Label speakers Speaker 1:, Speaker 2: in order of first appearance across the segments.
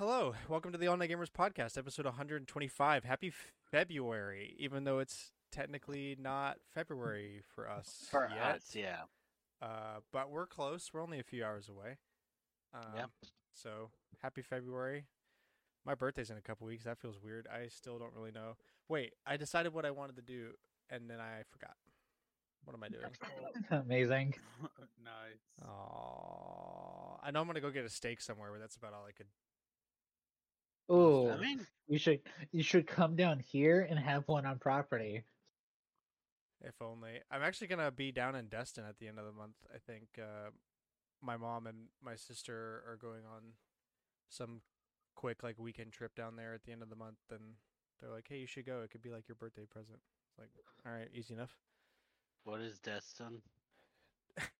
Speaker 1: Hello, welcome to the All Night Gamers podcast, episode 125. Happy February, even though it's technically not February for us
Speaker 2: For
Speaker 1: yet.
Speaker 2: us, yeah.
Speaker 1: Uh, but we're close. We're only a few hours away. Um,
Speaker 2: Yep.
Speaker 1: So happy February. My birthday's in a couple weeks. That feels weird. I still don't really know. Wait, I decided what I wanted to do, and then I forgot. What am I doing?
Speaker 3: Amazing.
Speaker 4: nice.
Speaker 1: Oh, I know I'm gonna go get a steak somewhere, but that's about all I could.
Speaker 3: Ooh,
Speaker 2: I mean,
Speaker 3: you should you should come down here and have one on property.
Speaker 1: If only. I'm actually gonna be down in Destin at the end of the month. I think uh, my mom and my sister are going on some quick like weekend trip down there at the end of the month, and they're like, "Hey, you should go. It could be like your birthday present." It's like, all right, easy enough.
Speaker 2: what is Destin?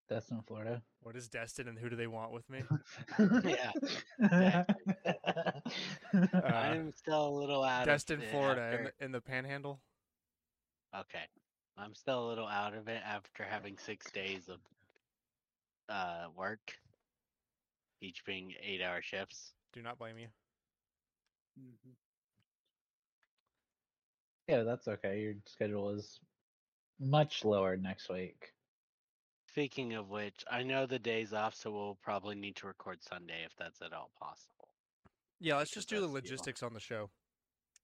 Speaker 3: Destin, Florida.
Speaker 1: What is Destin, and who do they want with me?
Speaker 2: Yeah,
Speaker 1: Uh,
Speaker 2: I'm still a little out
Speaker 1: Destin,
Speaker 2: of it
Speaker 1: Florida, in
Speaker 2: after-
Speaker 1: the, in the Panhandle.
Speaker 2: Okay. I'm still a little out of it after having six days of uh work. Each being eight hour shifts.
Speaker 1: Do not blame you.
Speaker 4: Mhm.
Speaker 3: yeah, that's okay. Your schedule is much lower next week.
Speaker 2: Speaking of which, I know the days off, so we'll probably need to record Sunday if that's at all possible.
Speaker 1: Yeah, let's just do the
Speaker 2: that's the
Speaker 1: logistics on the show.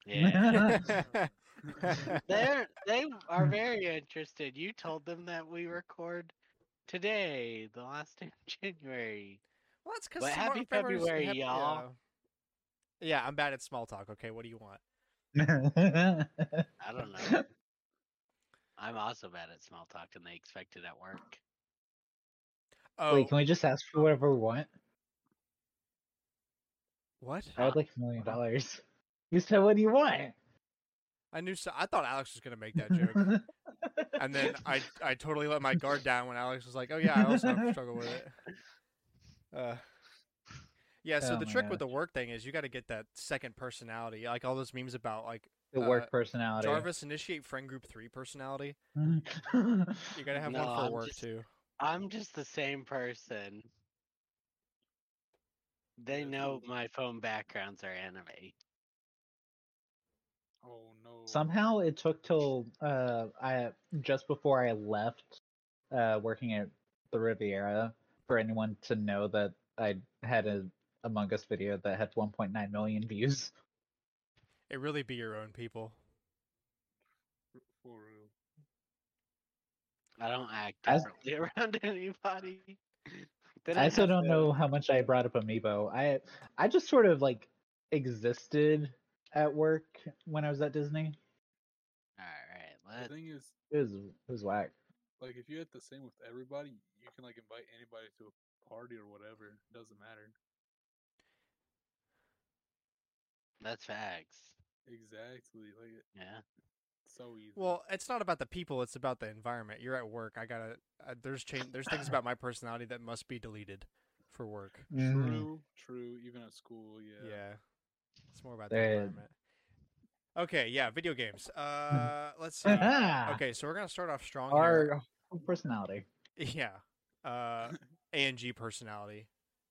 Speaker 2: Yeah. They're they are hmm. very interested. You told them that we record today, the last day of January.
Speaker 1: Well, that's because
Speaker 2: But happy February, y'all.
Speaker 1: Yeah. yeah, I'm bad at small talk. Okay, what do you want?
Speaker 2: I don't know. I'm also bad at small talk, and they expect it at work.
Speaker 1: Oh,
Speaker 3: Wait, can we just ask for whatever we want?
Speaker 1: What?
Speaker 3: I would like a million dollars. You said, "What do you want?"
Speaker 1: I knew. So, I thought Alex was gonna make that joke, and then I I totally let my guard down when Alex was like, "Oh yeah, I also have to struggle with it." Uh, yeah. So
Speaker 3: Oh
Speaker 1: the
Speaker 3: my
Speaker 1: trick with the work thing is you got to get that second personality, like all those memes about like
Speaker 3: the
Speaker 1: Uh,
Speaker 3: work personality.
Speaker 1: Jarvis initiate friend group three personality.
Speaker 3: you
Speaker 1: You gotta have
Speaker 2: No,
Speaker 1: one for
Speaker 2: I'm
Speaker 1: work
Speaker 2: just-
Speaker 1: too.
Speaker 2: I'm just the same person. They know my phone backgrounds are anime.
Speaker 4: Oh no.
Speaker 3: Somehow it took till uh I just before I left uh working at the Riviera for anyone to know that I had a Among Us video that had 1.9 million views.
Speaker 1: It really be your own people.
Speaker 4: For- For real.
Speaker 2: I don't act
Speaker 3: As-
Speaker 2: around anybody. Then
Speaker 3: I still don't
Speaker 2: to-
Speaker 3: know how much I brought up Amiibo. I I just sort of like existed at work when I was at Disney.
Speaker 2: All right,
Speaker 4: The thing is,
Speaker 3: It was it was whack.
Speaker 4: like, if you had the same with everybody, you can like invite anybody to a party or whatever. Doesn't matter.
Speaker 2: that's facts.
Speaker 4: Exactly. Like,
Speaker 2: Yeah.
Speaker 4: So easy.
Speaker 1: Well, it's not about the people; it's about the environment. You're at work. I gotta. Uh, there's change. There's things about my personality that must be deleted for work.
Speaker 3: Mhm.
Speaker 4: true, true. Even at school, yeah.
Speaker 1: Yeah, it's more about the
Speaker 3: There-
Speaker 1: environment. Okay, yeah, video games. Uh, let's see. Okay, so we're gonna start off strong here.
Speaker 3: Our personality.
Speaker 1: Yeah. Uh, ANG personality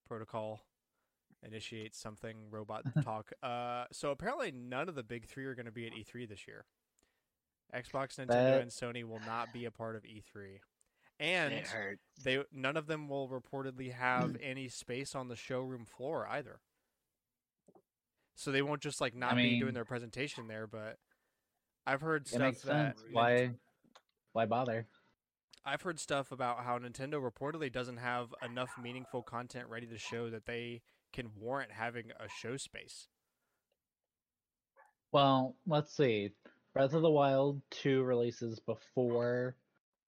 Speaker 1: protocol initiates something robot talk. Uh, so apparently none of the big three are going to be at E3 this year. Xbox, Nintendo,
Speaker 3: That-
Speaker 1: and Sony will not be a part of E3, and they none of them will reportedly have any space on the showroom floor either. So they won't just like not be doing their presentation there, but I've heard stuff that.
Speaker 3: Why why bother?
Speaker 1: I've heard stuff about how Nintendo reportedly doesn't have enough meaningful content ready to show that they can warrant having a show space.
Speaker 3: Well, let's see. Breath of the Wild 2 releases before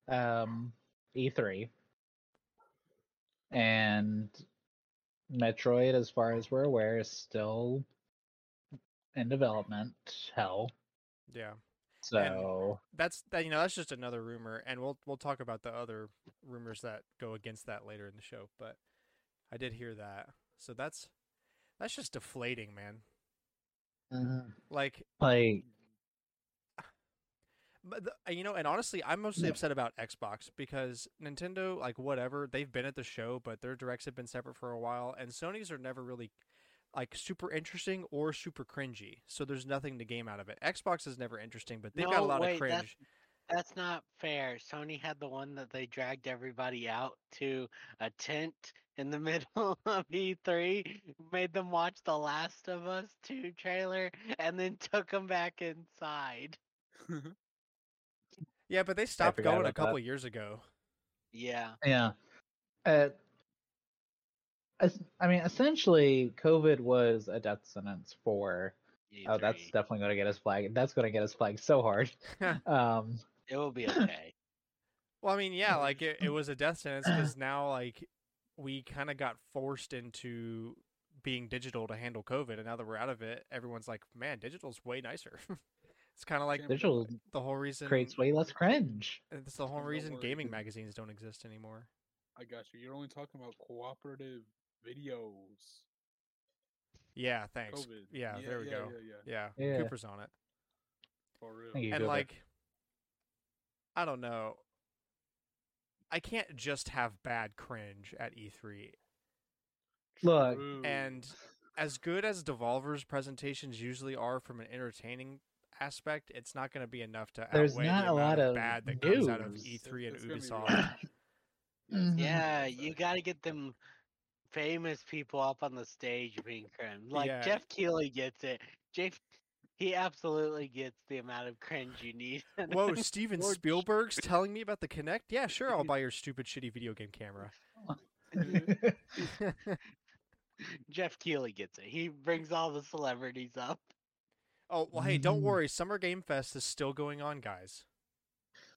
Speaker 3: um, E3. And Metroid, as far as we're aware, is still in development. Hell.
Speaker 1: Yeah.
Speaker 3: So,
Speaker 1: That's that you know, that's just another rumor and we'll we'll talk about the other rumors that go against that later in the show, but I did hear that. So that's that's just deflating, man. Like
Speaker 3: like,
Speaker 1: But the, you know, and honestly, I'm mostly
Speaker 3: Yeah.
Speaker 1: upset about Xbox because Nintendo, like whatever, they've been at the show, but their directs have been separate for a while, and Sony's are never really like super interesting or super cringy. So there's nothing to game out of it. Xbox is never interesting, but they've got a lot
Speaker 2: wait,
Speaker 1: of
Speaker 2: that's-
Speaker 1: cringe.
Speaker 2: That's not fair. Sony had the one that they dragged everybody out to a tent in the middle of E3, made them watch The Last of Us 2 trailer, and then took them back inside.
Speaker 1: Yeah, but they stopped going a
Speaker 3: about that.
Speaker 1: couple years ago.
Speaker 2: Yeah.
Speaker 3: Yeah. Uh, I mean, essentially, COVID was a death sentence for. Oh, that's definitely going to get us flagged. That's going to get us flagged so hard. um,
Speaker 2: It will be okay.
Speaker 1: Well, I mean, yeah, like it, it was a death sentence because now like we kind of got forced into being digital to handle COVID, and now that we're out of it, everyone's like, "Man, digital's way nicer." it's kind of like
Speaker 4: Yeah,
Speaker 3: digital
Speaker 1: the whole reason.
Speaker 3: creates way less cringe.
Speaker 1: Uh, it's the whole
Speaker 4: Don't
Speaker 1: reason
Speaker 4: worry.
Speaker 1: gaming magazines don't exist anymore.
Speaker 4: I got you. You're only talking about cooperative videos.
Speaker 1: Yeah, thanks.
Speaker 4: COVID.
Speaker 1: Yeah, there we
Speaker 4: yeah,
Speaker 1: go.
Speaker 4: Yeah, yeah,
Speaker 1: Yeah,
Speaker 3: Yeah.
Speaker 1: Cooper's on it.
Speaker 4: For real.
Speaker 3: Thank
Speaker 1: and
Speaker 3: Cooper.
Speaker 1: like I don't know. I can't just have bad cringe at E3.
Speaker 3: Look,
Speaker 1: And as good as Devolver's presentations usually are from an entertaining aspect, it's not going to be enough to
Speaker 3: There's
Speaker 1: outweigh
Speaker 3: not
Speaker 1: the
Speaker 3: a
Speaker 1: amount
Speaker 3: lot
Speaker 1: of
Speaker 3: of
Speaker 1: bad that comes out of. E3 and
Speaker 4: It's
Speaker 1: Ubisoft.
Speaker 4: Yeah, be
Speaker 2: mm-hmm.
Speaker 4: Yeah,
Speaker 2: you got to get them famous people up on the stage being cringe. Like
Speaker 1: Yeah.
Speaker 2: Geoff Keighley gets it. Geoff, he absolutely gets the amount of cringe you need.
Speaker 1: Whoa, Steven
Speaker 2: Lord-
Speaker 1: Spielberg's telling me about the Kinect? Yeah, sure, I'll buy your stupid shitty video game camera.
Speaker 2: Mm-hmm. Geoff Keighley gets it. He brings all the celebrities up.
Speaker 1: Oh, well, hey, don't
Speaker 3: Mhm.
Speaker 1: worry. Summer Game Fest is still going on, guys.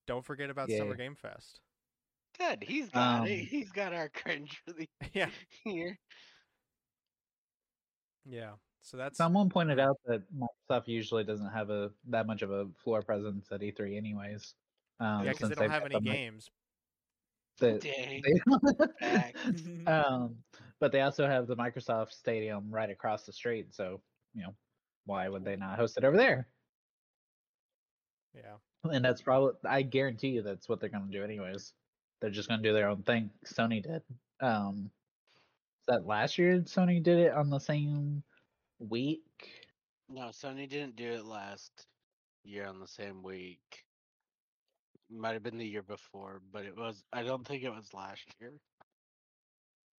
Speaker 1: Don't forget about Summer Game Fest.
Speaker 2: Good. He's got it.
Speaker 3: Um,
Speaker 2: He's got our cringe for the
Speaker 1: yeah,
Speaker 2: year.
Speaker 1: yeah. So that's
Speaker 3: Someone pointed out that Microsoft usually doesn't have a that much of a floor presence at E3, anyways. Um,
Speaker 1: yeah, because they don't
Speaker 3: they've
Speaker 1: any games.
Speaker 3: that
Speaker 2: Dang.
Speaker 3: they- um, but they also have the Microsoft Stadium right across the street, so you know, why would they not host it over there?
Speaker 1: Yeah.
Speaker 3: And that's probably I guarantee you that's what they're gonna do anyways. They're just gonna do their own thing. Sony did. Um is that last year Sony did it on the same week?
Speaker 2: No, Sony didn't do it last year on the same week. Might have been the year before, but it was. I don't think it was last year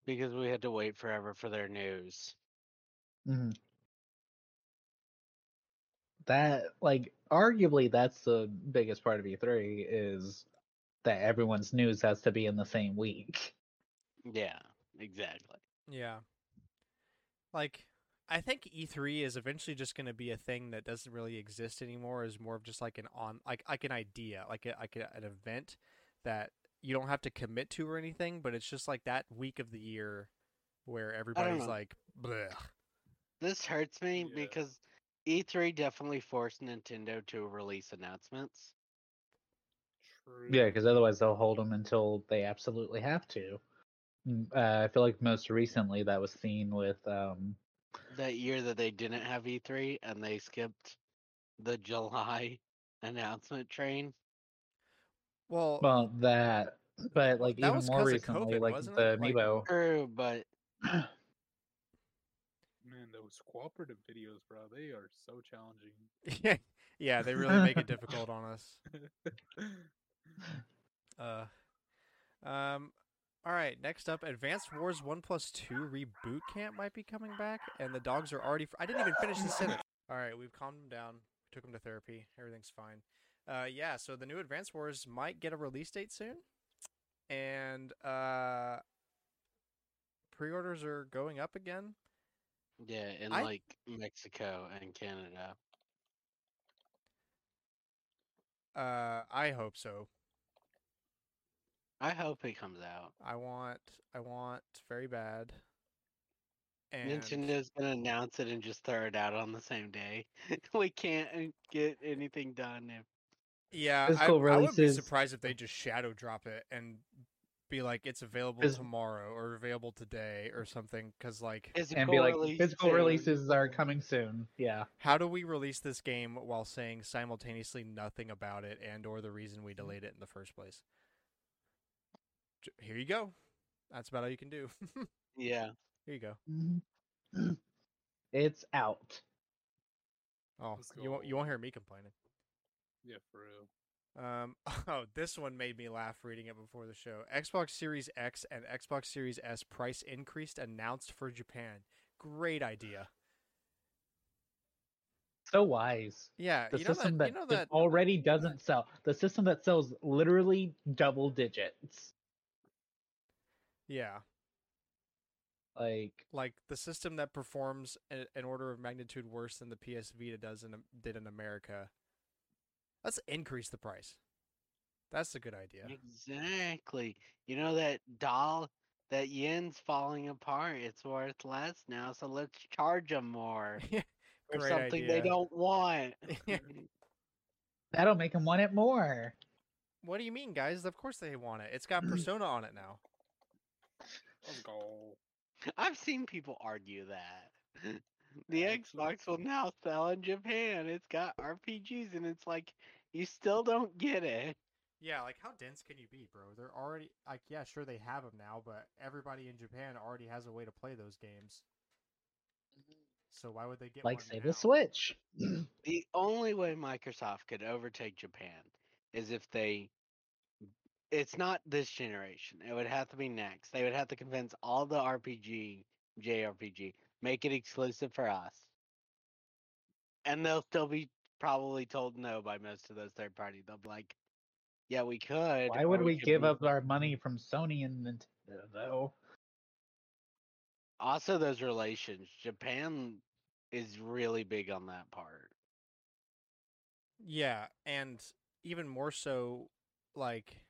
Speaker 2: because we had to wait forever for their news.
Speaker 3: Mhm. That like arguably that's the biggest part of E3 is that everyone's news has to be in the same week.
Speaker 2: Yeah, exactly.
Speaker 1: Yeah. Like I think E3 is eventually just going to be a thing that doesn't really exist anymore is more of just like an on like like an idea, like a, like a, an event that you don't have to commit to or anything, but it's just like that week of the year where everybody's like bleh.
Speaker 2: This hurts me
Speaker 4: Yeah.
Speaker 2: because E3 definitely forced Nintendo to release announcements.
Speaker 4: True.
Speaker 3: Yeah, because otherwise they'll hold them until they absolutely have to. Mm, Uh, I feel like most recently that was seen with um,
Speaker 2: That year that they didn't have E3 and they skipped the July announcement train.
Speaker 1: Well,
Speaker 3: well that, but like even
Speaker 1: was
Speaker 3: more
Speaker 1: 'cause of
Speaker 3: recently,
Speaker 1: COVID,
Speaker 3: like the
Speaker 1: it?
Speaker 3: Amiibo.
Speaker 2: True, but
Speaker 4: Man, those cooperative videos, bro, they are so challenging.
Speaker 1: yeah, yeah, they really make it difficult on us. Uh, um, all right. Next up, Advanced Wars One Plus Two Reboot Camp might be coming back, and the dogs are already. Fr- I didn't even finish the sentence. All right, we've calmed them down. Took them to therapy. Everything's fine. Uh, yeah. So the new Advanced Wars might get a release date soon, and uh, pre-orders are going up again.
Speaker 2: Yeah, in
Speaker 1: I-
Speaker 2: like Mexico and Canada.
Speaker 1: Uh, I hope so.
Speaker 2: I hope it comes out.
Speaker 1: I want. I want very bad. And
Speaker 2: Nintendo's gonna announce it and just throw it out on the same day. we can't get anything done if
Speaker 1: Yeah, I, I wouldn't be surprised if they just shadow drop it and be like it's available
Speaker 3: Phys-
Speaker 1: tomorrow or available today or something. Because like,
Speaker 2: physical
Speaker 3: And be like,
Speaker 2: release
Speaker 3: physical
Speaker 2: soon."
Speaker 3: releases are coming soon. Yeah.
Speaker 1: how do we release this game while saying simultaneously nothing about it and or the reason we mm. delayed it in the first place? Here you go. That's about all you can do.
Speaker 2: Yeah.
Speaker 1: Here you go.
Speaker 3: It's out.
Speaker 1: Oh,
Speaker 4: Let's
Speaker 1: you won't you won't hear me complaining.
Speaker 4: Yeah, for real.
Speaker 1: Um, oh, this one made me laugh reading it before the show. Xbox Series X and Xbox Series S price increased announced for Japan. Great idea.
Speaker 3: So wise.
Speaker 1: Yeah,
Speaker 3: The
Speaker 1: you know
Speaker 3: system
Speaker 1: that,
Speaker 3: that,
Speaker 1: you know
Speaker 3: that already doesn't sell. The system that sells literally double digits.
Speaker 1: yeah,
Speaker 3: Like
Speaker 1: like the system that performs an order of magnitude worse than the PS Vita does in did in America. Let's increase the price. That's a good idea.
Speaker 2: Exactly. You know that doll, that yen's falling apart. It's worth less now, so let's charge them more for
Speaker 1: Great
Speaker 2: something they don't want.
Speaker 3: that'll make them want it more.
Speaker 1: what do you mean, guys? Of course they want it. It's got Persona on it now.
Speaker 4: Let's go.
Speaker 2: I've seen people argue that. The
Speaker 4: Actually-
Speaker 2: Xbox will now sell in Japan. It's got RPGs, and it's like you still don't get it.
Speaker 1: Yeah, like how dense can you be, bro? They're already like yeah, sure they have them now, but everybody in Japan already has a way to play those games. Mm-hmm. So why would they get
Speaker 3: Like
Speaker 1: one
Speaker 3: say
Speaker 1: now?
Speaker 3: the Switch.
Speaker 2: The only way Microsoft could overtake Japan is if they. It's not this generation. It would have to be next. They would have to convince all the RPG, JRPG, make it exclusive for us. And they'll still be probably told no by most of those third party. They'll be like, yeah, we could.
Speaker 3: Why would we
Speaker 2: could
Speaker 3: give
Speaker 2: be-"
Speaker 3: up our money from Sony and Nintendo though?
Speaker 2: Also, those relations. Japan is really big on that part.
Speaker 1: Yeah, and even more so, like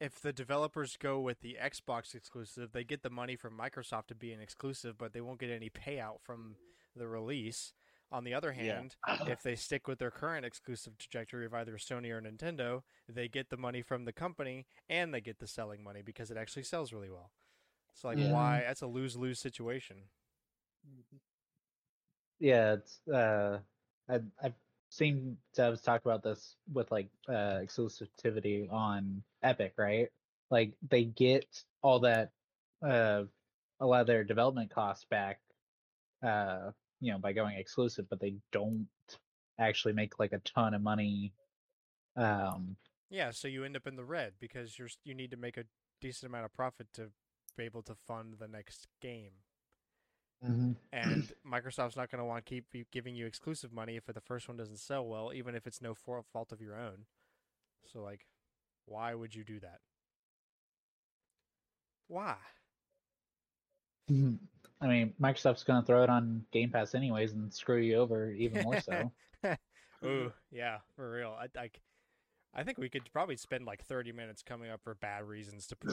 Speaker 1: if the developers go with the Xbox exclusive, they get the money from Microsoft to be an exclusive, but they won't get any payout from the release. On the other
Speaker 2: Yeah.
Speaker 1: hand, if they stick with their current exclusive trajectory of either Sony or Nintendo, they get the money from the company and they get the selling money because it actually sells really well. So like
Speaker 3: Yeah.
Speaker 1: why that's a lose-lose situation.
Speaker 4: Mhm.
Speaker 3: Yeah, it's uh I've I've seen devs talk about this with like uh exclusivity on Epic, right? Like they get all that uh a lot of their development costs back uh you know by going exclusive, but they don't actually make like a ton of money um
Speaker 1: Yeah, so you end up in the red because you're you need to make a decent amount of profit to be able to fund the next game. And Microsoft's not going to want to keep giving you exclusive money if the first one doesn't sell well, even if it's no fault of your own. So like, why would you do that? Why?
Speaker 3: Mhm. I mean, Microsoft's gonna throw it on Game Pass anyways and screw you over even more so.
Speaker 1: Ooh, yeah, for real. I like. I think we could probably spend like 30 minutes coming up for bad reasons to put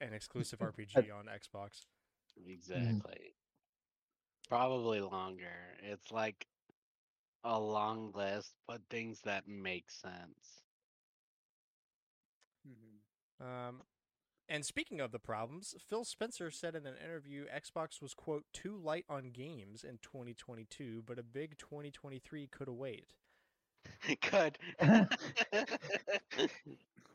Speaker 1: an exclusive RPG on Xbox.
Speaker 2: Exactly. Probably longer. It's like a long list, but things that make sense.
Speaker 4: Mhm.
Speaker 1: Um, and speaking of the problems, Phil Spencer said in an interview Xbox was, quote, too light on games in 2022, but a big 2023 could await.
Speaker 3: could.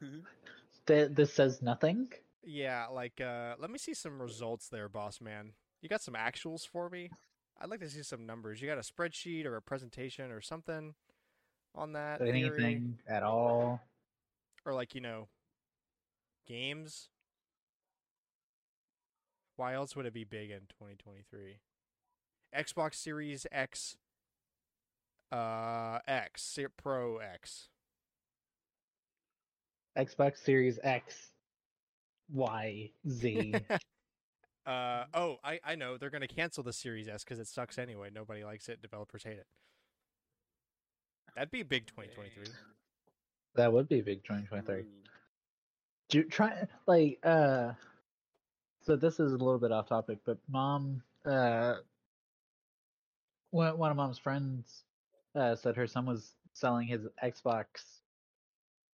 Speaker 3: This says nothing.
Speaker 1: Yeah, like, uh, let me see some results there, boss man. You got some actuals for me? I'd like to see some numbers. You got a spreadsheet or a presentation or something on that? theory?
Speaker 3: Anything at all.
Speaker 1: Or, like, you know, games? Why else would it be big in 2023? Xbox Series X, uh, X, Pro X.
Speaker 3: Xbox Series X, Y, Z.
Speaker 1: uh, oh, I, I know. They're going to cancel the Series S because it sucks anyway. Nobody likes it. Developers hate it. That'd be big 2023.
Speaker 3: That would be big 2023. Do you try like uh so this is a little bit off topic, but mom uh one one of mom's friends uh said her son was selling his Xbox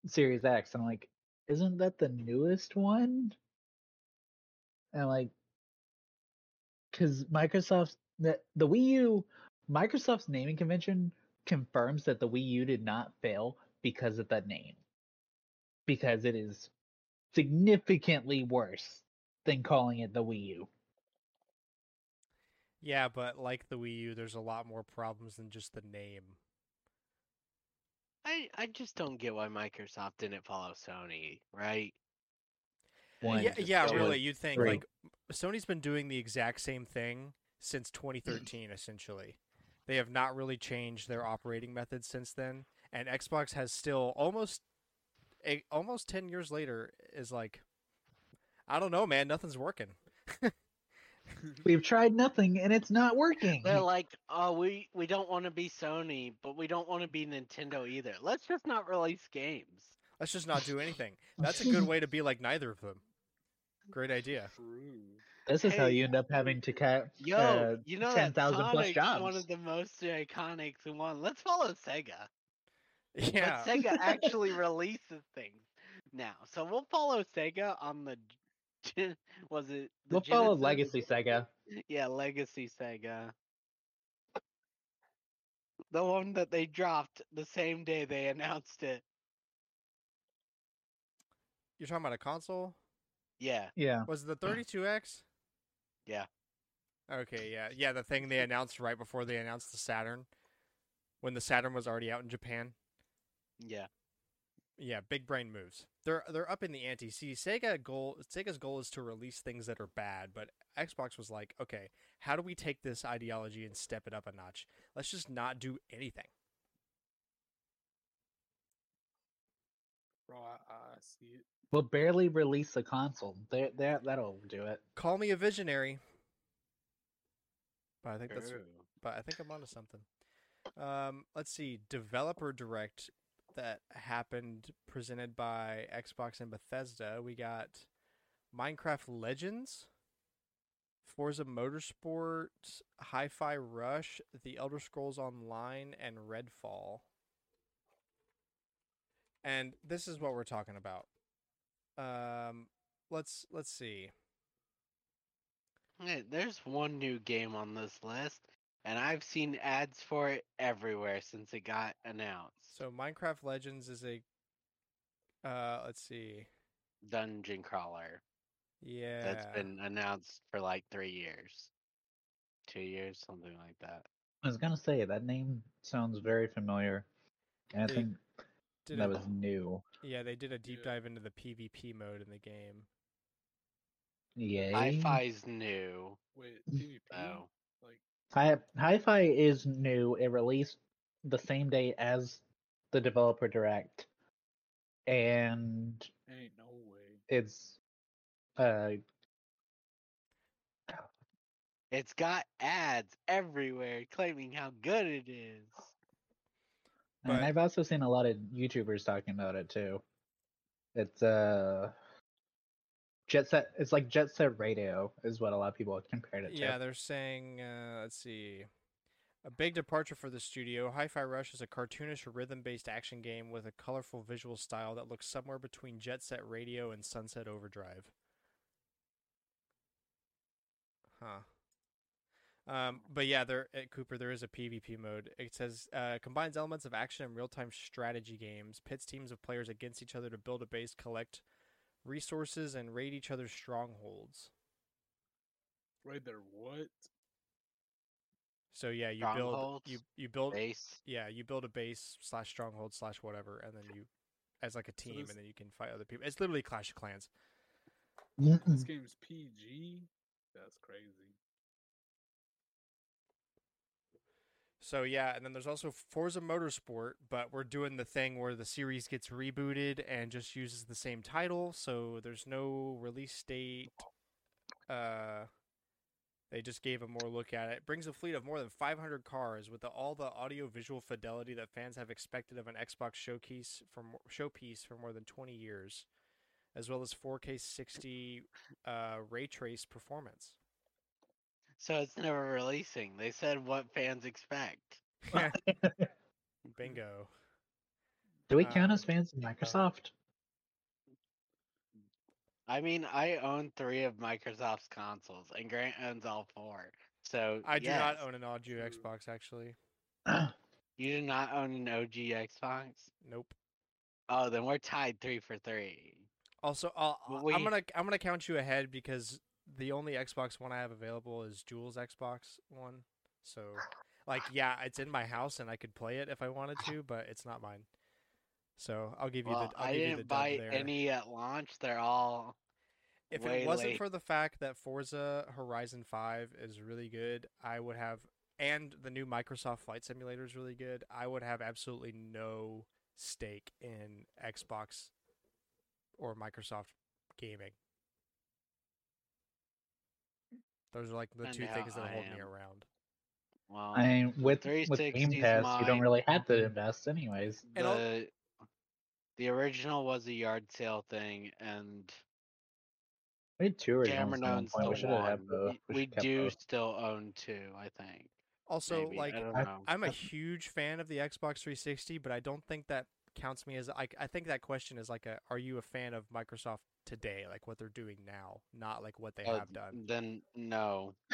Speaker 3: Series X and I'm like, isn't that the newest one? And like cuz Microsoft's the, the Wii U Microsoft's naming convention confirms that the Wii U did not fail because of that name. Because it is significantly worse than calling it the Wii U.
Speaker 1: Yeah, but like the Wii U, there's a lot more problems than just the name.
Speaker 2: I I just don't get why Microsoft didn't follow Sony, right?
Speaker 3: One,
Speaker 1: yeah, yeah, really. You'd think
Speaker 3: three.
Speaker 1: like Sony's been doing the exact same thing since mm. 2013, essentially. They have not really changed their operating methods since then, and Xbox has still almost, a, almost 10 years later, is like, I don't know, man, nothing's working.
Speaker 3: We've tried nothing and it's not working.
Speaker 2: They're like, oh, we we don't want to be Sony, but we don't want to be Nintendo either. Let's just not release games.
Speaker 1: Let's just not do anything. That's a good way to be like neither of them. Great idea.
Speaker 4: True.
Speaker 3: this is how you end up having to cut
Speaker 2: Yo,
Speaker 3: uh,
Speaker 2: you know
Speaker 3: ten
Speaker 2: that
Speaker 3: thousand plus jobs.
Speaker 2: one of the most iconic one. Let's follow Sega.
Speaker 1: Yeah.
Speaker 2: But Sega actually releases things now, so we'll follow Sega on the. Gen- Was it? the
Speaker 3: We'll follow
Speaker 2: Genesis?
Speaker 3: Legacy Sega.
Speaker 2: Yeah, Legacy Sega. The one that they dropped the same day they announced it.
Speaker 1: You're talking about a console?
Speaker 2: Yeah,
Speaker 3: Yeah.
Speaker 1: Was it the 32X?
Speaker 2: Yeah.
Speaker 1: Okay, yeah. Yeah, the thing they announced right before they announced the Saturn. When the Saturn was already out in Japan.
Speaker 2: yeah.
Speaker 1: Yeah, big brain moves. They're they're up in the ante. See, Sega goal Sega's goal is to release things that are bad, but Xbox was like, okay, how do we take this ideology and step it up a notch? Let's just not do anything.
Speaker 4: Bro, I, I see it.
Speaker 3: We'll barely release a console. There, there, that'll do it.
Speaker 1: Call me a visionary. But I think that's
Speaker 2: True.
Speaker 1: but I think I'm onto something. Um, let's see, developer direct that happened presented by Xbox and Bethesda. We got Minecraft Legends, Forza Motorsport, Hi-Fi Rush, The Elder Scrolls Online, and Redfall. And this is what we're talking about. Um, let's let's see.
Speaker 2: Hey, there's one new game on this list, and I've seen ads for it everywhere since it got announced.
Speaker 1: So Minecraft Legends is a uh let's see.
Speaker 2: Dungeon crawler
Speaker 1: Yeah.
Speaker 2: that's been announced for like three years, two years, something like that.
Speaker 3: I was gonna say that name sounds very familiar. And I think
Speaker 1: did
Speaker 3: that
Speaker 1: a-
Speaker 3: was new.
Speaker 1: Yeah, they did a deep
Speaker 4: Yeah.
Speaker 1: dive into the PvP mode in the game.
Speaker 3: Yeah.
Speaker 2: Hi-Fi's new.
Speaker 4: Wait, PvP?
Speaker 2: Oh,
Speaker 4: Like,
Speaker 3: Hi Hi-Fi is new. It released the same day as the developer direct, and
Speaker 4: ain't no way.
Speaker 3: it's uh
Speaker 2: it's got ads everywhere claiming how good it is.
Speaker 1: But-
Speaker 3: and I've also seen a lot of YouTubers talking about it too. It's uh Jet Set. It's like Jet Set Radio is what a lot of people compared it to.
Speaker 1: Yeah, they're saying uh let's see. A big departure for the studio. Hi-Fi Rush is a cartoonish rhythm-based action game with a colorful visual style that looks somewhere between Jet Set Radio and Sunset Overdrive. Huh. Um, but yeah, there at Cooper there is a PvP mode. It says uh, combines elements of action and real-time strategy games. Pits teams of players against each other to build a base, collect resources, and raid each other's strongholds.
Speaker 4: Right there, what?
Speaker 1: So yeah, you build you you build
Speaker 2: Base.
Speaker 1: yeah you build a base slash stronghold slash whatever, and then you as like a
Speaker 4: So
Speaker 1: team,
Speaker 4: this-
Speaker 1: and then you can fight other people. It's literally Clash of Clans.
Speaker 4: This game's PG? That's crazy.
Speaker 1: So yeah, and then there's also Forza Motorsport, but we're doing the thing where the series gets rebooted and just uses the same title, so there's no release date. Uh, they just gave a more look at it. Brings a fleet of more than 500 cars with the, all the audio visual fidelity that fans have expected of an Xbox showcase for showpiece for more than 20 years, as well as 4K 60 uh, ray trace performance.
Speaker 2: So it's never releasing. They said what fans expect.
Speaker 1: Bingo.
Speaker 3: Do we count
Speaker 1: Um,
Speaker 3: as fans of Microsoft?
Speaker 2: I mean, I own three of Microsoft's consoles, and Grant owns all four. So
Speaker 1: I do not own an OG Xbox actually.
Speaker 2: You do not own an OG Xbox.
Speaker 1: Nope.
Speaker 2: Oh, then we're tied three for three.
Speaker 1: Also, I'll,
Speaker 2: But
Speaker 1: I'm gonna I'm gonna count you ahead because the only Xbox One I have available is Jules Xbox One. So, like, yeah, it's in my house and I could play it if I wanted to, but it's not mine. So I'll give you
Speaker 2: Well,
Speaker 1: the. I'll
Speaker 2: I didn't
Speaker 1: dub
Speaker 2: buy any at launch. They're all
Speaker 1: If it wasn't
Speaker 2: late.
Speaker 1: for the fact that Forza Horizon 5 is really good, I would have and the new Microsoft Flight Simulator is really good, I would have absolutely no stake in Xbox or Microsoft gaming. Those are like the
Speaker 2: And
Speaker 1: two things that
Speaker 2: I
Speaker 1: hold me around.
Speaker 2: well.
Speaker 3: I mean, with with
Speaker 2: 360
Speaker 3: Game
Speaker 2: 's
Speaker 3: Pass, you don't really have to invest, anyways.
Speaker 2: The the original was a yard sale thing, and
Speaker 3: We had two originals
Speaker 2: Cameron
Speaker 3: at one
Speaker 2: owns the
Speaker 3: We should have had
Speaker 2: one.
Speaker 3: both.
Speaker 2: Y-
Speaker 3: We
Speaker 2: We do
Speaker 3: both.
Speaker 2: still own two, I think.
Speaker 1: Also,
Speaker 2: Maybe.
Speaker 1: like
Speaker 2: I don't
Speaker 3: I-
Speaker 2: know.
Speaker 1: I'm a huge fan of the Xbox 360, but I don't think that counts me as like I think that question is like a are you a fan of Microsoft today, like what they're doing now, not like what they
Speaker 2: Oh,
Speaker 1: have done.
Speaker 2: Then no.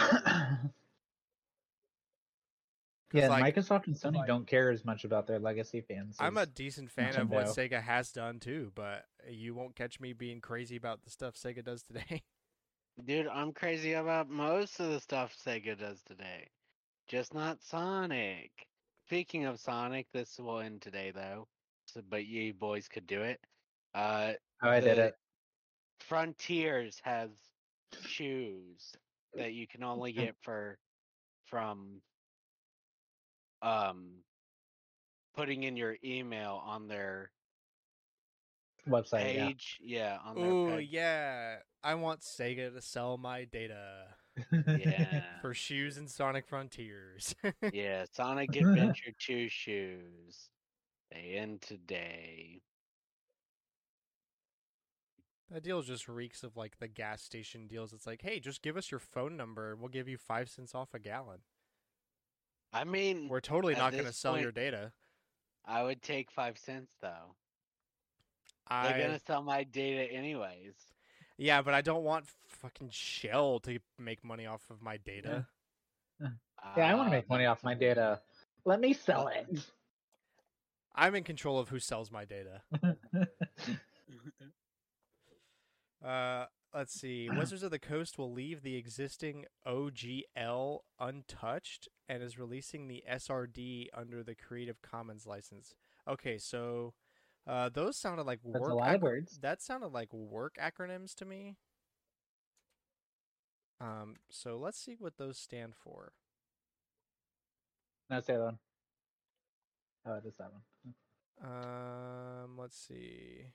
Speaker 3: yeah,
Speaker 1: like-
Speaker 3: Microsoft and Sony
Speaker 1: like-
Speaker 3: don't care as much about their legacy fans.
Speaker 1: I'm a decent fan of what Sega has done too, but you won't catch me being crazy about the stuff Sega does today.
Speaker 2: Dude, I'm crazy about most of the stuff Sega does today. Just not Sonic. Speaking of Sonic, this will end today though. So, but you boys could do it. Uh
Speaker 3: oh, I did it.
Speaker 2: Frontiers has shoes that you can only get for from um putting in your email on their
Speaker 3: Website, yeah.
Speaker 2: page. Yeah, on their
Speaker 1: Oh
Speaker 2: page.
Speaker 1: yeah, I want Sega to sell my data
Speaker 2: Yeah.
Speaker 1: for shoes and Sonic Frontiers.
Speaker 2: yeah, Sonic Adventure 2 shoes. They end today.
Speaker 1: That deal just reeks of like the gas station deals. It's like, hey, just give us your phone number and we'll give you five cents off a gallon.
Speaker 2: I mean,
Speaker 1: We're totally not going to
Speaker 2: this
Speaker 1: sell your data.
Speaker 2: I would take five cents though.
Speaker 1: I
Speaker 2: They're gonna sell my data anyways.
Speaker 1: yeah, but I don't want fucking Shell to make money off of my data.
Speaker 3: Yeah, I want to make um, money off my data. Let me sell it.
Speaker 1: I'm in control of who sells my data. Uh, let's see. Wizards of the Coast will leave the existing OGL untouched and is releasing the SRD under the Creative Commons license. Okay, so uh, those sounded like
Speaker 3: That's
Speaker 1: work.
Speaker 3: a lot of words.
Speaker 1: That sounded like work acronyms to me. Um, so let's see what those stand for.
Speaker 3: No, say that one. Oh, it is that one.
Speaker 1: Um, let's see.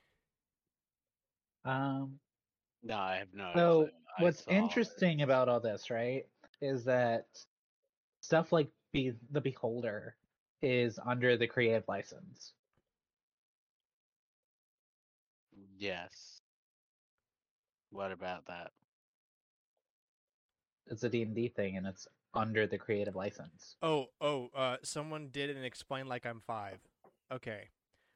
Speaker 3: Um,
Speaker 2: No, I have no.
Speaker 3: so
Speaker 2: clue. I
Speaker 3: what's
Speaker 2: saw it.
Speaker 3: interesting about all this, right, is that stuff like Be- the Beholder is under the Creative license.
Speaker 2: Yes. What about that?
Speaker 3: It's a D&D thing, and it's under the Creative license.
Speaker 1: Oh, oh, uh, someone did it and explained like I'm five. Okay.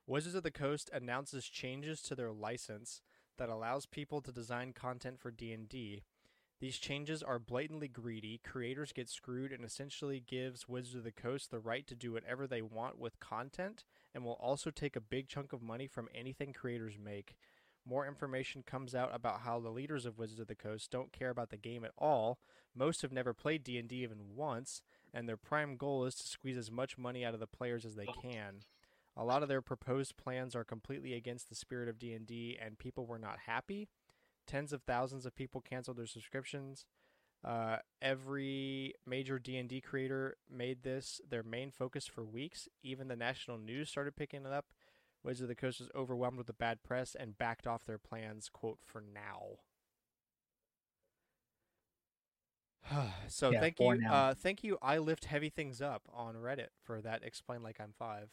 Speaker 1: Wizards of the Coast announces changes to their license that allows people to design content for D&D. These changes are blatantly greedy. Creators get screwed and essentially gives Wizards of the Coast the right to do whatever they want with content and will also take a big chunk of money from anything creators make. More information comes out about how the leaders of Wizards of the Coast don't care about the game at all. Most have never played D&D even once, and their prime goal is to squeeze as much money out of the players as they can. A lot of their proposed plans are completely against the spirit of D&D and people were not happy. Tens of thousands of people canceled their subscriptions. Uh, every major D&D creator made this their main focus for weeks. Even the national news started picking it up. Wizards of the Coast was overwhelmed with the bad press and backed off their plans, quote, for now. so
Speaker 3: Yeah,
Speaker 1: thank you, uh, thank you. I lift heavy things up on Reddit for that. Explain like I'm five.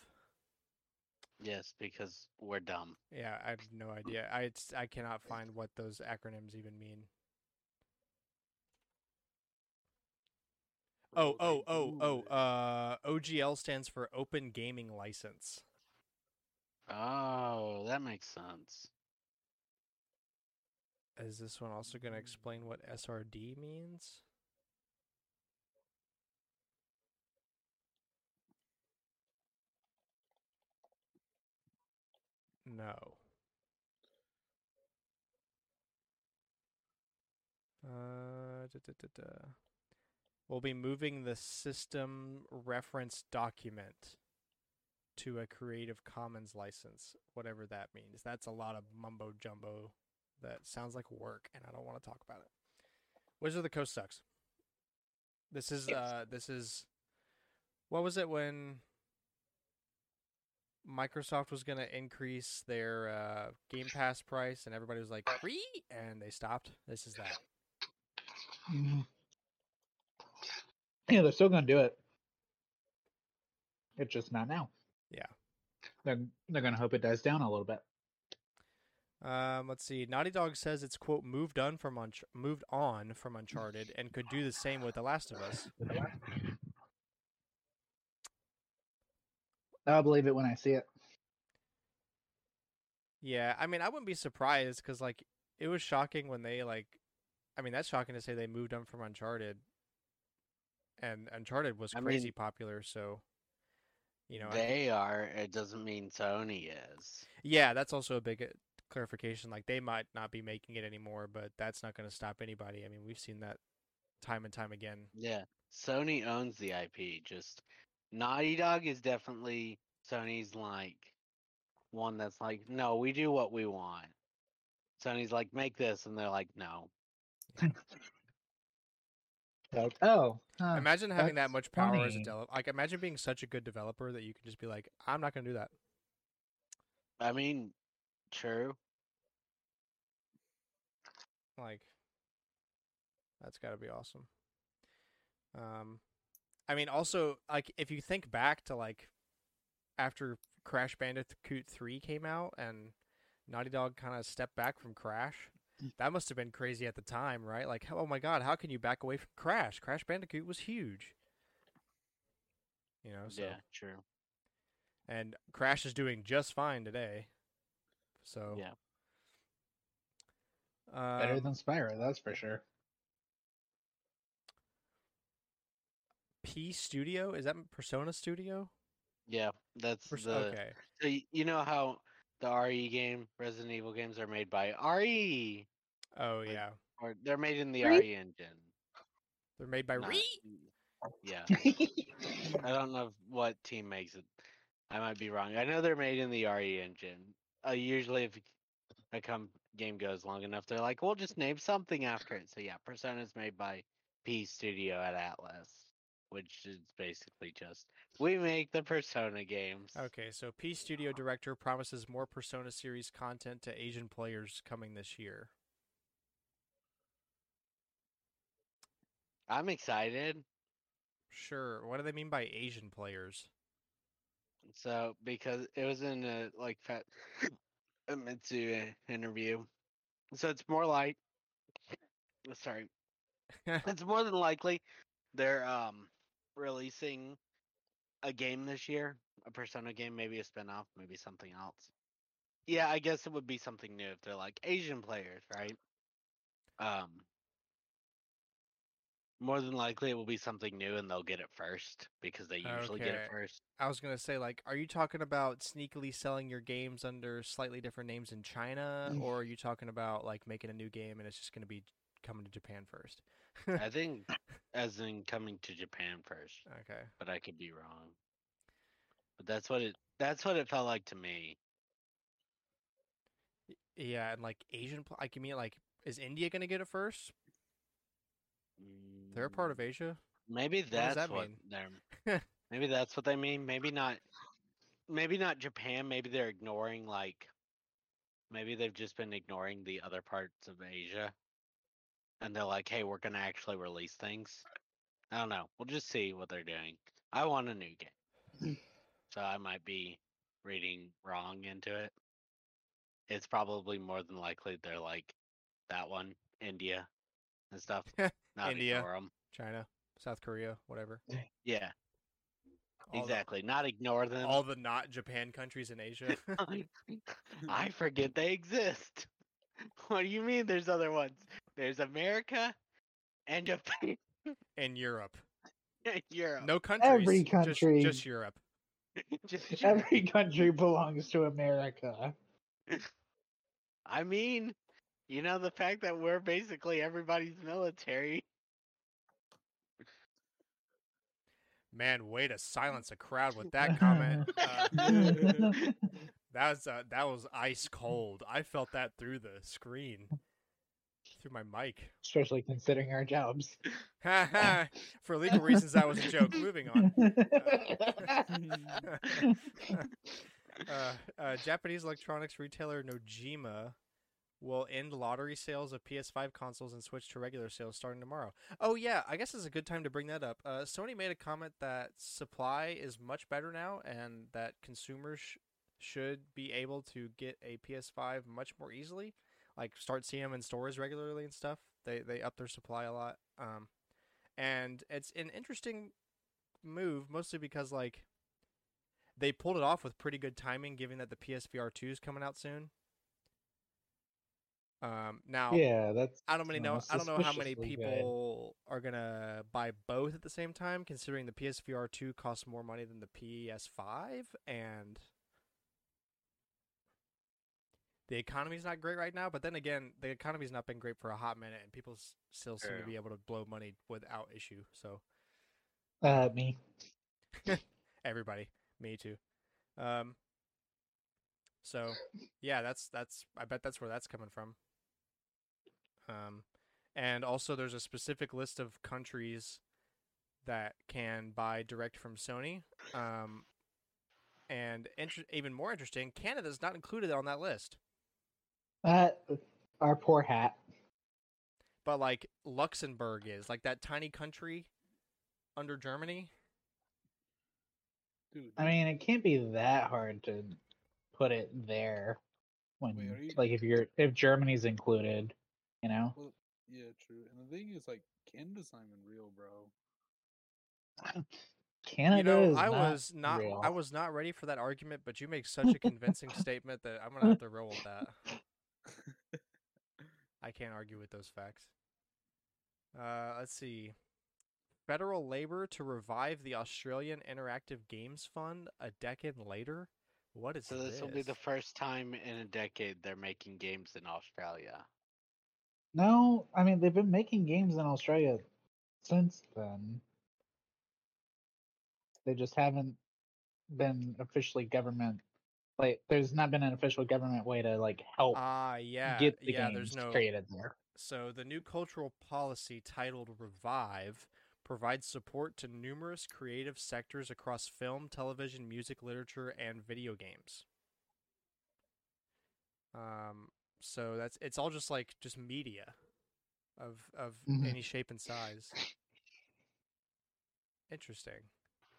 Speaker 2: Yes, because we're dumb.
Speaker 1: Yeah, I have no idea. I it's, I cannot find what those acronyms even mean. Oh, oh, oh, oh. Uh, OGL stands for Open Gaming License.
Speaker 2: Oh, that makes sense.
Speaker 1: Is this one also going to explain what SRD means? No. Da-da-da-da-da-da. We'll be moving the system reference document to a Creative Commons license, whatever that means. That's a lot of mumbo jumbo that sounds like work, and I don't want to talk about it. Wizard of the Coast sucks. This is
Speaker 3: Yes.
Speaker 1: uh this is what was it when Microsoft was gonna increase their uh, Game Pass price and everybody was like free and they stopped. This is that.
Speaker 3: Mhm. Yeah, they're still gonna do it. It's just not now.
Speaker 1: Yeah.
Speaker 3: They're they're gonna hope it dies down a little bit.
Speaker 1: Um, let's see. Naughty Dog says it's quote moved on from Unch- moved on from Uncharted and could do the same with The Last of Us.
Speaker 3: I'll believe it when I see it.
Speaker 1: Yeah, I mean, I wouldn't be surprised because like it was shocking when they like, I mean, that's shocking to say they moved on from Uncharted, and Uncharted was
Speaker 2: I
Speaker 1: crazy
Speaker 2: mean-
Speaker 1: popular. So, you know, I-
Speaker 2: They are. It doesn't mean Sony is.
Speaker 1: yeah, that's also a big uh, clarification. Like they might not be making it anymore, but that's not going to stop anybody. I mean, we've seen that time and time again.
Speaker 2: Yeah. Sony owns the IP. Just Naughty Dog is definitely Sony's like one that's like, no, we do what we want. Sony's like, make this, and they're like, no.
Speaker 3: Like, oh, huh,
Speaker 1: imagine having that much power as a developer. Like, imagine being such a good developer that you can just be like, I'm not going to do that.
Speaker 2: I mean, true.
Speaker 1: Like, that's got to be awesome. Um, I mean, also, like, if you think back to like after Crash Bandicoot three came out and Naughty Dog kind of stepped back from Crash, that must have been crazy at the time, right? Like, oh my God, how can you back away from Crash? Crash Bandicoot was huge. You know, so
Speaker 2: Yeah, true.
Speaker 1: and Crash is doing just fine today. So
Speaker 2: Yeah.
Speaker 3: better
Speaker 1: um,
Speaker 3: than Spyro, that's for sure.
Speaker 1: P Studio is that Persona Studio?
Speaker 2: Yeah, that's
Speaker 1: Pers-
Speaker 2: the.
Speaker 1: okay.
Speaker 2: So you know how the RE game, Resident Evil games are made by RE,
Speaker 1: Oh
Speaker 2: like-
Speaker 1: yeah,
Speaker 2: or they're made in the
Speaker 3: Re-
Speaker 2: RE engine.
Speaker 1: they're made by
Speaker 2: not-
Speaker 1: Re.
Speaker 2: Yeah, I don't know what team makes it. I might be wrong. I know they're made in the RE engine. Uh, usually, if a com- game goes long enough, they're like, "We'll just name something after it." So yeah, Persona's made by P Studio at Atlus, which is basically just we make the Persona games.
Speaker 1: Okay, so P Studio director promises more Persona series content to Asian players coming this year.
Speaker 2: I'm excited.
Speaker 1: Sure. What do they mean by Asian players?
Speaker 2: So because it was in a like fat a Mitsu interview, so it's more like sorry, it's more than likely they're um releasing a game this year, a Persona game, maybe a spin-off, maybe something else. Yeah, I guess it would be something new if they're like Asian players, right? Um more than likely it will be something new and they'll get it first because they usually get it
Speaker 1: Okay.
Speaker 2: first.
Speaker 1: I was gonna say, like, are you talking about sneakily selling your games under slightly different names in China,
Speaker 3: Mm.
Speaker 1: or are you talking about like making a new game and it's just gonna be coming to Japan first?
Speaker 2: I think as in coming to Japan first,
Speaker 1: okay.
Speaker 2: but I could be wrong. But that's what it that's what it felt like to me.
Speaker 1: Y- Yeah, and like Asian, pl- like you mean like, is India gonna get it first? They're a part of
Speaker 2: Mm,
Speaker 1: Asia.
Speaker 2: Maybe
Speaker 1: does
Speaker 2: that's
Speaker 1: that
Speaker 2: what
Speaker 1: mean?
Speaker 2: they're maybe that's what they mean. Maybe not maybe not Japan, maybe they're ignoring like maybe they've just been ignoring the other parts of Asia. And they're like, "Hey, we're going to actually release things." I don't know. We'll just see what they're doing. I want a new game. Mm. so I might be reading wrong into it. It's probably more than likely they're like that one, India and stuff. Not
Speaker 1: India.
Speaker 2: ignore 'em.
Speaker 1: China, South Korea, whatever.
Speaker 2: Yeah,
Speaker 1: All the-
Speaker 2: exactly. Not ignore them.
Speaker 1: all the not Japan countries in Asia.
Speaker 2: I forget they exist. What do you mean there's other ones? There's America and Japan
Speaker 1: and Europe.
Speaker 2: Europe.
Speaker 1: No countries.
Speaker 3: Every country.
Speaker 1: Just, just Europe.
Speaker 2: just Europe.
Speaker 3: Every country belongs to America.
Speaker 2: I mean, you know the fact that we're basically everybody's military.
Speaker 1: Man, way to silence a crowd with that comment. Uh, that was uh, that was ice cold. I felt that through the screen through my mic.
Speaker 3: Especially considering our jobs.
Speaker 1: For legal reasons, that was a joke. Moving on. uh, uh, Japanese electronics retailer Nojima will end lottery sales of PS5 consoles and switch to regular sales starting tomorrow. Oh yeah, I guess it's a good time to bring that up. Uh, Sony made a comment that supply is much better now, and that consumers sh- should be able to get a PS5 much more easily. Like start seeing them in stores regularly and stuff. They they up their supply a lot. Um, and it's an interesting move, mostly because like they pulled it off with pretty good timing, given that the PSVR two is coming out soon. Um, now
Speaker 3: yeah, that's.
Speaker 1: I don't really know. I don't know how many
Speaker 3: suspiciously good.
Speaker 1: people are gonna buy both at the same time, considering the PSVR two costs more money than the PS5, and the economy's not great right now. But then again, the economy's not been great for a hot minute, and people s- still seem to be able to blow money without issue. So
Speaker 3: Uh, me.
Speaker 1: everybody, me too. Um, so yeah, that's that's. I bet that's where that's coming from. Um, and also there's a specific list of countries that can buy direct from Sony. Um, and inter- even more interesting, Canada's not included on that list.
Speaker 3: Uh, our poor hat.
Speaker 1: But like Luxembourg is, like that tiny country under Germany.
Speaker 4: Dude,
Speaker 3: I mean, it can't be that hard to put it there. When
Speaker 4: Wait, you-
Speaker 3: like if you're if Germany's included, you know.
Speaker 4: well, yeah, true. And the thing is, like, Canada's not even real, bro.
Speaker 3: Canada
Speaker 1: you know,
Speaker 3: is
Speaker 1: I
Speaker 3: not
Speaker 1: was not
Speaker 3: real.
Speaker 1: I was not ready for that argument, but you make such a convincing statement that I'm gonna have to roll with that. I can't argue with those facts. Uh, let's see. Federal labor to revive the Australian Interactive Games Fund a decade later. What is
Speaker 2: So this will be the first time in a decade they're making games in Australia.
Speaker 3: No, I mean they've been making games in Australia since then. They just haven't been officially government like there's not been an official government way to like help
Speaker 1: Ah, yeah,
Speaker 3: get the
Speaker 1: yeah.
Speaker 3: games
Speaker 1: There's no
Speaker 3: created there.
Speaker 1: So the new cultural policy titled Revive provides support to numerous creative sectors across film, television, music, literature, and video games. Um, so that's it's all just like just media of of
Speaker 3: Mhm.
Speaker 1: any shape and size. Interesting.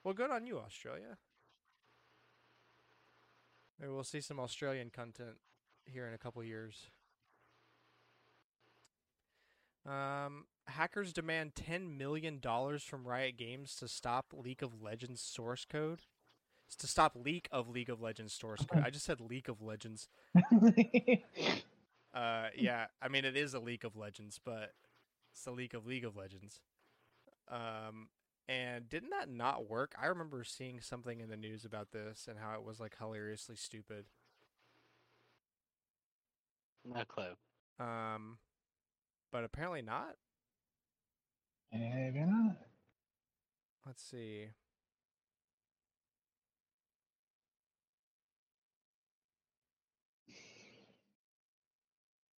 Speaker 1: Well, good on you, Australia. Maybe we'll see some Australian content here in a couple years. Um, hackers demand ten million dollars from Riot Games to stop League of Legends source code. It's to stop leak of League of Legends source code. I just said League of Legends. Uh, yeah, I mean it is a League of Legends, but it's the leak of League of Legends. Um, and didn't that not work? I remember seeing something in the news about this and how it was like hilariously stupid.
Speaker 2: No clue.
Speaker 1: Um, but apparently not.
Speaker 3: Maybe not.
Speaker 1: Let's see.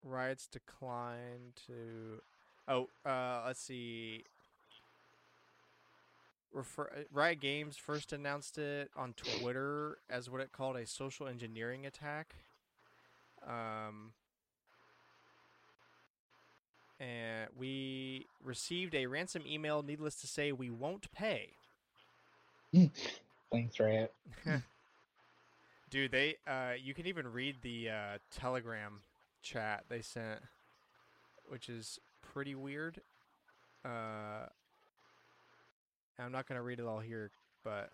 Speaker 1: Riot's decline to. Oh, uh, let's see. Refer- uh, Riot Games first announced it on Twitter as what it called a social engineering attack. Um, and we received a ransom email. Needless to say, we won't pay.
Speaker 3: Thanks, Riot.
Speaker 1: Dude, they uh you can even read the uh Telegram chat they sent which is pretty weird. Uh I'm not going to read it all here, but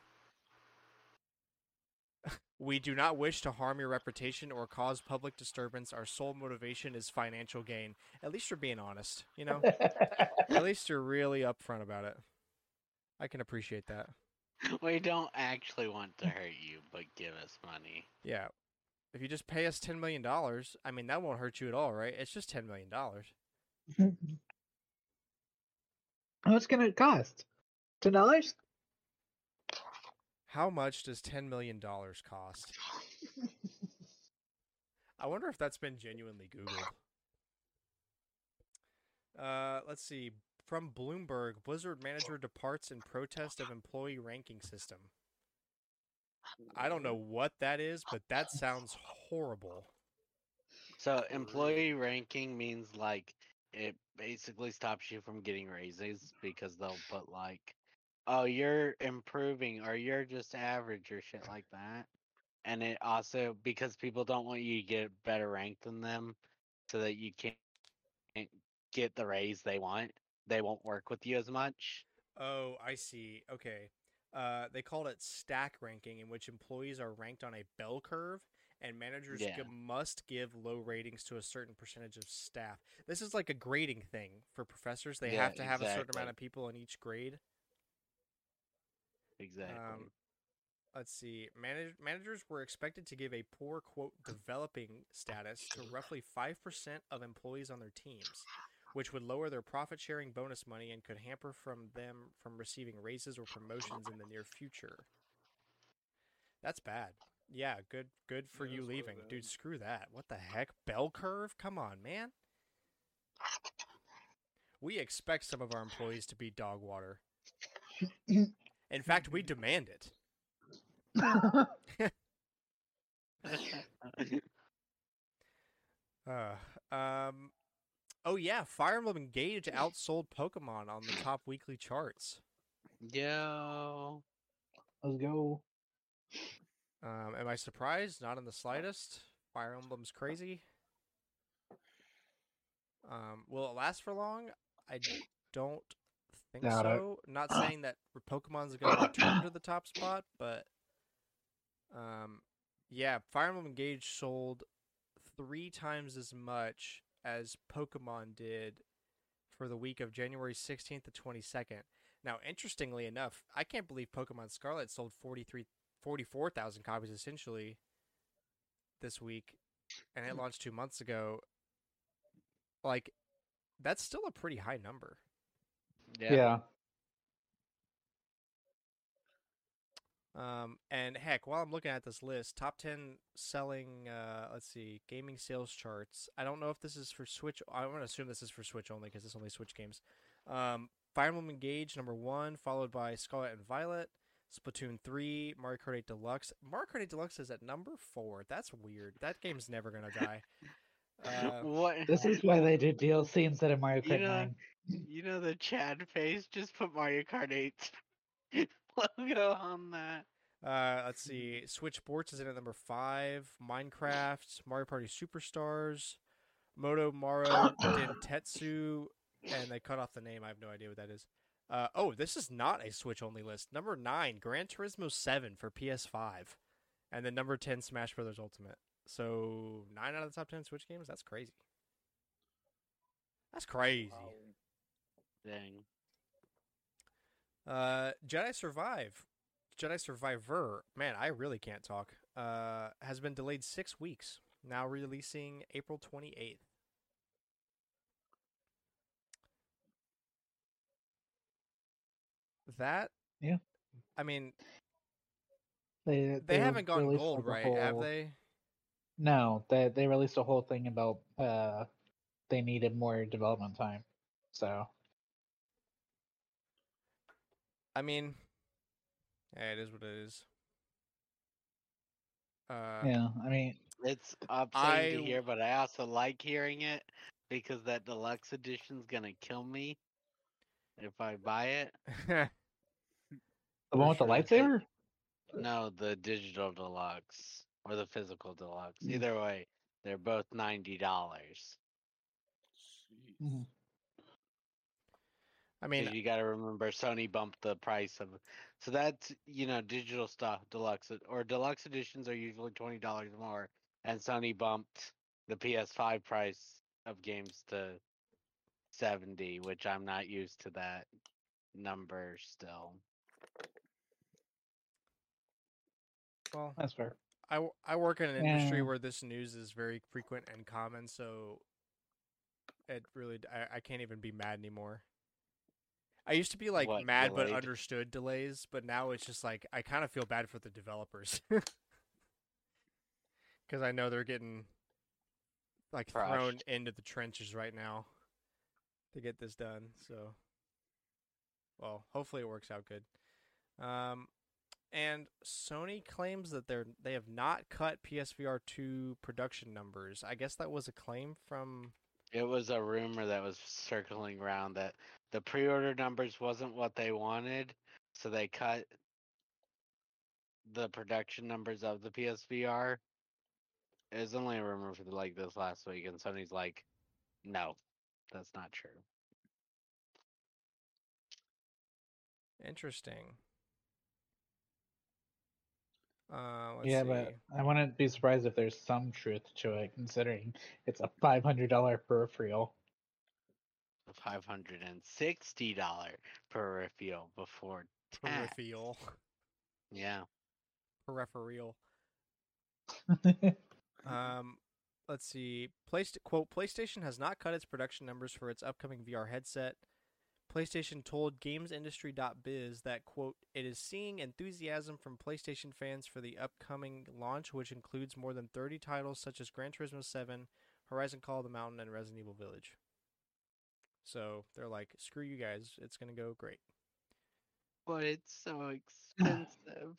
Speaker 1: we do not wish to harm your reputation or cause public disturbance. Our sole motivation is financial gain. At least you're being honest, you know? At least you're really upfront about it. I can appreciate that.
Speaker 2: We don't actually want to hurt you, but give us money.
Speaker 1: Yeah. If you just pay us $10 million, I mean, that won't hurt you at all, right? It's just $10 million.
Speaker 3: What's gonna cost? Ten dollars?
Speaker 1: How much does ten million dollars cost? I wonder if that's been genuinely Googled. Uh, let's see. From Bloomberg, Blizzard manager departs in protest of employee ranking system. I don't know what that is, but that sounds horrible.
Speaker 2: So employee ranking means like it basically stops you from getting raises because they'll put like, oh, you're improving or you're just average or shit like that. And it also because people don't want you to get better ranked than them, so that you can't get the raise they want. They won't work with you as much.
Speaker 1: Oh, I see. Okay. Uh, they called it stack ranking, in which employees are ranked on a bell curve, and managers
Speaker 2: Yeah.
Speaker 1: g- must give low ratings to a certain percentage of staff. This is like a grading thing for professors. They
Speaker 2: Yeah,
Speaker 1: have to have a certain amount of people in each grade.
Speaker 2: Exactly.
Speaker 1: Um, let's see. Manage- managers were expected to give a poor quote developing status to roughly five percent of employees on their teams, which would lower their profit sharing bonus money and could hamper from them from receiving raises or promotions in the near future. That's bad. Yeah, good good for
Speaker 4: Yeah,
Speaker 1: you
Speaker 4: really
Speaker 1: leaving. Dude, screw that. What the heck? Bell curve? Come on, man. We expect some of our employees to be dog water. In fact, we demand it. Uh, um, oh yeah, Fire Emblem Engage outsold Pokemon on the top weekly charts.
Speaker 2: Yeah,
Speaker 3: Let's go.
Speaker 1: Um, am I surprised? Not in the slightest. Fire Emblem's crazy. Um, will it last for long? I don't think
Speaker 3: Doubt it.
Speaker 1: Not saying that Pokemon's going to return to the top spot, but um, yeah, Fire Emblem Engage sold three times as much as Pokemon did for the week of January 16th to 22nd. Now, interestingly enough, I can't believe Pokemon Scarlet sold 43 44,000 copies essentially this week and it launched 2 months ago. Like that's still a pretty high number.
Speaker 3: Yeah.
Speaker 1: Um, and heck, while I'm looking at this list, top 10 selling, uh, let's see, gaming sales charts. I don't know if this is for Switch. I'm going to assume this is for Switch only because it's only Switch games. Um, Fire Emblem Engage, number one, followed by Scarlet and Violet, Splatoon 3, Mario Kart 8 Deluxe. Mario Kart 8 Deluxe is at number four. That's weird. That game's never going to die. Uh,
Speaker 2: what?
Speaker 3: This is why they do DLC instead of Mario
Speaker 2: You
Speaker 3: Kart
Speaker 2: know-
Speaker 3: 9.
Speaker 2: You know the Chad face just put Mario Kart 8's logo on that.
Speaker 1: Uh, let's see. Switch Sports is in at number five. Minecraft, Mario Party Superstars, Momotaro Dentetsu, and they cut off the name. I have no idea what that is. Uh, oh, this is not a Switch only list. Number nine, Gran Turismo Seven for PS5, and then number ten, Smash Brothers Ultimate. So nine out of the top ten Switch games. That's crazy. That's crazy.
Speaker 4: Wow.
Speaker 2: Dang.
Speaker 1: Uh, Jedi Survive, Jedi Survivor. Man, I really can't talk. Uh, has been delayed six weeks. Now releasing April twenty eighth. That.
Speaker 3: Yeah.
Speaker 1: I mean,
Speaker 3: They
Speaker 1: they haven't gone gold,
Speaker 3: like,
Speaker 1: right?
Speaker 3: a
Speaker 1: Have they?
Speaker 3: No, they they released a whole thing about uh they needed more development time. So
Speaker 1: I mean, yeah, it is what it is. Uh,
Speaker 3: yeah, I mean
Speaker 2: It's upsetting
Speaker 1: I-
Speaker 2: to hear, but I also like hearing it because that deluxe edition's gonna kill me if I buy it.
Speaker 3: the one with the lightsaber?
Speaker 2: No, the digital deluxe or the physical deluxe.
Speaker 3: Mm.
Speaker 2: Either way, they're both ninety dollars.
Speaker 4: Jeez.
Speaker 1: I mean,
Speaker 2: you got to remember Sony bumped the price of so that's you know digital stuff deluxe or deluxe editions are usually twenty dollars more, and Sony bumped the PS5 price of games to seventy, which I'm not used to that number still.
Speaker 1: well,
Speaker 3: That's fair.
Speaker 1: I, I work in an industry
Speaker 3: Yeah.
Speaker 1: where this news is very frequent and common, so it really I, I can't even be mad anymore. I used to be like
Speaker 2: What,
Speaker 1: mad but understood delays, but now it's just like I kind of feel bad for the developers because I know they're getting like thrown into the trenches right now to get this done. So, well, hopefully it works out good. Um, and Sony claims that they're they have not cut PSVR two production numbers. I guess that was a claim from
Speaker 2: It was a rumor that was circling around that the pre-order numbers wasn't what they wanted, so they cut the production numbers of the PSVR. It was only a rumor for like this last week, and Sony's like, "No, that's not true."
Speaker 1: interesting. Uh, let's
Speaker 3: yeah,
Speaker 1: see.
Speaker 3: but I wouldn't be surprised if there's some truth to it, considering it's a five hundred dollar peripheral.
Speaker 2: The five hundred and sixty dollar peripheral before tax.
Speaker 1: peripheral,
Speaker 2: Yeah,
Speaker 1: peripheral. Um, let's see. Playst- quote: PlayStation has not cut its production numbers for its upcoming VR headset. PlayStation told GamesIndustry.biz that quote: It is seeing enthusiasm from PlayStation fans for the upcoming launch, which includes more than 30 titles such as Gran Turismo 7, Horizon Call of the Mountain, and Resident Evil Village. So they're like, "Screw you guys! It's gonna go great."
Speaker 2: but it's so expensive.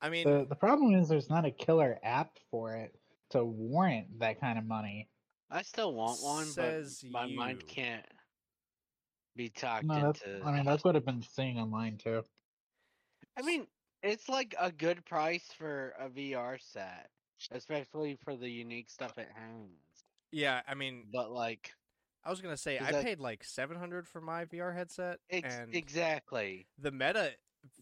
Speaker 1: I mean,
Speaker 3: the the problem is there's not a killer app for it to warrant that kind of money.
Speaker 2: I still want one,
Speaker 1: Says
Speaker 2: but my mind can't be talked
Speaker 3: No,
Speaker 2: into.
Speaker 3: I mean that's what I've been seeing online too.
Speaker 2: I mean, it's like a good price for a VR set, especially for the unique stuff it has.
Speaker 1: yeah. I mean,
Speaker 2: But like,
Speaker 1: I was gonna say I
Speaker 2: that-
Speaker 1: paid like 700 for my VR headset,
Speaker 2: ex-
Speaker 1: and
Speaker 2: exactly.
Speaker 1: the Meta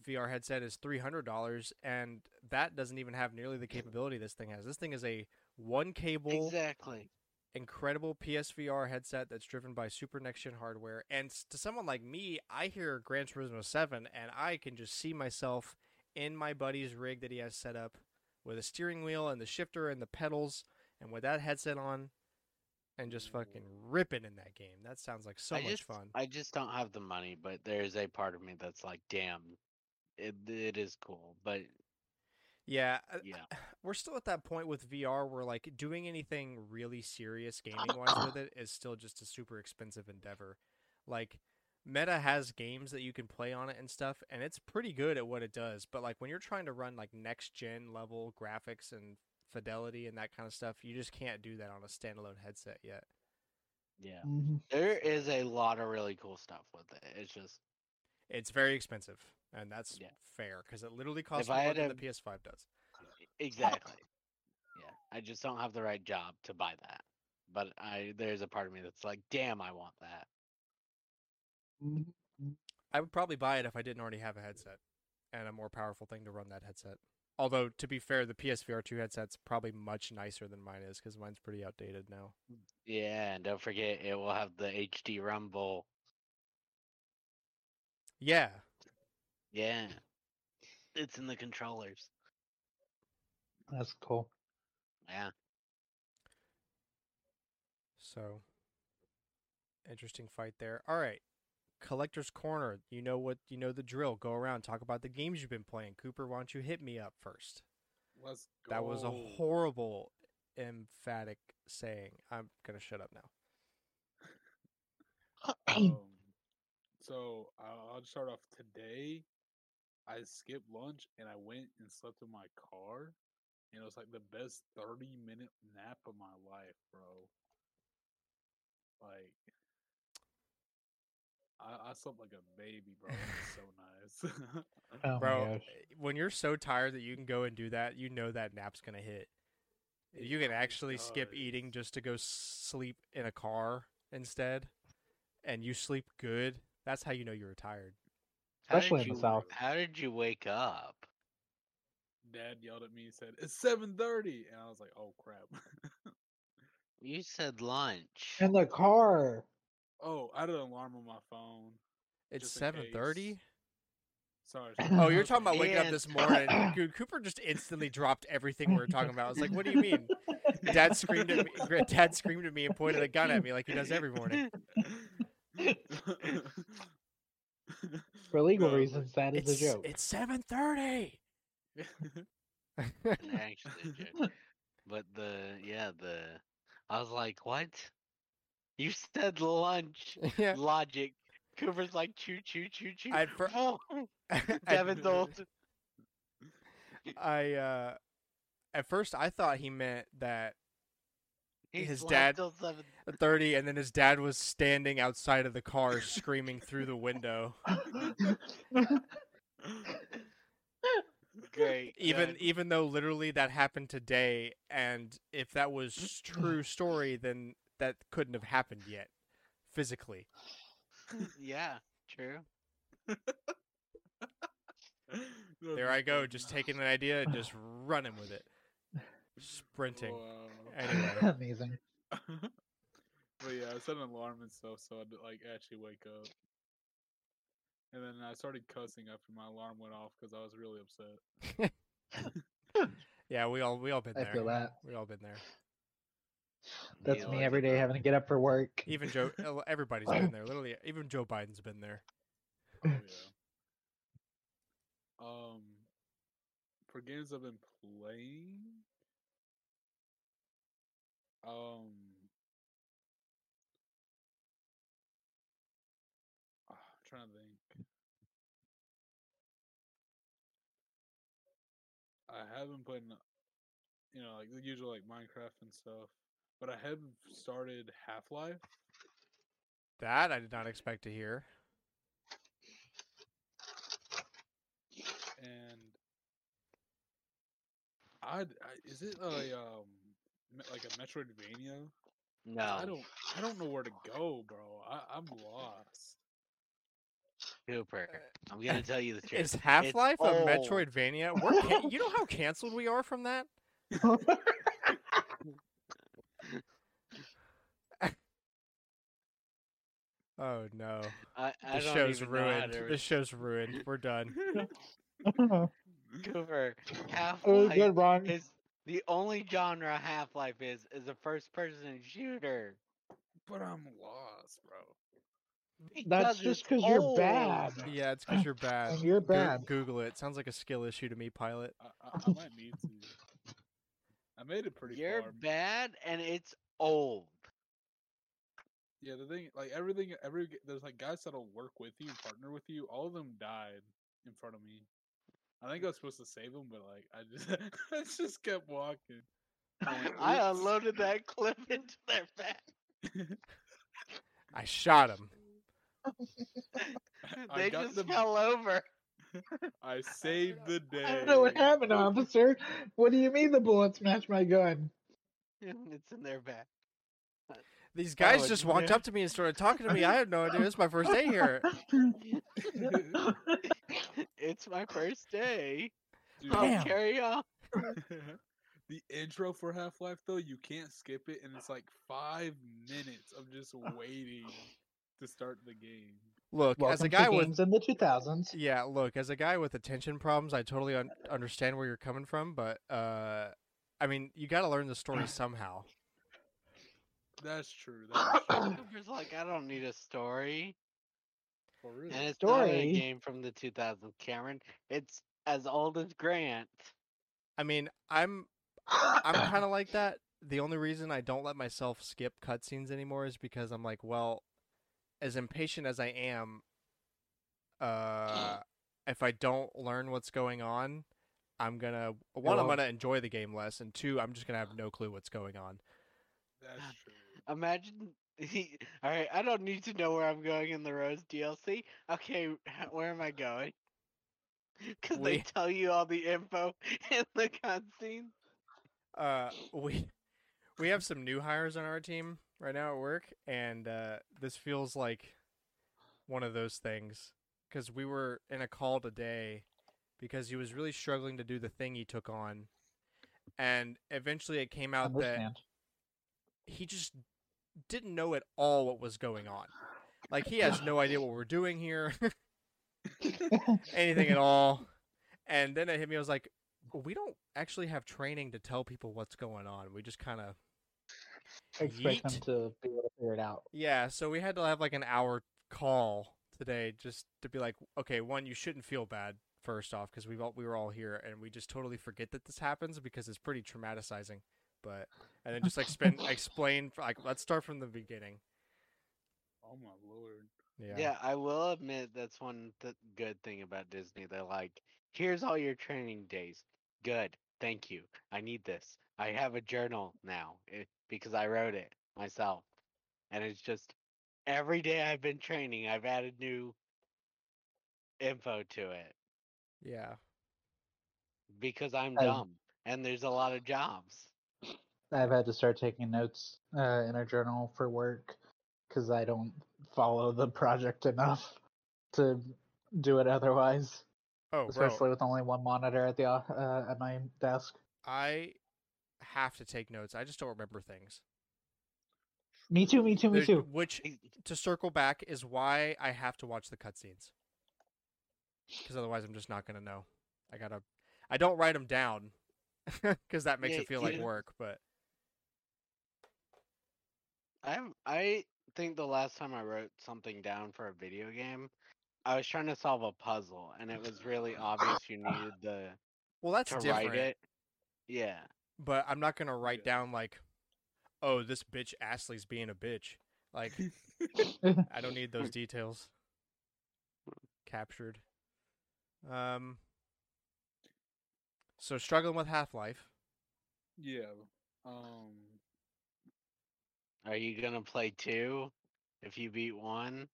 Speaker 1: VR headset is three hundred dollars, and that doesn't even have nearly the capability this thing has. This thing is a one cable,
Speaker 2: Exactly.
Speaker 1: Incredible PSVR headset that's driven by super next gen hardware. And to someone like me, I hear Gran Turismo Seven, and I can just see myself in my buddy's rig that he has set up with a steering wheel and the shifter and the pedals, and with that headset on, and just fucking ripping in that game. That sounds like so
Speaker 2: I
Speaker 1: much
Speaker 2: just,
Speaker 1: fun.
Speaker 2: I just don't have the money, but there's a part of me that's like, damn, it it is cool. But
Speaker 1: Yeah, uh,
Speaker 2: yeah,
Speaker 1: we're still at that point with VR where like doing anything really serious gaming wise with it is still just a super expensive endeavor. Like Meta has games that you can play on it and stuff, and it's pretty good at what it does. But like when you're trying to run like next gen level graphics and fidelity and that kind of stuff, you just can't do that on a standalone headset yet.
Speaker 2: yeah.
Speaker 3: Mhm.
Speaker 2: There is a lot of really cool stuff with it. It's just
Speaker 1: It's very expensive, and that's
Speaker 2: Yeah.
Speaker 1: fair because it literally costs more than
Speaker 2: a-
Speaker 1: the PS5 does.
Speaker 2: exactly. Yeah, I just don't have the right job to buy that. But I there's a part of me that's like, damn, I want that.
Speaker 3: Mhm.
Speaker 1: I would probably buy it if I didn't already have a headset and a more powerful thing to run that headset. Although to be fair, the PSVR two headset's probably much nicer than mine is because mine's pretty outdated now.
Speaker 2: Yeah, and don't forget it will have the HD rumble.
Speaker 1: Yeah,
Speaker 2: Yeah. It's in the controllers.
Speaker 3: That's cool.
Speaker 2: Yeah.
Speaker 1: so interesting fight there. All right, collector's corner. You know what? You know the drill. Go around, talk about the games you've been playing. Cooper, why don't you hit me up first?
Speaker 4: Let's go.
Speaker 1: That was a horrible, emphatic saying. I'm gonna shut up now.
Speaker 4: Um, so I'll, I'll just start off today. I skipped lunch and I went and slept in my car, and it was like the best thirty minute nap of my life, bro. Like, I, I slept like a baby, bro. It was so nice.
Speaker 3: Oh
Speaker 1: Bro,
Speaker 3: eh,
Speaker 1: when you're so tired that you can go and do that, you know that nap's gonna hit. If you can
Speaker 4: It
Speaker 1: actually skip
Speaker 4: does.
Speaker 1: eating just to go sleep in a car instead, and you sleep good, that's how you know you're retired.
Speaker 2: How
Speaker 3: Especially
Speaker 2: did
Speaker 3: in the
Speaker 2: you,
Speaker 3: South.
Speaker 2: How did you wake up?
Speaker 4: Dad yelled at me and said, "It's 7.30. and I was like, "Oh crap."
Speaker 2: You said lunch.
Speaker 3: In the car.
Speaker 4: oh, I had an alarm on my phone.
Speaker 1: It's
Speaker 4: seven thirty? in
Speaker 1: seven
Speaker 4: case.
Speaker 1: thirty.
Speaker 4: Sorry.
Speaker 1: Oh, you're talking about waking up this morning. Dude, Cooper just instantly dropped everything we were talking about. I was like, "What do you mean?" Dad screamed at me. Dad screamed at me and pointed a gun at me like he does every morning.
Speaker 3: For legal
Speaker 4: No,
Speaker 3: reasons, that is a joke.
Speaker 1: it's seven thirty.
Speaker 2: Actually joke. But the yeah the I was like, what? You said lunch
Speaker 1: yeah.
Speaker 2: logic. Cooper's like choo choo choo choo.
Speaker 1: I'd
Speaker 2: Oh, Devin's old.
Speaker 1: I uh at first I thought he meant that
Speaker 2: He
Speaker 1: his dad-
Speaker 2: till
Speaker 1: 30 and then his dad was standing outside of the car screaming through the window.
Speaker 2: Great.
Speaker 1: Even
Speaker 2: good.
Speaker 1: even though literally that happened today and if that was true story then that couldn't have happened yet physically.
Speaker 2: yeah, true.
Speaker 1: There I go just taking an idea and just running with it. Sprinting. Anyway.
Speaker 3: Amazing.
Speaker 4: but yeah, I set an alarm and stuff so I'd like actually wake up. And then I started cussing after my alarm went off because I was really upset.
Speaker 1: Yeah, we all we all been
Speaker 3: I
Speaker 1: there.
Speaker 3: feel that.
Speaker 1: We all been there.
Speaker 3: That's
Speaker 2: Neil,
Speaker 3: me
Speaker 2: I
Speaker 3: every
Speaker 2: did
Speaker 3: day
Speaker 2: not.
Speaker 3: having to get up for work.
Speaker 1: Even Joe uh, everybody's been there. Literally even Joe Biden's been there.
Speaker 4: Oh yeah. Um, for games I've been playing, um, ah, I'm trying to think. I haven't played, n- you know, like the usual like Minecraft and stuff, but I have started Half Life.
Speaker 1: That I did not expect to hear.
Speaker 4: and I'd, I is it a um like a Metroidvania?
Speaker 2: No,
Speaker 4: I don't I don't know where to go, bro. I, I'm lost.
Speaker 2: Cooper. I'm gonna tell you the truth.
Speaker 1: Is Half Life a
Speaker 2: old.
Speaker 1: Metroidvania? We're can- you know how canceled we are from that? Oh no.
Speaker 2: I, I
Speaker 1: The show's
Speaker 2: even know how
Speaker 1: ruined.
Speaker 2: to
Speaker 1: The show's ruined. We're done.
Speaker 2: Cooper. Half
Speaker 3: Oh,
Speaker 2: Life
Speaker 3: good, Ron.
Speaker 2: is the only genre Half Life is is a first person shooter.
Speaker 4: but I'm lost, bro.
Speaker 3: That's just because you're bad.
Speaker 1: Yeah, it's because you're bad.
Speaker 3: You're
Speaker 1: Go-
Speaker 3: bad.
Speaker 1: Google it. Sounds like a skill issue to me, pilot.
Speaker 4: I, I, I might need to. I made it pretty
Speaker 2: You're
Speaker 4: far.
Speaker 2: bad and it's old.
Speaker 4: Yeah, the thing, like everything, every there's like guys that'll work with you, partner with you. All of them died in front of me. I think I was supposed to save them, but like I just, I just kept walking. I'm like,
Speaker 2: I unloaded that clip into their back.
Speaker 1: I shot him.
Speaker 4: I
Speaker 2: They
Speaker 4: got
Speaker 2: just
Speaker 4: them-
Speaker 2: fell over.
Speaker 4: I saved the day.
Speaker 3: I don't know what happened, officer. What do you mean the bullets match my gun?
Speaker 2: It's in their back.
Speaker 1: These oh, guys
Speaker 2: Oh,
Speaker 1: just walked
Speaker 2: yeah.
Speaker 1: up to me and started talking to me. I had no idea. This is my first day here.
Speaker 2: it's my first day.
Speaker 4: Dude,
Speaker 2: I'll
Speaker 1: Damn.
Speaker 2: carry on.
Speaker 4: the intro for Half Life though, you can't skip it, and it's like five minutes of just waiting to start the game.
Speaker 1: Look,
Speaker 3: Welcome
Speaker 1: as a
Speaker 3: to
Speaker 1: guy with
Speaker 3: games in the 2000s.
Speaker 1: yeah, look, as a guy with attention problems, I totally un- understand where you're coming from, but uh I mean, you got to learn the story somehow.
Speaker 4: That's true. That's true.
Speaker 2: Cooper's like, I don't need a story.
Speaker 4: For real.
Speaker 2: And it's not a game from the 2000s, Cameron. It's as old as Grant.
Speaker 1: I mean, I'm I'm kind of like that. The only reason I don't let myself skip cutscenes anymore is because I'm like, well, as impatient as I am, uh, if I don't learn what's going on, I'm gonna one, I'm gonna enjoy the game less, and two, I'm just gonna have no clue what's going on.
Speaker 4: That's true.
Speaker 2: Imagine. He, all right, I don't need to know where I'm going in the Rose DLC. Okay, where am I going? Because they tell you all the info in the cutscene.
Speaker 1: Uh, we we have some new hires on our team right now at work, and uh, this feels like one of those things because we were in a call today because he was really struggling to do the thing he took on, and eventually it came out that he just didn't know at all what was going on. Like he has no idea what we're doing here, anything at all. And then it hit me. I was like, we don't actually have training to tell people what's going on. We just kind of
Speaker 3: Expect them to be able to figure it out.
Speaker 1: yeah. So we had to have like an hour call today just to be like, okay, one, you shouldn't feel bad first off because we all we were all here and we just totally forget that this happens because it's pretty traumatizing. But and then just like spend explain like let's start from the beginning.
Speaker 4: Oh my lord.
Speaker 1: Yeah.
Speaker 2: Yeah. I will admit that's one th- good thing about Disney. They're like, here's all your training days. Good. Thank you. I need this. I have a journal now eh, because I wrote it myself. And it's just every day I've been training, I've added new info to it
Speaker 1: Yeah.
Speaker 2: because I'm
Speaker 3: Um,
Speaker 2: dumb and there's a lot of jobs.
Speaker 3: I've had to start taking notes uh, in a journal for work because I don't follow the project enough to do it otherwise.
Speaker 1: Oh, bro.
Speaker 3: especially with only one monitor at the uh, at my desk.
Speaker 1: I have to take notes. I just don't remember things.
Speaker 3: Me too. Me too. Me
Speaker 1: There's-
Speaker 3: too.
Speaker 1: Which, to circle back, is why I have to watch the cutscenes. Because otherwise, I'm just not gonna know. I gotta. I don't write them down because that makes
Speaker 2: Yeah,
Speaker 1: it feel
Speaker 2: you
Speaker 1: like work. But
Speaker 2: I I think the last time I wrote something down for a video game, I was trying to solve a puzzle and it was really obvious you needed the
Speaker 1: well, that's
Speaker 2: to
Speaker 1: different.
Speaker 2: write it. Yeah.
Speaker 1: But I'm not gonna write
Speaker 4: Yeah.
Speaker 1: down like, "Oh, this bitch Ashley's being a bitch." Like, I don't need those details captured. Um. So struggling with Half Life.
Speaker 4: yeah. Um.
Speaker 2: Are you gonna play two if you beat one?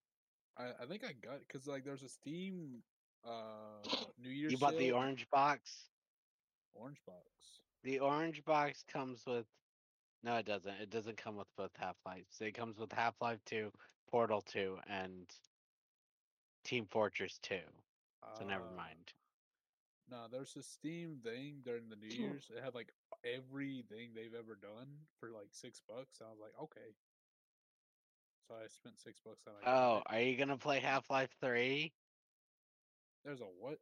Speaker 4: I, I think I got because like there's a Steam uh New Year's.
Speaker 2: You bought the orange box?
Speaker 4: orange box.
Speaker 2: The orange box comes with no it doesn't. It doesn't come with both Half Lives. It comes with Half Life two, Portal two, and Team Fortress two. So never
Speaker 4: Uh,
Speaker 2: mind.
Speaker 4: No, there's a Steam thing during the New hmm. Year's. It had like everything they've ever done for like six bucks. I was like, okay. So I spent six bucks on. I
Speaker 2: Oh, are you gonna play Half Life three?
Speaker 4: there's a what?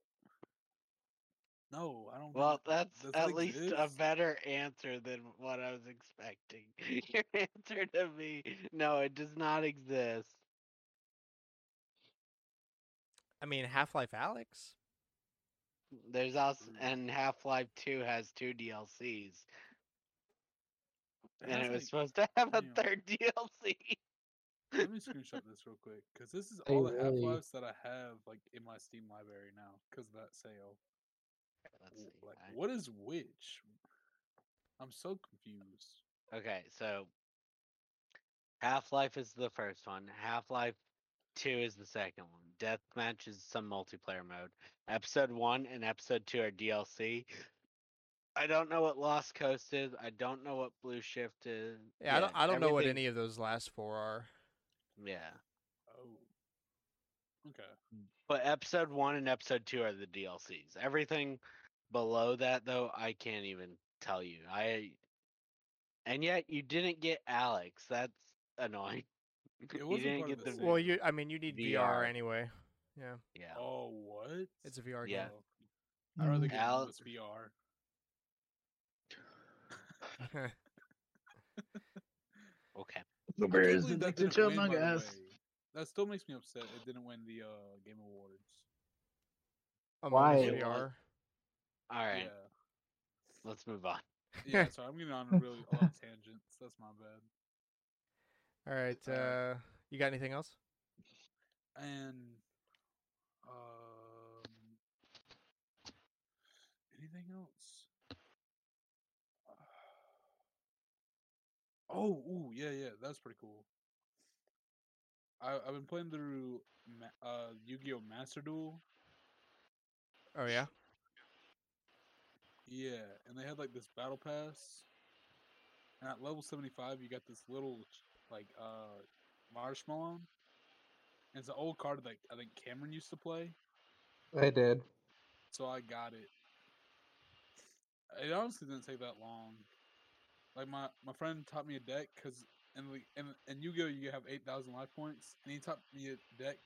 Speaker 4: No, I don't.
Speaker 2: Well,
Speaker 4: it-
Speaker 2: that's
Speaker 4: does
Speaker 2: at
Speaker 4: it
Speaker 2: least a better answer than what I was expecting. Your answer to me, no, it does not exist.
Speaker 1: I mean, Half Life Alyx.
Speaker 2: There's also
Speaker 4: Mm.
Speaker 2: and Half Life Two has two DLCs,
Speaker 4: It
Speaker 2: and it was
Speaker 4: like-
Speaker 2: supposed to have a
Speaker 4: damn.
Speaker 2: third DLC.
Speaker 4: Let me screenshot this real quick because this is all the Half Lives that I have like in my Steam library now because of that sale.
Speaker 2: Let's see.
Speaker 4: Like,
Speaker 2: I-
Speaker 4: what is which? I'm so confused.
Speaker 2: Okay, so Half Life is the first one. Half Life Two is the second one. Deathmatch is some multiplayer mode. Episode one and episode two are DLC. I don't know what Lost Coast is. I don't know what Blue Shift is.
Speaker 1: Yeah, I don't. I don't know what any of those last four are.
Speaker 2: Yeah,
Speaker 4: Oh, okay.
Speaker 2: but episode one and episode two are the DLCs. Everything below that, though, I can't even tell you. I and yet you didn't get Alyx. That's annoying.
Speaker 4: It
Speaker 2: you
Speaker 4: wasn't
Speaker 2: didn't get
Speaker 4: the
Speaker 2: the.
Speaker 1: Well, you. I mean, you need VR,
Speaker 2: VR.
Speaker 1: anyway. Yeah,
Speaker 2: yeah.
Speaker 4: Oh, what?
Speaker 1: it's a VR
Speaker 2: Yeah.
Speaker 4: Oh, I'd rather
Speaker 3: Mm.
Speaker 4: get
Speaker 2: Al-
Speaker 4: this VR.
Speaker 1: game.
Speaker 2: Okay.
Speaker 4: I
Speaker 3: Where is
Speaker 4: that
Speaker 3: Addicted
Speaker 4: didn't
Speaker 3: to
Speaker 4: win,
Speaker 3: Among
Speaker 4: the
Speaker 3: Us?
Speaker 4: way. That still makes me upset. It didn't win the uh, Game Awards.
Speaker 1: Among Us
Speaker 3: Why?
Speaker 1: VR.
Speaker 2: All right.
Speaker 4: Yeah.
Speaker 2: Let's move on.
Speaker 4: Yeah, sorry, I'm getting on a really a lot of tangents. That's my bad.
Speaker 1: All right.
Speaker 4: Uh,
Speaker 1: you got anything else?
Speaker 4: And um, anything else? Oh, ooh, yeah, yeah, that's pretty cool. I I've been playing through uh Yu-Gi-Oh! Master Duel.
Speaker 1: Oh yeah.
Speaker 4: Yeah, and they had like this battle pass. And at level 75, you got this little like uh marshmallow. And it's an old card that I think Cameron used to play.
Speaker 3: I did.
Speaker 4: So I got it. It honestly didn't take that long. Like my my friend taught me a deck because in the in in Yu-Gi-Oh you have eight thousand life points, and he taught me a deck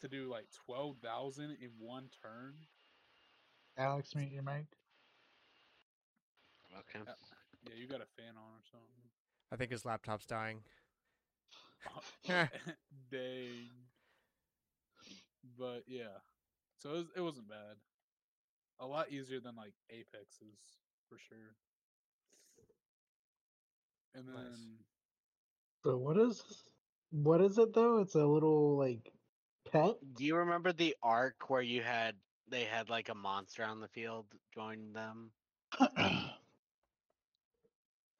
Speaker 4: to do like twelve thousand in one turn.
Speaker 3: Alex, mute your mic.
Speaker 2: Okay.
Speaker 4: Yeah, you got a fan on or something.
Speaker 1: I think his laptop's dying.
Speaker 4: Dang. But yeah, so it, was, it wasn't bad. A lot easier than like Apex's for sure. And then
Speaker 1: Nice.
Speaker 5: So what is what is it though? It's a little like pet.
Speaker 2: Do you remember the arc where you had they had like a monster on the field join them?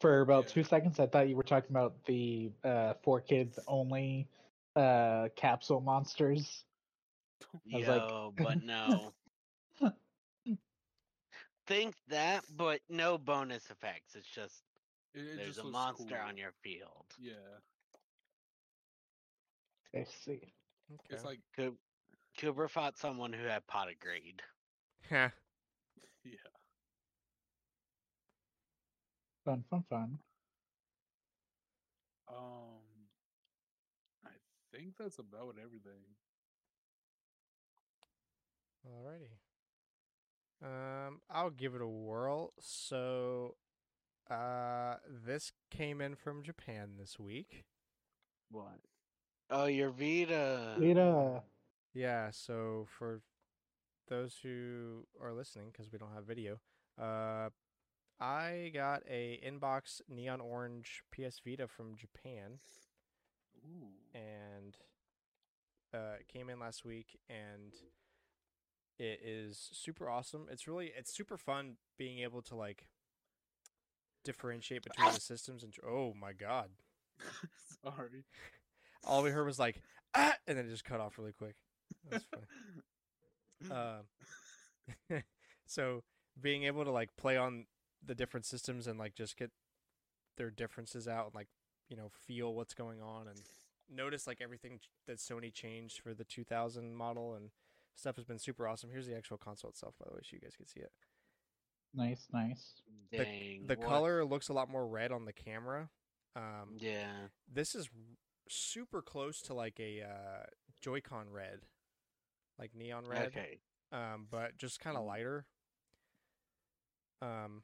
Speaker 3: For about
Speaker 4: Yeah.
Speaker 3: two seconds, I thought you were talking about the uh, four kids only uh, capsule monsters. I was like-
Speaker 2: but no. Think that, but no bonus effects. It's just
Speaker 4: it, it
Speaker 2: there's
Speaker 4: just
Speaker 2: a monster
Speaker 4: cool.
Speaker 2: on your field.
Speaker 4: Yeah,
Speaker 3: I see.
Speaker 1: Okay.
Speaker 4: it's like
Speaker 2: Coop- Cooper fought someone who had pot of greed.
Speaker 4: Yeah.
Speaker 3: Fun, fun, fun.
Speaker 4: Um, I think that's about everything.
Speaker 1: Alrighty. Um, I'll give it a whirl. So, uh, this came in from Japan this week.
Speaker 2: What? Oh, your Vita.
Speaker 3: Vita.
Speaker 1: Yeah. So for those who are listening, because we don't have video, uh, I got a inbox neon orange PS Vita from Japan,
Speaker 4: Ooh.
Speaker 1: and uh, it came in last week, and it is super awesome. It's really it's super fun being able to like differentiate between the systems and oh my god
Speaker 4: Sorry.
Speaker 1: all we heard was like ah and then it just cut off really quick that's funny um so being able to like play on the different systems and like just get their differences out and like you know feel what's going on and notice like everything that Sony changed for the 2000 model and stuff has been super awesome. Here's the actual console itself by the way so you guys can see it.
Speaker 3: Nice, nice.
Speaker 2: Dang.
Speaker 1: The
Speaker 2: what-
Speaker 1: color looks a lot more red on the camera. Um
Speaker 2: Yeah.
Speaker 1: this is super close to like a uh Joy-Con red. Like neon red.
Speaker 2: Okay.
Speaker 1: um, but just kind of lighter. Um,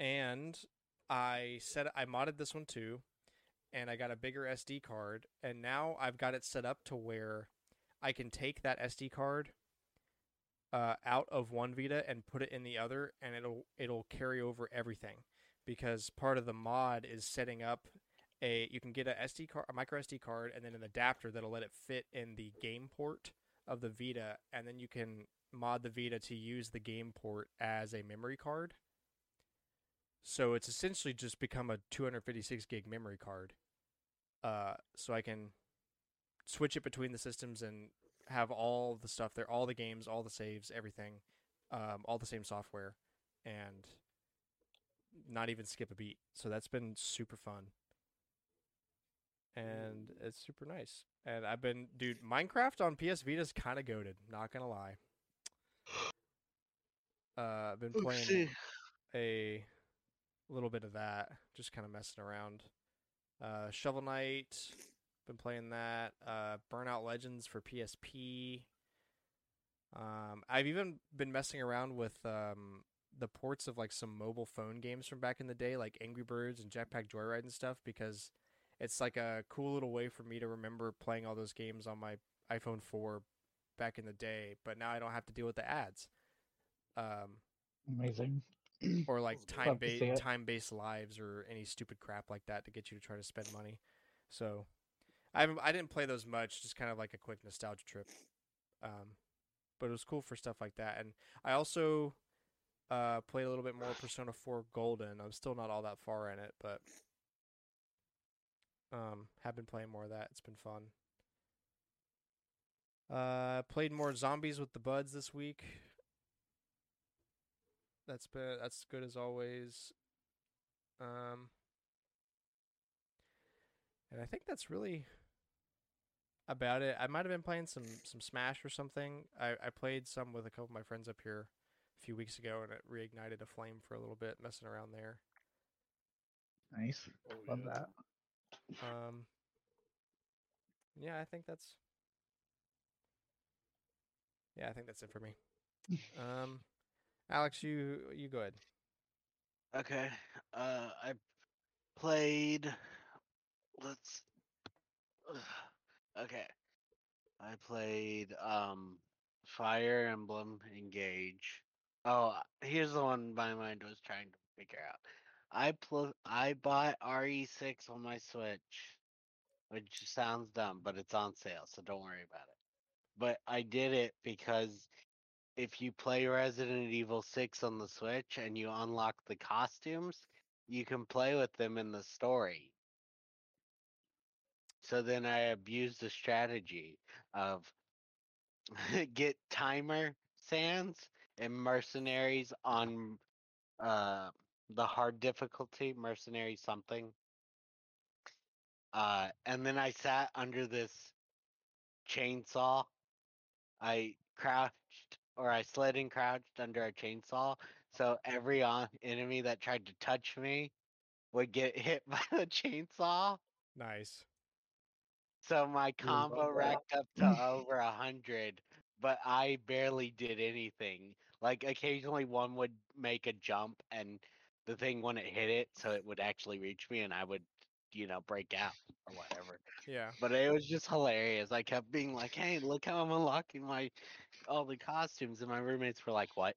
Speaker 1: and I said I modded this one too, and I got a bigger SD card, and now I've got it set up to where I can take that SD card uh, out of one Vita and put it in the other, and it'll it'll carry over everything because part of the mod is setting up a you can get a SD card, a micro SD card, and then an adapter that'll let it fit in the game port of the Vita, and then you can mod the Vita to use the game port as a memory card. So it's essentially just become a 256 gig memory card. Uh, so I can switch it between the systems and have all the stuff there, all the games, all the saves, everything, um, all the same software, and not even skip a beat. So that's been super fun. And it's super nice. And I've been, dude, Minecraft on PS Vita is kind of goaded. Not gonna lie. Uh, I've been playing
Speaker 2: Oopsie.
Speaker 1: A little bit of that, just kind of messing around. Uh, Shovel Knight, been playing that. Uh, Burnout Legends for PSP. Um, I've even been messing around with um, the ports of like some mobile phone games from back in the day, like Angry Birds and Jetpack Joyride and stuff, because it's like a cool little way for me to remember playing all those games on my iPhone 4 back in the day. But now I don't have to deal with the ads. Um,
Speaker 3: Amazing.
Speaker 1: or like time
Speaker 3: to see
Speaker 1: based time based lives or any stupid crap like that to get you to try to spend money. So I I didn't play those much, just kind of like a quick nostalgia trip. Um, but it was cool for stuff like that. And I also uh, played a little bit more Persona 4 Golden. I'm still not all that far in it, but um, have been playing more of that. It's been fun. Uh, played more Zombies with the Buds this week. That's been that's good as always. Um, and I think that's really about it. I might have been playing some some Smash or something. I I played some with a couple of my friends up here a few weeks ago, and it reignited a flame for a little bit, messing around there.
Speaker 3: Nice.
Speaker 4: Oh,
Speaker 3: Love
Speaker 4: yeah.
Speaker 3: that.
Speaker 1: Um, yeah, I think that's. Yeah, I think that's it for me. um, Alex, you you go ahead.
Speaker 2: Okay. Uh, I played. Let's. Okay. I played um Fire Emblem Engage. Oh, here's the one my mind was trying to figure out. I pl- I bought RE6 on my Switch, which sounds dumb, but it's on sale, so don't worry about it. But I did it because if you play Resident Evil 6 on the Switch and you unlock the costumes, you can play with them in the story. So then I abused the strategy of get timer sands and mercenaries on uh the hard difficulty, mercenary something. Uh and then I sat under this chainsaw. I crouched or I slid and crouched under a chainsaw. So every on- enemy that tried to touch me would get hit by the chainsaw.
Speaker 1: Nice.
Speaker 2: So my combo racked up to over a hundred, but I barely did anything. Like occasionally one would make a jump and the thing wouldn't hit it, so it would actually reach me and I would, you know, break out or whatever.
Speaker 1: Yeah.
Speaker 2: But it was just hilarious. I kept being like, "Hey, look how I'm unlocking my all the costumes," and my roommates were like, "What?"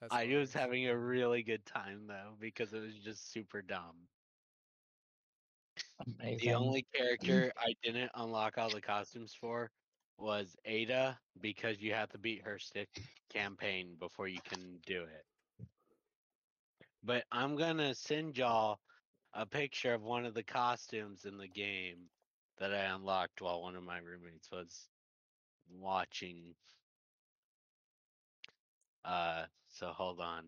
Speaker 1: That's
Speaker 2: I was having a really good time though because it was just super dumb.
Speaker 3: Amazing.
Speaker 2: The only character I didn't unlock all the costumes for was Ada because you have to beat her stick campaign before you can do it. But I'm gonna send y'all a picture of one of the costumes in the game that I unlocked while one of my roommates was watching. Uh, so hold on.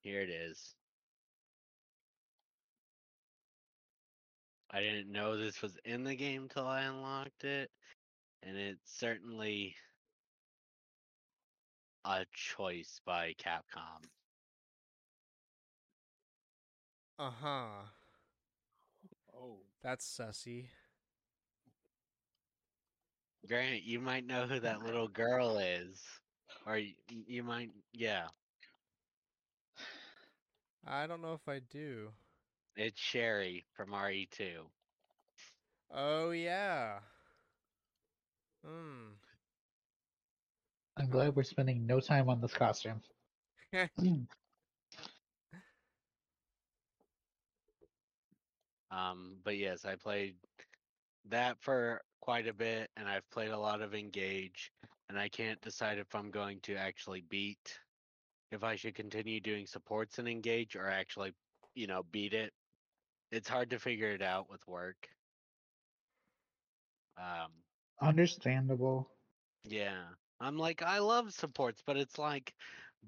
Speaker 2: Here it is. I didn't know this was in the game till I unlocked it, and it's certainly a choice by Capcom.
Speaker 1: Uh huh.
Speaker 4: Oh,
Speaker 1: That's sussy.
Speaker 2: Grant, you might know who that little girl is, or you, you might, yeah,
Speaker 1: I don't know if I do.
Speaker 2: it's Sherry from RE2.
Speaker 1: Oh yeah. Hmm.
Speaker 3: I'm glad we're spending no time on this costume.
Speaker 2: Um, but yes, I played that for quite a bit, and I've played a lot of Engage, and I can't decide if I'm going to actually beat, if I should continue doing supports and Engage or actually, you know, beat it. It's hard to figure it out with work. Um,
Speaker 3: Understandable.
Speaker 2: yeah, I'm like, I love supports, but it's like,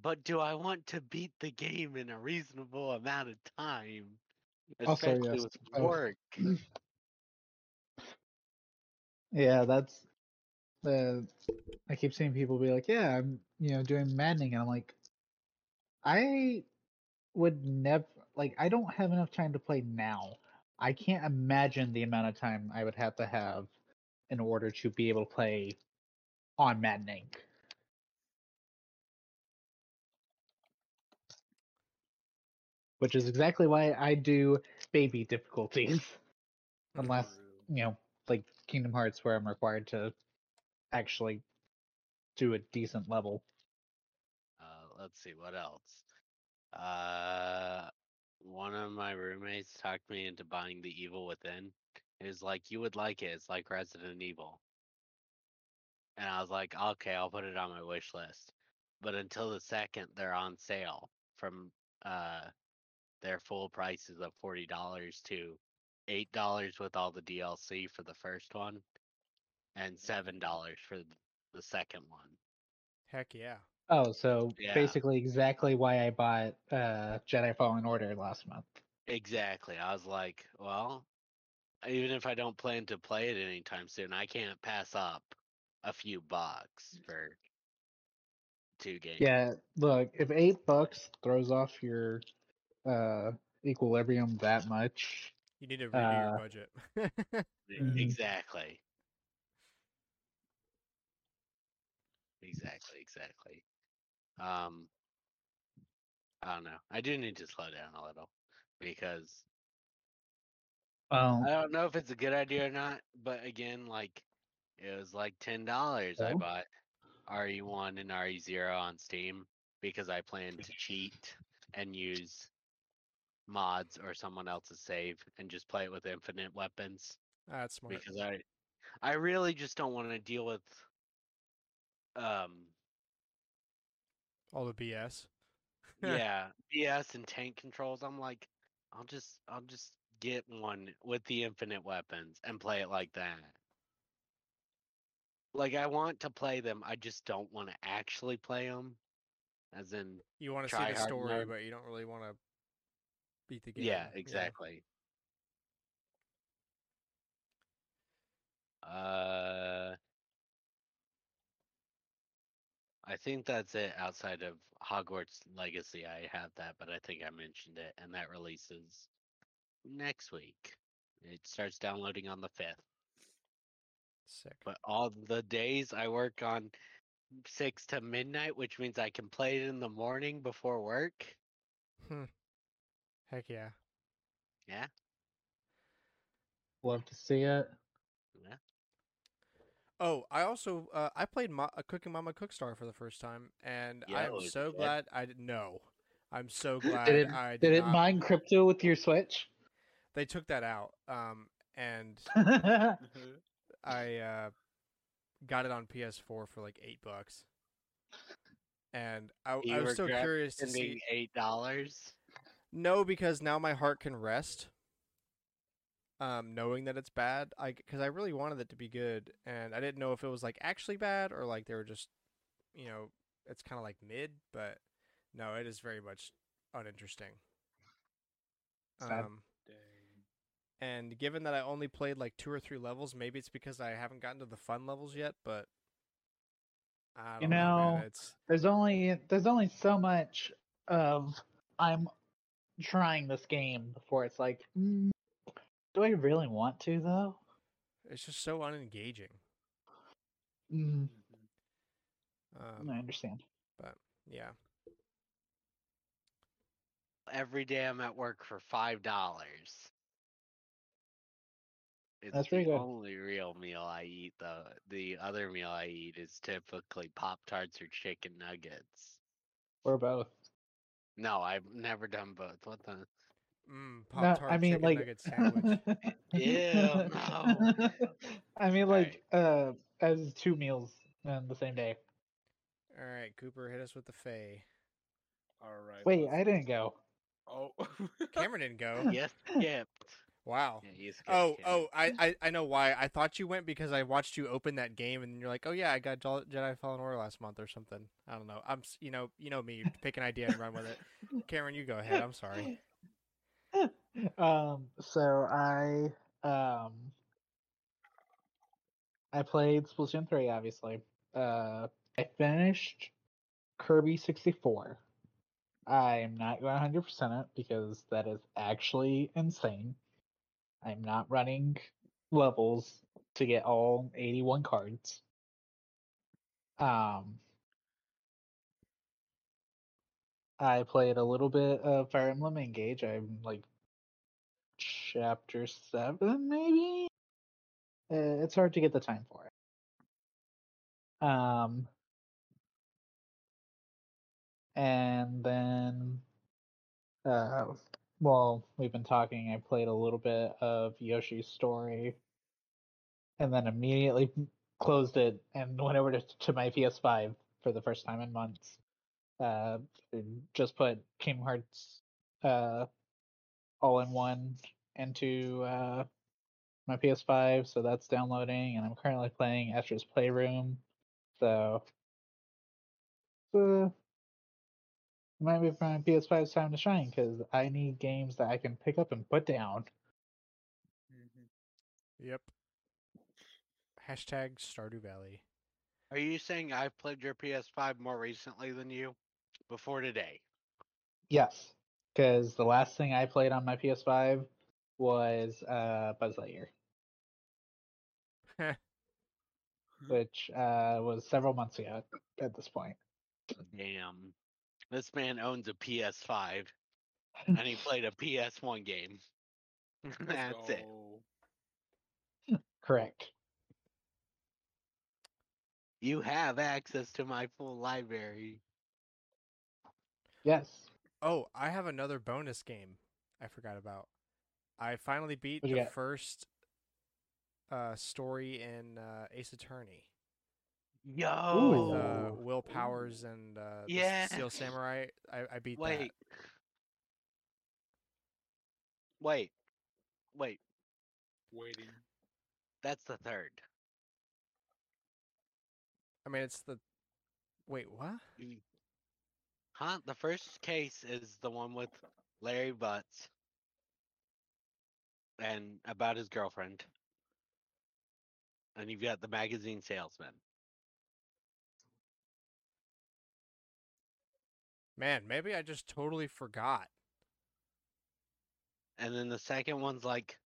Speaker 2: but do I want to beat the game in a reasonable amount of time?
Speaker 3: Also,
Speaker 2: Especially
Speaker 3: yes,
Speaker 2: with
Speaker 3: oh.
Speaker 2: work.
Speaker 3: Yeah, that's the. I keep seeing people be like, "Yeah, I'm, you know, doing maddening," and I'm like, I would never like. I don't have enough time to play now. I can't imagine the amount of time I would have to have in order to be able to play on maddening. Which is exactly why I do baby difficulties. Unless you know, Kingdom Hearts, where I'm required to actually do a decent level.
Speaker 2: Uh, let's see what else. Uh, one of my roommates talked me into buying The Evil Within. Was like, "You would like it. It's like Resident Evil." And I was like, "Okay, I'll put it on my wish list." But until the second, they're on sale from uh their full prices of forty dollars to eight dollars with all the DLC for the first one, and seven dollars for the second one.
Speaker 1: Heck yeah.
Speaker 3: Oh, so
Speaker 2: Yeah.
Speaker 3: basically exactly why I bought uh Jedi Fallen Order last month.
Speaker 2: Exactly. I was like, well, even if I don't plan to play it anytime soon, I can't pass up a few bucks for two games.
Speaker 3: Yeah, look, if eight bucks throws off your uh equilibrium that much,
Speaker 1: You need to redo
Speaker 3: Uh,
Speaker 1: your budget.
Speaker 3: Mhm.
Speaker 2: Exactly. Exactly, exactly. Um I don't know. I do need to slow down a little because
Speaker 3: Well,
Speaker 2: I don't know if it's a good idea or not, but again, like it was like ten dollars. I
Speaker 3: Oh.
Speaker 2: bought RE1 and RE0 on Steam because I plan to cheat and use mods or someone else's save and just play it with infinite weapons
Speaker 1: That's smart.
Speaker 2: because I I really just don't want to deal with um
Speaker 1: All the BS.
Speaker 2: yeah BS and tank controls. I'm like I'll just I'll just get one with the infinite weapons and play it like that. Like I want to play them, I just don't want to actually play them. As in,
Speaker 1: You want to see the story,
Speaker 2: mode.
Speaker 1: but you don't really want to beat the game.
Speaker 2: yeah, exactly. Uh, I think that's it. Outside of Hogwarts Legacy, I have that, but I think I mentioned it, and that releases next week. It starts downloading on the fifth.
Speaker 1: Sick.
Speaker 2: But all the days I work on six to midnight, which means I can play it in the morning before work.
Speaker 1: Heck yeah.
Speaker 2: Yeah,
Speaker 3: love to see it.
Speaker 2: yeah.
Speaker 1: Oh, I also uh, I played Mo- uh, Cooking Mama Cookstar for the first time, and
Speaker 2: Yeah,
Speaker 1: I'm
Speaker 2: was
Speaker 1: so
Speaker 2: good?
Speaker 1: glad I didn't know. I'm so glad
Speaker 3: Did it,
Speaker 1: I did,
Speaker 3: did it
Speaker 1: not-
Speaker 3: mine crypto with your Switch?
Speaker 1: They took that out, um, and I uh, got it on PS4 for like eight bucks, and I, I was so curious to see.
Speaker 2: eight dollars.
Speaker 1: No, because now my heart can rest. Um, knowing that it's bad, I because I really wanted it to be good, and I didn't know if it was like actually bad or like they were just, you know, it's kind of like mid, but no, it is very much uninteresting.
Speaker 3: Sad.
Speaker 1: Um,
Speaker 4: Dang.
Speaker 1: and given that I only played like two or three levels, maybe it's because I haven't gotten to the fun levels yet, but
Speaker 3: You
Speaker 1: know,
Speaker 3: know,
Speaker 1: it's
Speaker 3: there's only there's only so much of I'm trying this game before it's like, mm, do I really want to though?
Speaker 1: it's just so unengaging.
Speaker 3: Mm,
Speaker 1: Um,
Speaker 3: I understand.
Speaker 1: But yeah.
Speaker 2: Every day I'm at work for five dollars. It's
Speaker 3: That's
Speaker 2: the
Speaker 3: good.
Speaker 2: only real meal I eat. though. the other meal I eat is typically Pop Tarts or chicken nuggets.
Speaker 3: Or both.
Speaker 2: No, I've never done both. What the?
Speaker 1: Mm,
Speaker 3: No,
Speaker 1: Pop Tart
Speaker 3: I mean
Speaker 1: chicken
Speaker 3: like
Speaker 1: nugget sandwich.
Speaker 2: Ew, no.
Speaker 3: I mean
Speaker 2: Alright.
Speaker 3: like uh as two meals in the same day.
Speaker 1: All right, Cooper, hit us with the Feh.
Speaker 4: All right.
Speaker 3: Wait, I didn't go.
Speaker 4: Oh.
Speaker 1: Cameron didn't go.
Speaker 2: Yes, skipped.
Speaker 1: Wow.
Speaker 2: Yeah, you skipped.
Speaker 1: Oh,
Speaker 2: Cameron.
Speaker 1: oh, I, I, I know why. I thought you went because I watched you open that game, and you're like, oh yeah, I got Jedi Fallen Order last month or something. I don't know. I'm, you know, you know me. Pick an idea and run with it. Cameron, you go ahead. I'm sorry.
Speaker 3: um so I um I played Splatoon 3 obviously. Uh I finished Kirby 64. I am not going 100% it because that is actually insane. I'm not running levels to get all 81 cards. Um I played a little bit of Fire Emblem Engage. I'm like chapter seven, maybe. Uh, it's hard to get the time for it. Um, and then, uh, well, we've been talking. I played a little bit of Yoshi's Story, and then immediately closed it and went over to, to my PS5 for the first time in months. Uh, just put Kingdom Hearts, uh, all in one into uh, my PS5, so that's downloading, and I'm currently playing Astro's Playroom. So, uh, might be my PS5's time to shine because I need games that I can pick up and put down.
Speaker 4: Mhm.
Speaker 1: Yep. Hashtag Stardew Valley.
Speaker 2: Are you saying I've played your PS5 more recently than you? Before today.
Speaker 3: Yes, because the last thing I played on my PS5 was uh, Buzz Lightyear, which uh, was several months ago at this point.
Speaker 2: Damn. This man owns a PS5 and he played a PS1 game.
Speaker 4: Let's
Speaker 2: That's it.
Speaker 3: Correct.
Speaker 2: You have access to my full library.
Speaker 3: Yes.
Speaker 1: Oh, I have another bonus game I forgot about. I finally beat the
Speaker 3: got?
Speaker 1: first uh, story in uh, Ace Attorney
Speaker 2: Yo.
Speaker 1: with uh, Will Powers and uh, the
Speaker 2: Yeah.
Speaker 1: Steel Samurai. I, I beat
Speaker 2: Wait. Wait. Wait.
Speaker 4: Waiting.
Speaker 2: That's the third.
Speaker 1: I mean, it's the. Wait, what?
Speaker 2: Mm. Huh? The first case is the one with Larry Butts and about his girlfriend. And you've got the magazine salesman.
Speaker 1: Man, maybe I just totally forgot.
Speaker 2: And then the second one's like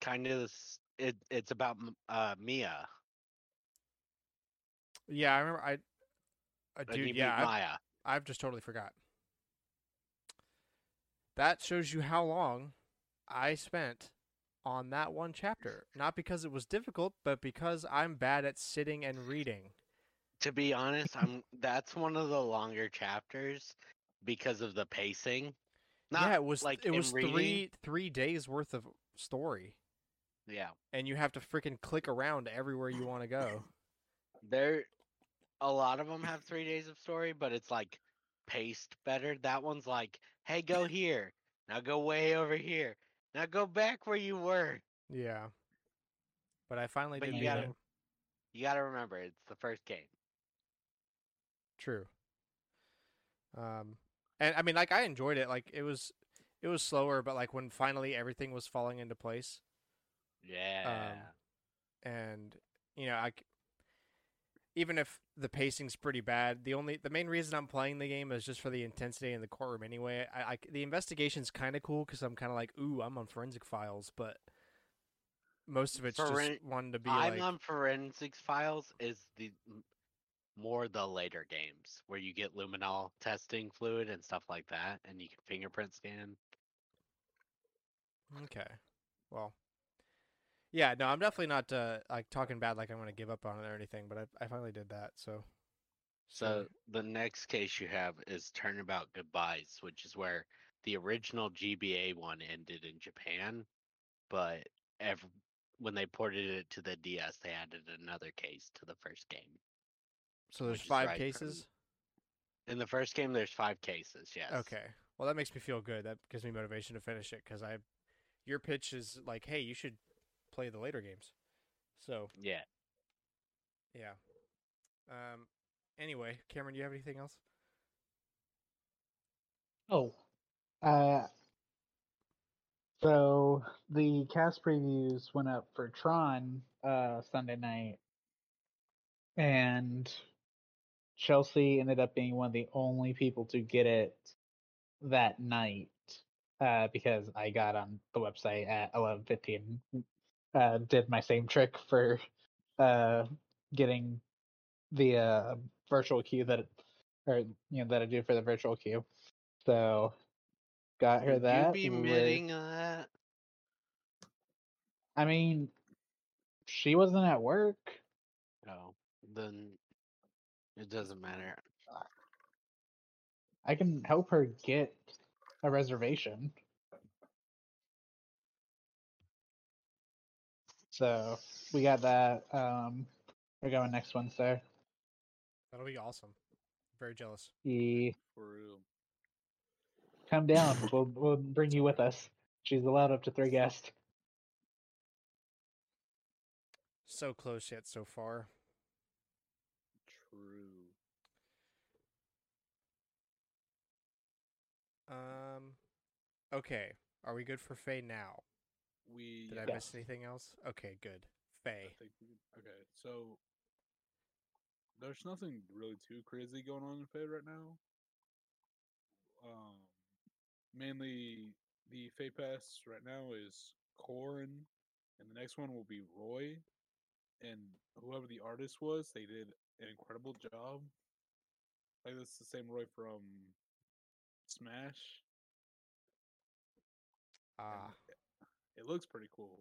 Speaker 2: kind of this it it's about uh Mia.
Speaker 1: Yeah, I remember. I. Uh,
Speaker 2: you
Speaker 1: dude, yeah, I've,
Speaker 2: Maya.
Speaker 1: I've just totally forgot. That shows you how long I spent on that one chapter. Not because it was difficult, but because I'm bad at sitting and reading.
Speaker 2: To be honest, I'm that's one of the longer chapters because of the pacing. Not
Speaker 1: yeah, it was
Speaker 2: like
Speaker 1: it was
Speaker 2: reading.
Speaker 1: three three days worth of story,
Speaker 2: Yeah.
Speaker 1: and you have to freaking click around everywhere you want to go.
Speaker 2: There a lot of them have 3 days of story, but it's like paced better. That one's like, "Hey, go here. Now go way over here. Now go back where you were."
Speaker 1: Yeah, but I finally
Speaker 2: But
Speaker 1: did
Speaker 2: you gotta
Speaker 1: it.
Speaker 2: you got to remember it's the first game.
Speaker 1: True. Um, and I mean, like I enjoyed it. Like it was, it was slower, but like when finally everything was falling into place,
Speaker 2: Yeah.
Speaker 1: and you know, I even if the pacing's pretty bad, the only the main reason I'm playing the game is just for the intensity in the courtroom. Anyway, I, I the investigation's kind of cool because I'm kind of like, ooh, I'm on forensic files, but most of it's
Speaker 2: Foren-
Speaker 1: just wanting to be
Speaker 2: I'm
Speaker 1: like,
Speaker 2: on Forensics Files is the more the later games where you get luminol testing fluid and stuff like that, and you can fingerprint scan.
Speaker 1: Okay. Well. Yeah, no, I'm definitely not uh, like talking bad like I'm gonna give up on it or anything, but I I finally did that, so.
Speaker 2: So the next case you have is Turnabout Goodbyes, which is where the original GBA one ended in Japan, but every, when they ported it to the DS, they added another case to the first game.
Speaker 1: So there's
Speaker 2: which is
Speaker 1: five
Speaker 2: right
Speaker 1: cases.
Speaker 2: In the first game, there's five cases. Yes.
Speaker 1: Okay. Well, that makes me feel good. That gives me motivation to finish it because I, your pitch is like, hey, you should play the later games. So
Speaker 2: Yeah.
Speaker 1: yeah. Um. Anyway, Cameron, do you have anything else?
Speaker 5: Oh, uh, so the cast previews went up for Tron
Speaker 3: uh Sunday night, and Chelsea ended up being one of the only people to get it that night uh, because I got on the website at eleven fifteen. Uh, did my same trick for uh, getting the uh, virtual queue that, or you know that I do for the virtual queue. So got her
Speaker 2: Would
Speaker 3: that.
Speaker 2: you be
Speaker 3: with-
Speaker 2: admitting that?
Speaker 3: I mean, she wasn't at work.
Speaker 2: No. Then it doesn't matter.
Speaker 3: I can help her get a reservation. So we got that. Um, we're going next Wednesday.
Speaker 1: That'll be awesome. Very jealous.
Speaker 3: He
Speaker 4: For real.
Speaker 3: come down. we'll we'll bring you with us. She's allowed up to three guests.
Speaker 1: So close yet so far. Um. Okay. Are we good for Feh now?
Speaker 4: We
Speaker 1: Did I miss anything else? Okay, good.
Speaker 4: Feh. we, okay, so there's nothing really too crazy going on in Feh right now. Um, mainly the Feh Pass right now is Corrin, and the next one will be Roy, and whoever the artist was, they did an incredible job. Like this is the same Roy from Smash.
Speaker 1: Ah.
Speaker 4: it looks pretty cool.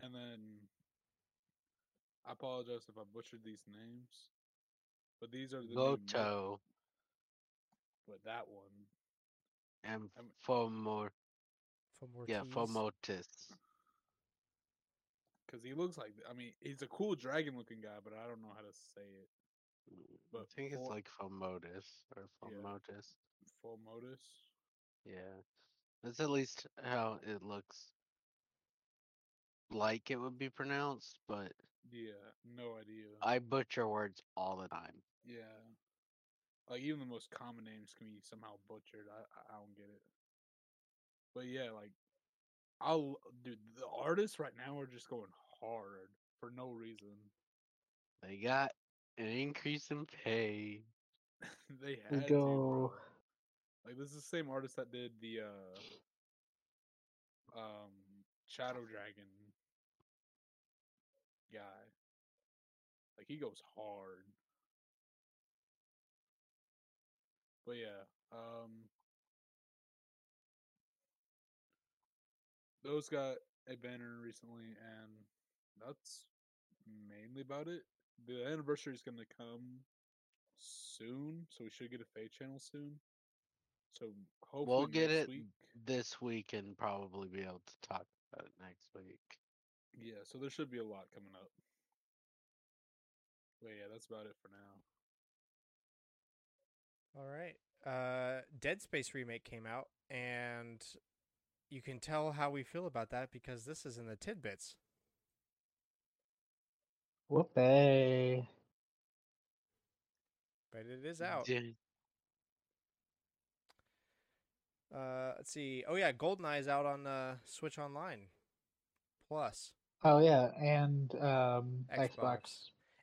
Speaker 4: And then I apologize if I butchered these names, but these are the new mo- But that one,
Speaker 2: and
Speaker 4: I'm-
Speaker 2: Fomor.
Speaker 1: For more
Speaker 2: Yeah,
Speaker 1: for
Speaker 2: teas.
Speaker 4: Because he looks like I mean he's a cool dragon looking guy, but I don't know how to say it.
Speaker 2: Mm, I
Speaker 4: But
Speaker 2: think it's like Fomotis or
Speaker 4: Yeah.
Speaker 2: Fomotis.
Speaker 4: Full modus.
Speaker 2: Yeah. That's at least how it looks like it would be pronounced, but
Speaker 4: Yeah, no idea.
Speaker 2: I butcher words all the time.
Speaker 4: Yeah. Like even the most common names can be somehow butchered. I I- I don't get it. But yeah, like I'll dude, the artists right now are just going hard for no reason.
Speaker 2: They got an increase in pay.
Speaker 4: they had to.
Speaker 5: go.
Speaker 4: Like this is the same artist that did the uh um Shadow Dragon guy. Like he goes hard. But yeah, um those got a banner recently and that's mainly about it. The anniversary is gonna come soon, so we should get a Feh channel soon. So hopefully
Speaker 2: We'll get
Speaker 4: next
Speaker 2: it
Speaker 4: week.
Speaker 2: this week and probably be able to talk about it next week.
Speaker 4: Yeah, so there should be a lot coming up. But yeah, that's about it for now.
Speaker 1: All right. Uh, Dead Space remake came out, and you can tell how we feel about that because this is in the tidbits.
Speaker 5: Whoopee.
Speaker 1: But it is out. Uh, let's see. Oh yeah, GoldenEye is out on uh, Switch Online Plus.
Speaker 5: Oh yeah, and um,
Speaker 1: Xbox.
Speaker 5: Xbox.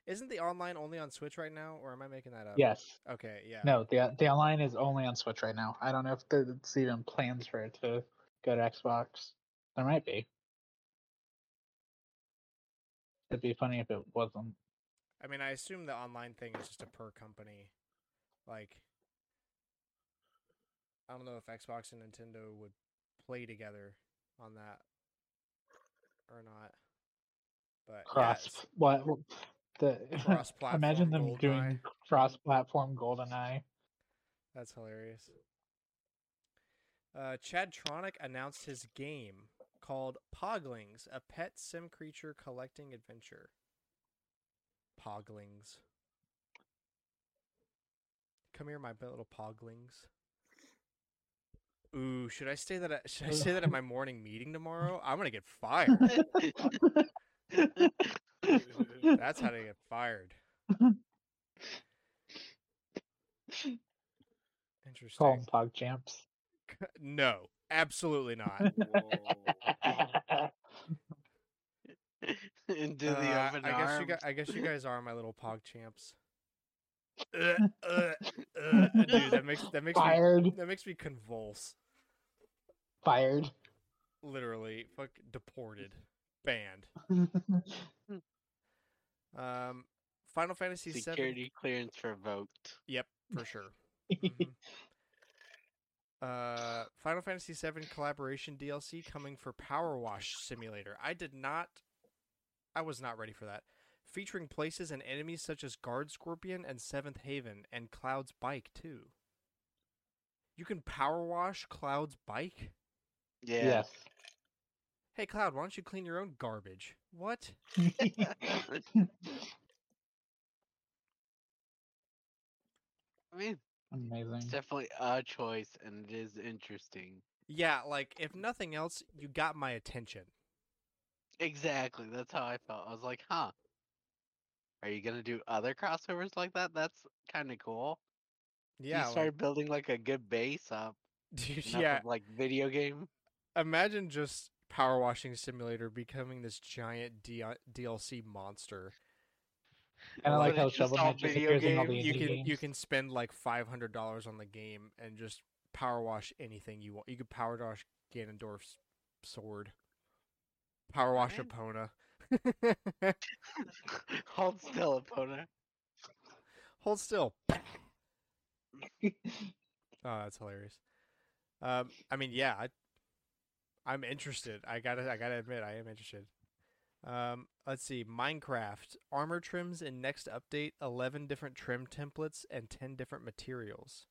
Speaker 1: Isn't the online only on Switch right now, or am I making that up?
Speaker 5: Yes.
Speaker 1: Okay. Yeah.
Speaker 5: No, the the online is only on Switch right now. I don't know if there's even plans for it to go to Xbox. There might be. It'd be funny if it wasn't.
Speaker 1: I mean, I assume the online thing is just a per company. Like, I don't know if Xbox and Nintendo would play together on that or not. But
Speaker 5: Cross
Speaker 1: yes,
Speaker 5: what the
Speaker 1: Cross-platform
Speaker 5: imagine them doing cross platform GoldenEye.
Speaker 1: that's hilarious. Uh, Chadtronic announced his game called Poglings, a pet sim creature collecting adventure. Poglings. Come here, my little poglings. Ooh, should I say that? At, should I say that at my morning meeting tomorrow? I'm gonna get fired. That's how to get fired. Interesting.
Speaker 5: Call them Pog Champs.
Speaker 1: No, absolutely not.
Speaker 4: Whoa.
Speaker 2: Into the
Speaker 1: Uh,
Speaker 2: open
Speaker 1: I guess you guys, I guess you guys are my little pog champs. Uh, uh, uh, dude, that makes that makes me that makes me convulse.
Speaker 5: Fired.
Speaker 1: Literally, fuck, deported, banned. Um, Final Fantasy VII.
Speaker 2: Security clearance revoked.
Speaker 1: Yep, for sure. Mhm. Uh, Final Fantasy VII collaboration DLC coming for Power Wash Simulator. I did not. I was not ready for that. Featuring places and enemies such as Guard Scorpion and Seventh Haven, and Cloud's bike too. You can power wash Cloud's bike.
Speaker 2: Yeah.
Speaker 5: Yes.
Speaker 1: Hey Cloud, why don't you clean your own garbage? What?
Speaker 2: I mean,
Speaker 5: Amazing.
Speaker 2: it's definitely a choice, and it is interesting.
Speaker 1: Yeah, like if nothing else, you got my attention.
Speaker 2: Exactly. That's how I felt. I was like, huh. Are you gonna do other crossovers like that? That's kind of cool.
Speaker 1: Yeah,
Speaker 2: you start building like a good base up.
Speaker 1: dude, yeah.
Speaker 2: of, like video game.
Speaker 1: imagine just power washing simulator becoming this giant D- uh, DLC monster.
Speaker 5: And of
Speaker 2: Well,
Speaker 5: like how
Speaker 2: it's
Speaker 5: Shovel
Speaker 2: all
Speaker 5: Knight just
Speaker 2: video
Speaker 5: appears in all the
Speaker 2: game,
Speaker 1: You can
Speaker 5: games.
Speaker 1: you can spend like five hundred dollars on the game and just power wash anything you want. You could power wash Ganondorf's sword, power wash. Epona.
Speaker 2: Hold still, Epona.
Speaker 1: Hold still. Oh, that's hilarious. Um, I mean, yeah, I, I'm interested. I gotta I gotta admit I am interested. Um, let's see. Minecraft armor trims in next update. Eleven different trim templates and ten different materials.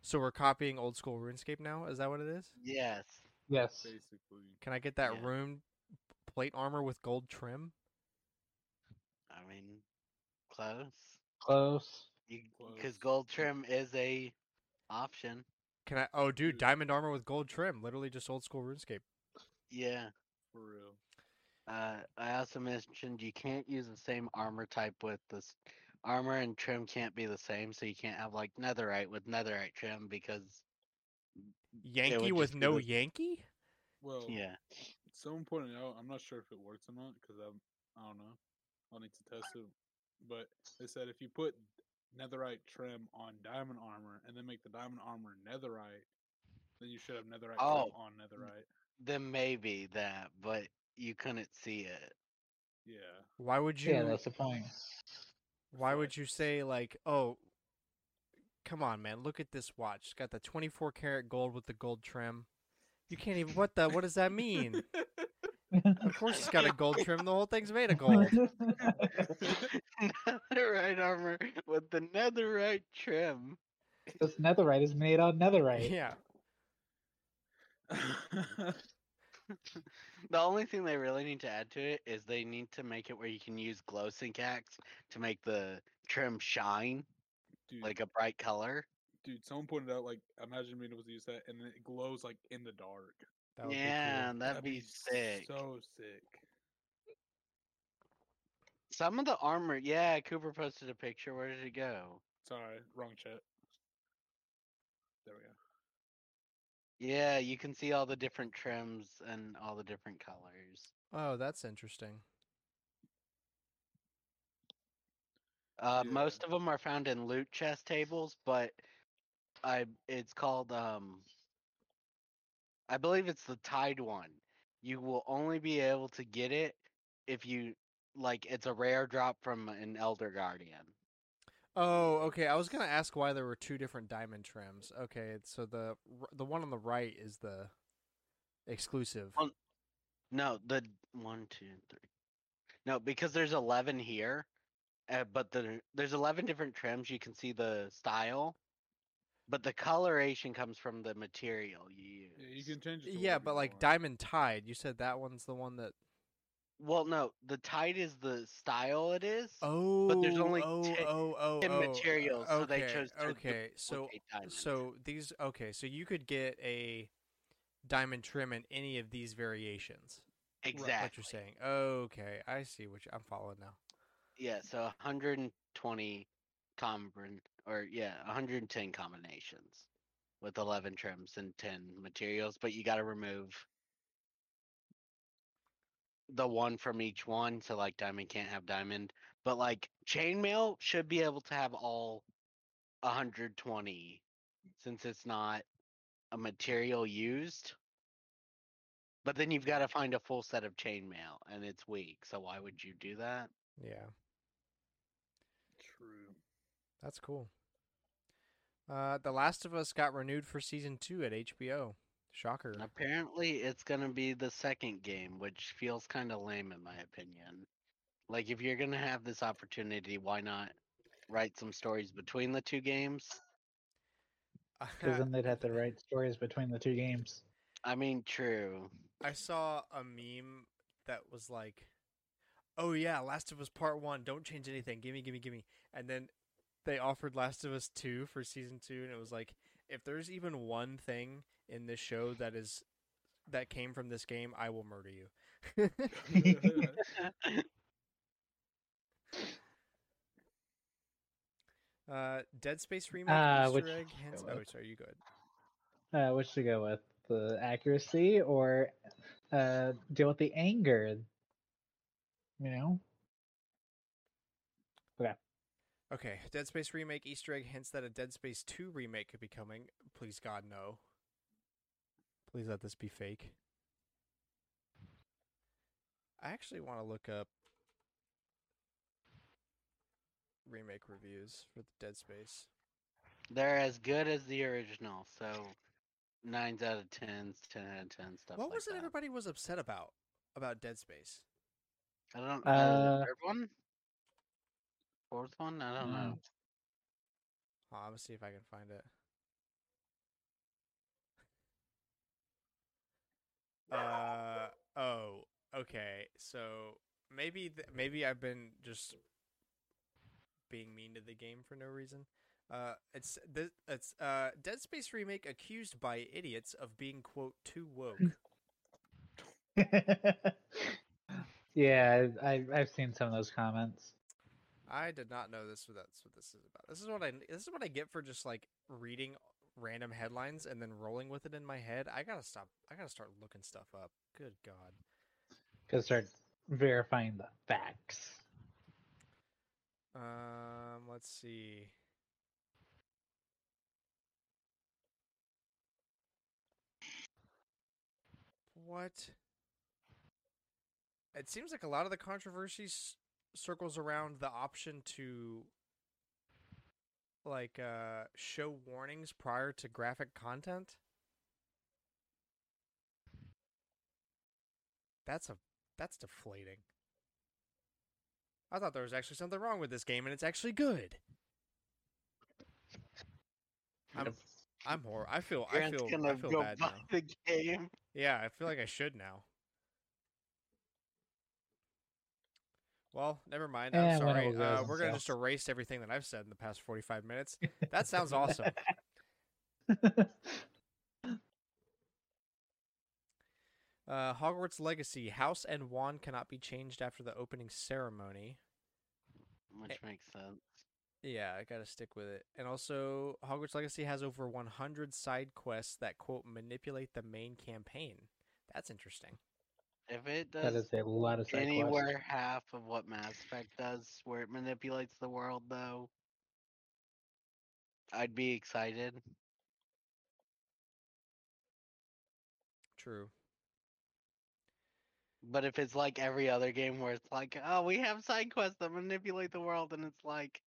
Speaker 1: So we're copying old school RuneScape now. Is that what it is?
Speaker 2: Yes.
Speaker 5: Yes.
Speaker 4: Basically,
Speaker 1: Can I get that
Speaker 2: Yeah.
Speaker 1: rune plate armor with gold trim?
Speaker 2: I mean, close.
Speaker 5: Close.
Speaker 2: You
Speaker 4: Close.
Speaker 2: because gold trim is a option.
Speaker 1: Can I? Oh, dude,
Speaker 4: Dude.
Speaker 1: diamond armor with gold trim. Literally just old school RuneScape.
Speaker 2: Yeah.
Speaker 4: for real.
Speaker 2: Uh, I also mentioned you can't use the same armor type with this. Armor and trim can't be the same, so you can't have like netherite with netherite trim because
Speaker 1: Yankee
Speaker 2: would
Speaker 1: with no
Speaker 2: the-
Speaker 1: Yankee?
Speaker 4: Well,
Speaker 2: yeah.
Speaker 4: someone pointed out. I'm not sure if it works or not because I'm. I don't know. I'll need to test it. But they said if you put netherite trim on diamond armor and then make the diamond armor netherite, then you should have netherite
Speaker 2: Oh.
Speaker 4: trim on netherite.
Speaker 2: Then maybe that, but you couldn't see it.
Speaker 4: Yeah.
Speaker 1: Why would you?
Speaker 5: Yeah, that's the point.
Speaker 1: Why would you say like, oh, come on, man, look at this watch. It's got the 24 karat gold with the gold trim. You can't even. What the? What does that mean? Of course, it's got a gold trim. The whole thing's made of gold.
Speaker 2: netherite armor with the netherite trim.
Speaker 5: This netherite is made on netherite.
Speaker 1: Yeah.
Speaker 2: The only thing they really need to add to it is they need to make it where you can use glow ink sac to make the trim shine
Speaker 4: dude,
Speaker 2: like a bright color.
Speaker 4: dude, someone pointed out like imagine being able to use that and then it glows like in the dark.
Speaker 1: That would be
Speaker 2: yeah,
Speaker 1: cool.
Speaker 2: that'd, be, sick.
Speaker 4: So sick.
Speaker 2: Some of the armor, yeah, Cooper posted a picture. Where did it go?
Speaker 4: Sorry, wrong chat. There we go.
Speaker 2: Yeah, you can see all the different trims and all the different colors.
Speaker 1: Oh, that's interesting.
Speaker 2: Uh,
Speaker 4: Yeah.
Speaker 2: Most of them are found in loot chest tables, but I it's called um. I believe it's the Tide one. You will only be able to get it if you like. It's a rare drop from an Elder Guardian.
Speaker 1: Oh, okay. I was gonna ask why there were two different diamond trims. Okay, so the the one on the right is the exclusive.
Speaker 2: Well, No, the one, two, three. No, because there's eleven here, uh, but the there's eleven different trims. You can see the style, but the coloration comes from the material you use.
Speaker 4: Yeah, you can change it. To
Speaker 1: Yeah, but like
Speaker 4: want.
Speaker 1: diamond tide, you said that one's the one that.
Speaker 2: Well, no, the tide is the style it is.
Speaker 1: Oh, but
Speaker 2: there's only
Speaker 1: oh,
Speaker 2: ten-
Speaker 1: oh, oh,
Speaker 2: 10
Speaker 1: oh,
Speaker 2: materials, so they chose to
Speaker 1: Okay, so so these okay, so you could get a diamond trim in any of these variations.
Speaker 2: Exactly.
Speaker 1: What you're saying? Okay, I see. Which I'm following now.
Speaker 2: Yeah, so 120 combin or yeah, 110 combinations with 11 trims and 10 materials, but you got to remove the one from each one. So like diamond can't have diamond, but like chainmail should be able to have all 120 since it's not a material used. But then you've got to find a full set of chainmail and it's weak. So why would you do that?
Speaker 1: Yeah. That's cool. Uh, The Last of Us got renewed for season two at HBO. Shocker.
Speaker 2: Apparently, it's gonna be the second game, which feels kind of lame in my opinion. Like, if you're gonna have this opportunity, why not write some stories between the two games?
Speaker 5: Because then they'd have to write stories between the two games.
Speaker 2: I mean, true.
Speaker 1: I saw a meme that was like, "Oh yeah, Last of Us Part One. Don't change anything. Gimme, gimme, gimme." And then they offered Last of Us Two for season two, and it was like, if there's even one thing in this show that is that came from this game, I will murder you. uh, Dead Space remake
Speaker 5: Uh, which-
Speaker 1: egg. Oh, sorry, you good.
Speaker 5: Uh, which to go with? The accuracy or uh, deal with the anger? You know?
Speaker 1: Okay, Dead Space remake Easter egg hints that a Dead Space 2 remake could be coming. Please God no. Please let this be fake. I actually want to look up remake reviews for the Dead Space.
Speaker 2: They're as good as the original, so nines out of tens, ten out of ten stuff.
Speaker 1: what
Speaker 2: like
Speaker 1: was it
Speaker 2: that.
Speaker 1: everybody was upset about about Dead Space?
Speaker 2: I don't.
Speaker 5: Uh,
Speaker 2: Uh, third one, fourth one. I don't
Speaker 5: Mm.
Speaker 2: know.
Speaker 1: Oh, I'm gonna see if I can find it. Uh oh, okay. So maybe th- maybe I've been just being mean to the game for no reason. Uh, it's th- it's uh Dead Space remake accused by idiots of being quote too woke.
Speaker 5: yeah, I I've seen some of those comments.
Speaker 1: I did not know this. That's what this is about. This is what I. This is what I get for just like reading random headlines and then rolling with it in my head. I gotta stop. I gotta start looking stuff up. Good God.
Speaker 5: Gotta start verifying the facts.
Speaker 1: Um, let's see. What? It seems like a lot of the controversy s- circles around the option to like uh show warnings prior to graphic content. That's a that's deflating. I thought there was actually something wrong with this game, and it's actually good. I'm I'm hor. I feel I feel
Speaker 2: gonna
Speaker 1: I feel
Speaker 2: go
Speaker 1: bad
Speaker 2: buy
Speaker 1: now.
Speaker 2: the game.
Speaker 1: Yeah, I feel like I should now. Well, never mind. I'm
Speaker 5: Eh,
Speaker 1: sorry. Uh, we're gonna just erase everything that I've said in the past 45 minutes. That sounds awesome. Uh, Hogwarts Legacy: House and wand cannot be changed after the opening ceremony.
Speaker 2: Which makes sense.
Speaker 1: Yeah, I gotta stick with it. And also, Hogwarts Legacy has over 100 side quests that quote manipulate the main campaign. That's interesting.
Speaker 2: If it does
Speaker 5: is a lot of side quests.
Speaker 2: anywhere half of what Mass Effect does, where it manipulates the world, though, I'd be excited.
Speaker 1: True.
Speaker 2: But if it's like every other game where it's like, oh, we have side quests that manipulate the world, and it's like,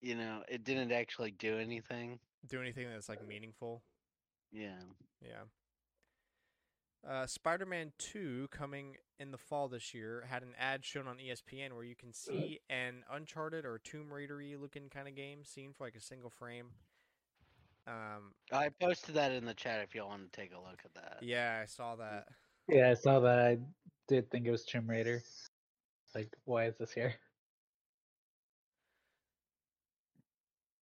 Speaker 2: you know, it didn't actually do anything.
Speaker 1: Do anything that's like meaningful.
Speaker 2: Yeah.
Speaker 1: Yeah. Uh, Spider-Man 2 coming in the fall this year had an ad shown on ESPN where you can see an Uncharted or Tomb Raider-y looking kind of game seen for like a single frame. Um,
Speaker 2: I posted that in the chat if y'all want to take a look at that.
Speaker 1: yeah, I saw that.
Speaker 5: Yeah, I saw that. I did think it was Tomb Raider. Like, why is this here?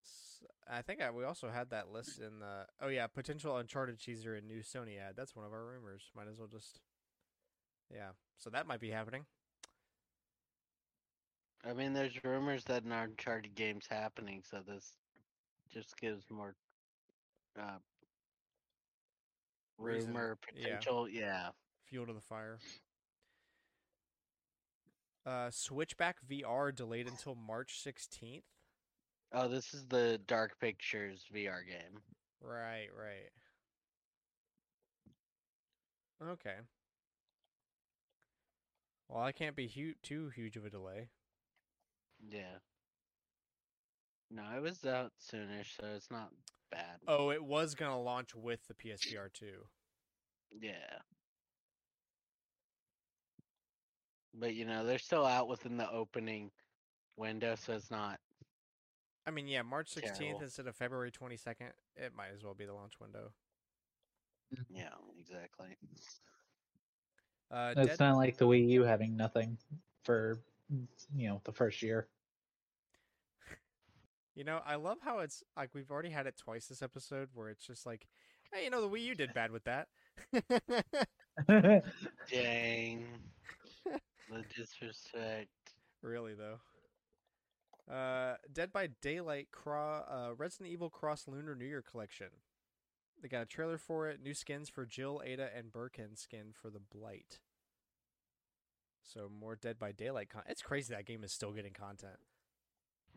Speaker 1: S- I think I, we also had that list in the. Oh yeah, potential Uncharted teaser and new Sony ad. That's one of our rumors. Might as well just. Yeah, so that might be happening.
Speaker 2: I mean, there's rumors that an Uncharted game's happening, so this just gives more uh, rumor
Speaker 1: yeah.
Speaker 2: potential. Yeah.
Speaker 1: Fuel to the fire. Uh, Switchback VR delayed until March 16th.
Speaker 2: Oh, this is the Dark Pictures VR game.
Speaker 1: Right, right. Okay. Well, I can't be hu- too huge of a delay.
Speaker 2: Yeah. No, it was out soonish, so it's not bad.
Speaker 1: Oh, it was gonna launch with the PSVR 2.
Speaker 2: Yeah. But you know, they're still out within the opening window, so it's not.
Speaker 1: I mean, yeah, March 16th
Speaker 2: Terrible.
Speaker 1: instead of February 22nd. It might as well be the launch window.
Speaker 2: Yeah, exactly.
Speaker 1: Uh,
Speaker 5: It's
Speaker 1: Dead-
Speaker 5: not like the Wii U having nothing for, you know, the first year.
Speaker 1: You know, I love how it's like we've already had it twice this episode where it's just like, hey, you know, the Wii U did bad with that.
Speaker 2: Dang. the disrespect.
Speaker 1: really though. Uh, Dead by Daylight Cro- uh, Resident Evil Cross Lunar New Year collection. They got a trailer for it, new skins for Jill, Ada, and Birkin skin for the Blight. So more Dead by Daylight con- It's crazy that game is still getting content.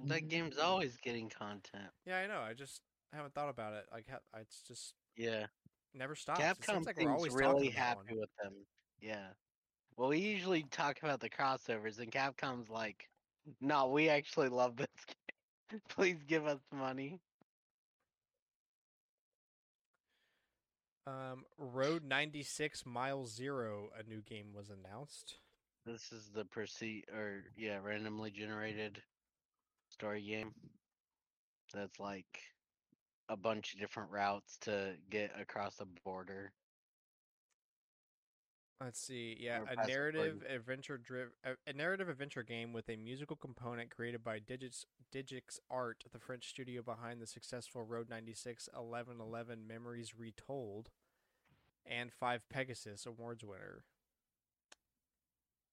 Speaker 2: That game's always getting content.
Speaker 1: Yeah, I know. I just haven't thought about it. Like, it's just
Speaker 2: Yeah.
Speaker 1: never stops.
Speaker 2: Capcom
Speaker 1: like we're always
Speaker 2: really happy with them. Yeah. Well, we usually talk about the crossovers, and Capcom's like, "No, we actually love this game. Please give us money."
Speaker 1: Um, Road 96 Mile Zero, a new game was announced.
Speaker 2: This is the proceed or yeah, randomly generated story game. That's like a bunch of different routes to get across a border.
Speaker 1: Let's see. Yeah, a narrative adventure driv- a, narrative adventure game with a musical component created by Digix Digix Art, the French studio behind the successful Road 96 1111 Memories Retold and 5 Pegasus Awards winner.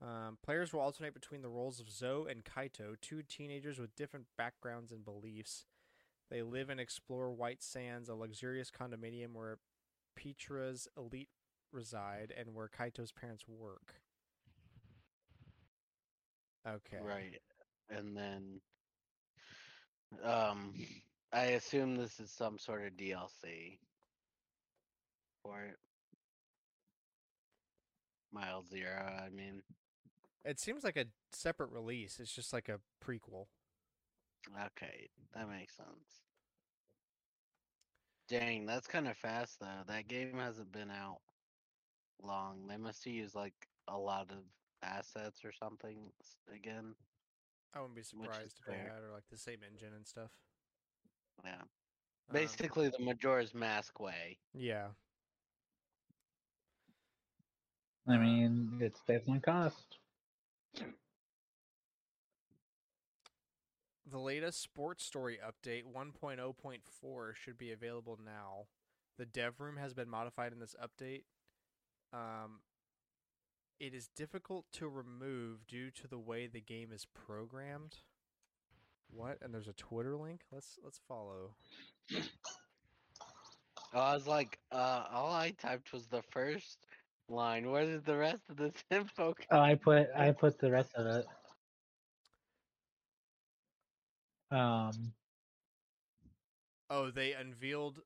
Speaker 1: Um, players will alternate between the roles of Zoe and Kaito, two teenagers with different backgrounds and beliefs. They live and explore White Sands, a luxurious condominium where Petria's elite reside and where Kaito's parents work. Okay.
Speaker 2: Right. And then um I assume this is some sort of DLC for it. Mile Zero, I mean.
Speaker 1: It seems like a separate release. It's just like a prequel.
Speaker 2: Okay, that makes sense. Dang, that's kind of fast though. That game hasn't been out long. They must have used like a lot of assets or something again.
Speaker 1: I wouldn't be surprised if they had or like the same engine and stuff.
Speaker 2: Yeah.
Speaker 1: Um,
Speaker 2: Basically the Majora's Mask way.
Speaker 1: yeah.
Speaker 5: I
Speaker 1: Uh,
Speaker 5: mean, it's based on cost.
Speaker 1: The latest sports story update 1.0.4 should be available now. The dev room has been modified in this update. Um, it is difficult to remove due to the way the game is programmed. What? And there's a Twitter link. Let's let's follow.
Speaker 2: Oh, I was like, uh, all I typed was the first line. Where did the rest of this info come?
Speaker 5: Oh, I put I put the rest of it. Um,
Speaker 1: Oh, they unveiled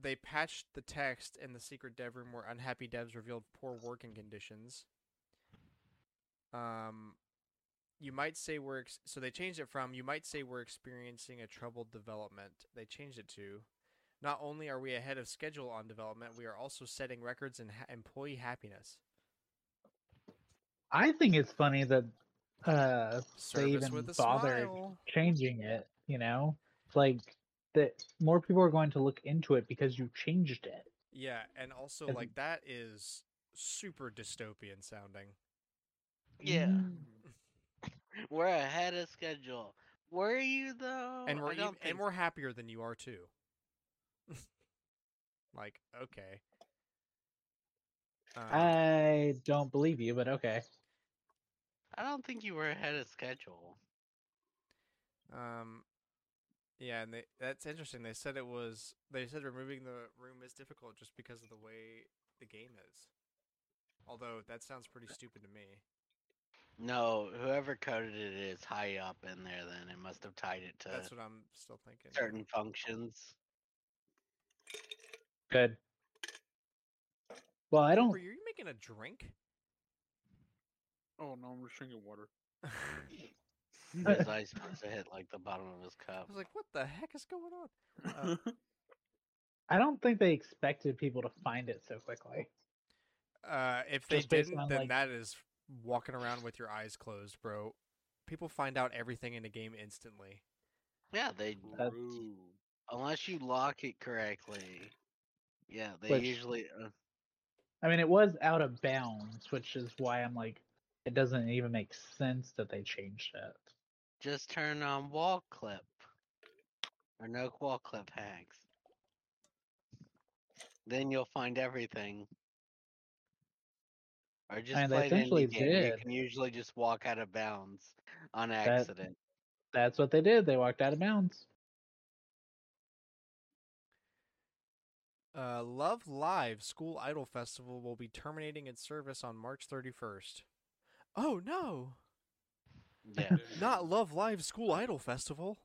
Speaker 1: they patched the text in the secret dev room where unhappy devs revealed poor working conditions. Um you might say we're ex- so they changed it from you might say we're experiencing a troubled development. They changed it to not only are we ahead of schedule on development, we are also setting records in ha- employee happiness.
Speaker 5: I think it's funny that uh they even bothered changing it. You know, like that more people are going to look into it because you changed it.
Speaker 1: Yeah, and also
Speaker 5: As-
Speaker 1: like that is super dystopian sounding.
Speaker 2: Yeah, we're ahead of schedule. Were you though?
Speaker 1: and we're
Speaker 2: I think
Speaker 1: and we're happier than you are too. like okay. Um,
Speaker 5: I don't believe you, but okay.
Speaker 2: I don't think you were ahead of schedule.
Speaker 1: um, yeah, and they, that's interesting. They said it was. They said removing the room is difficult just because of the way the game is. Although that sounds pretty stupid to me.
Speaker 2: No, whoever coded it is high up in there. Then it must have tied it to
Speaker 1: That's what I'm still thinking.
Speaker 2: certain functions.
Speaker 5: Good. Well, I don't.
Speaker 1: Are you making a drink?
Speaker 4: Oh no, I'm just drinking water.
Speaker 1: I
Speaker 2: His eyes supposed to hit like the bottom of his cup.
Speaker 1: I was like, what the heck is going on? Uh,
Speaker 5: I don't think they expected people to find it so quickly.
Speaker 1: Uh, if they
Speaker 5: Just based
Speaker 1: didn't,
Speaker 5: on,
Speaker 1: then
Speaker 5: like-
Speaker 1: that is walking around with your eyes closed, bro. People find out everything in a game instantly.
Speaker 2: Yeah, they
Speaker 5: That's-
Speaker 4: Rude.
Speaker 2: unless you lock it correctly. Yeah, they
Speaker 5: Which-
Speaker 2: usually. Uh,
Speaker 5: I mean, it was out of bounds, which is why I'm like, it doesn't even make sense that they changed it.
Speaker 2: Just turn on wall clip or no wall clip hacks. Then you'll find everything. Or just
Speaker 5: And they
Speaker 2: play an indie
Speaker 5: essentially
Speaker 2: game. You can usually just walk out of bounds on accident.
Speaker 5: That's what they did. They walked out of bounds.
Speaker 1: Uh, Love Live School Idol Festival will be terminating its service on March 31st. Oh no!
Speaker 2: Yeah.
Speaker 1: Not Love Live School Idol Festival.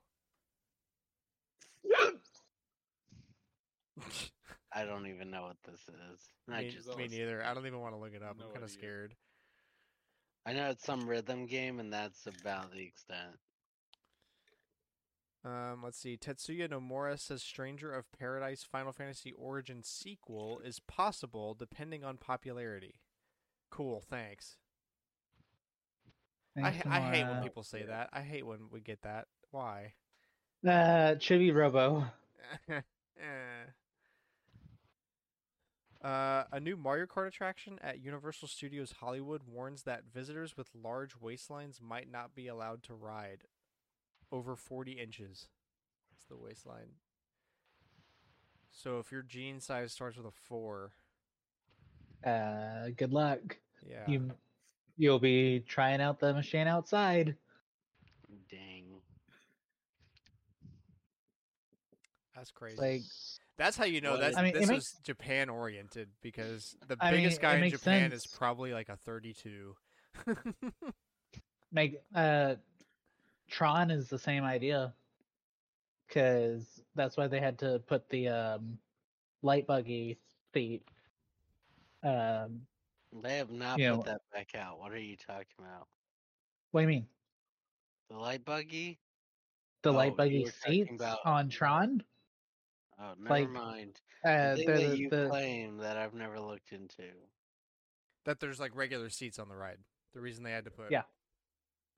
Speaker 2: I don't even know what this is. I
Speaker 1: me,
Speaker 2: just
Speaker 1: me neither. I don't even want to look it up.
Speaker 4: No
Speaker 1: I'm kind of scared.
Speaker 2: I know it's some rhythm game and that's about the extent.
Speaker 1: Um, let's see. Tetsuya Nomura says Stranger of Paradise Final Fantasy Origin sequel is possible depending on popularity. Cool, thanks. I, I hate when people say that. I hate when we get that. Why?
Speaker 3: Uh, Chibi Robo.
Speaker 1: Uh, a new Mario Kart attraction at Universal Studios Hollywood warns that visitors with large waistlines might not be allowed to ride over 40 inches. That's the waistline. So if your jean size starts with a 4,
Speaker 3: Uh, good luck.
Speaker 1: yeah.
Speaker 3: You, you'll be trying out the machine outside.
Speaker 2: Dang.
Speaker 1: That's crazy.
Speaker 3: Like,
Speaker 1: That's how you know
Speaker 4: What
Speaker 1: that
Speaker 4: is-
Speaker 3: I mean,
Speaker 1: this
Speaker 3: makes-
Speaker 1: was Japan oriented because the
Speaker 3: I
Speaker 1: biggest
Speaker 3: it
Speaker 1: guy in
Speaker 3: makes
Speaker 1: Japan is probably like a 32.
Speaker 3: make uh, Tron is the same idea. Because that's why they had to put the um, light buggy seat. Um,
Speaker 2: They have not
Speaker 3: You
Speaker 2: put
Speaker 3: know-
Speaker 2: that back out. What are you talking about?
Speaker 3: what do you mean?
Speaker 2: The light buggy?
Speaker 3: The
Speaker 2: Oh,
Speaker 3: light buggy seats
Speaker 2: about-
Speaker 3: on Tron?
Speaker 2: Oh, never
Speaker 3: Like,
Speaker 2: mind.
Speaker 3: Uh,
Speaker 2: the thing
Speaker 3: they're
Speaker 2: that
Speaker 3: the,
Speaker 2: you
Speaker 3: the,
Speaker 2: claim that I've never looked into.
Speaker 1: that there's like regular seats on the ride. The reason they had to put
Speaker 3: Yeah.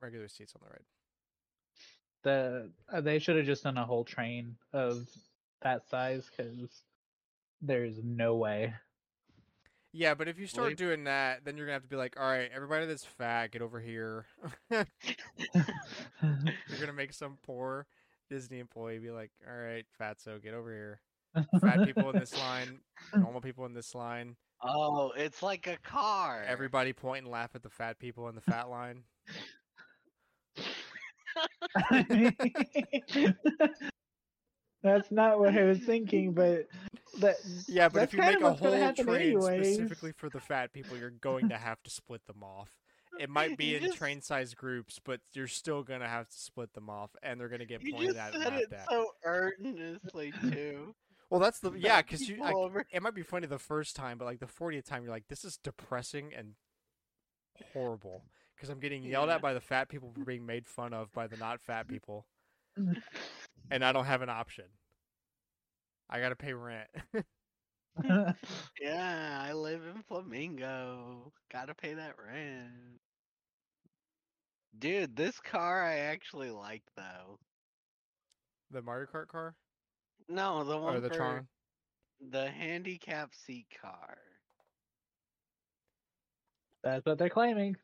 Speaker 1: regular seats on the ride.
Speaker 3: the uh, they should have just done a whole train of that size because there's no way.
Speaker 1: Yeah, but if you start doing that, then you're gonna have to be like, all right, everybody that's fat, get over here. you're gonna make some poor Disney employee be like, all right, fatso, get over here. Fat people in this line, normal people in this line.
Speaker 2: Oh, it's like a car.
Speaker 1: Everybody point and laugh at the fat people in the fat line.
Speaker 3: That's not what I was thinking, but that
Speaker 1: Yeah, but if you
Speaker 3: kind
Speaker 1: make a whole train
Speaker 3: anyways.
Speaker 1: specifically for the fat people, you're going to have to split them off. It might be
Speaker 2: You
Speaker 1: in
Speaker 2: just-
Speaker 1: train size groups, but you're still gonna have to split them off, and they're gonna get pointed
Speaker 2: just
Speaker 1: at and
Speaker 2: said it
Speaker 1: at.
Speaker 2: so earnestly too.
Speaker 1: Well, that's the yeah, because you
Speaker 2: people
Speaker 1: like, it might be funny the first time, but like the 40th time, you're like, this is depressing and horrible because I'm getting yelled
Speaker 2: Yeah.
Speaker 1: at by the fat people for being made fun of by the not fat people, Mm. and I don't have an option. I gotta pay rent.
Speaker 2: Yeah, I live in Flamingo. Gotta pay that rent. Dude, this car I actually like though.
Speaker 1: the Mario Kart car
Speaker 2: No, the one
Speaker 1: or the
Speaker 2: for
Speaker 1: Tron.
Speaker 2: the handicap seat car.
Speaker 3: that's what they're claiming.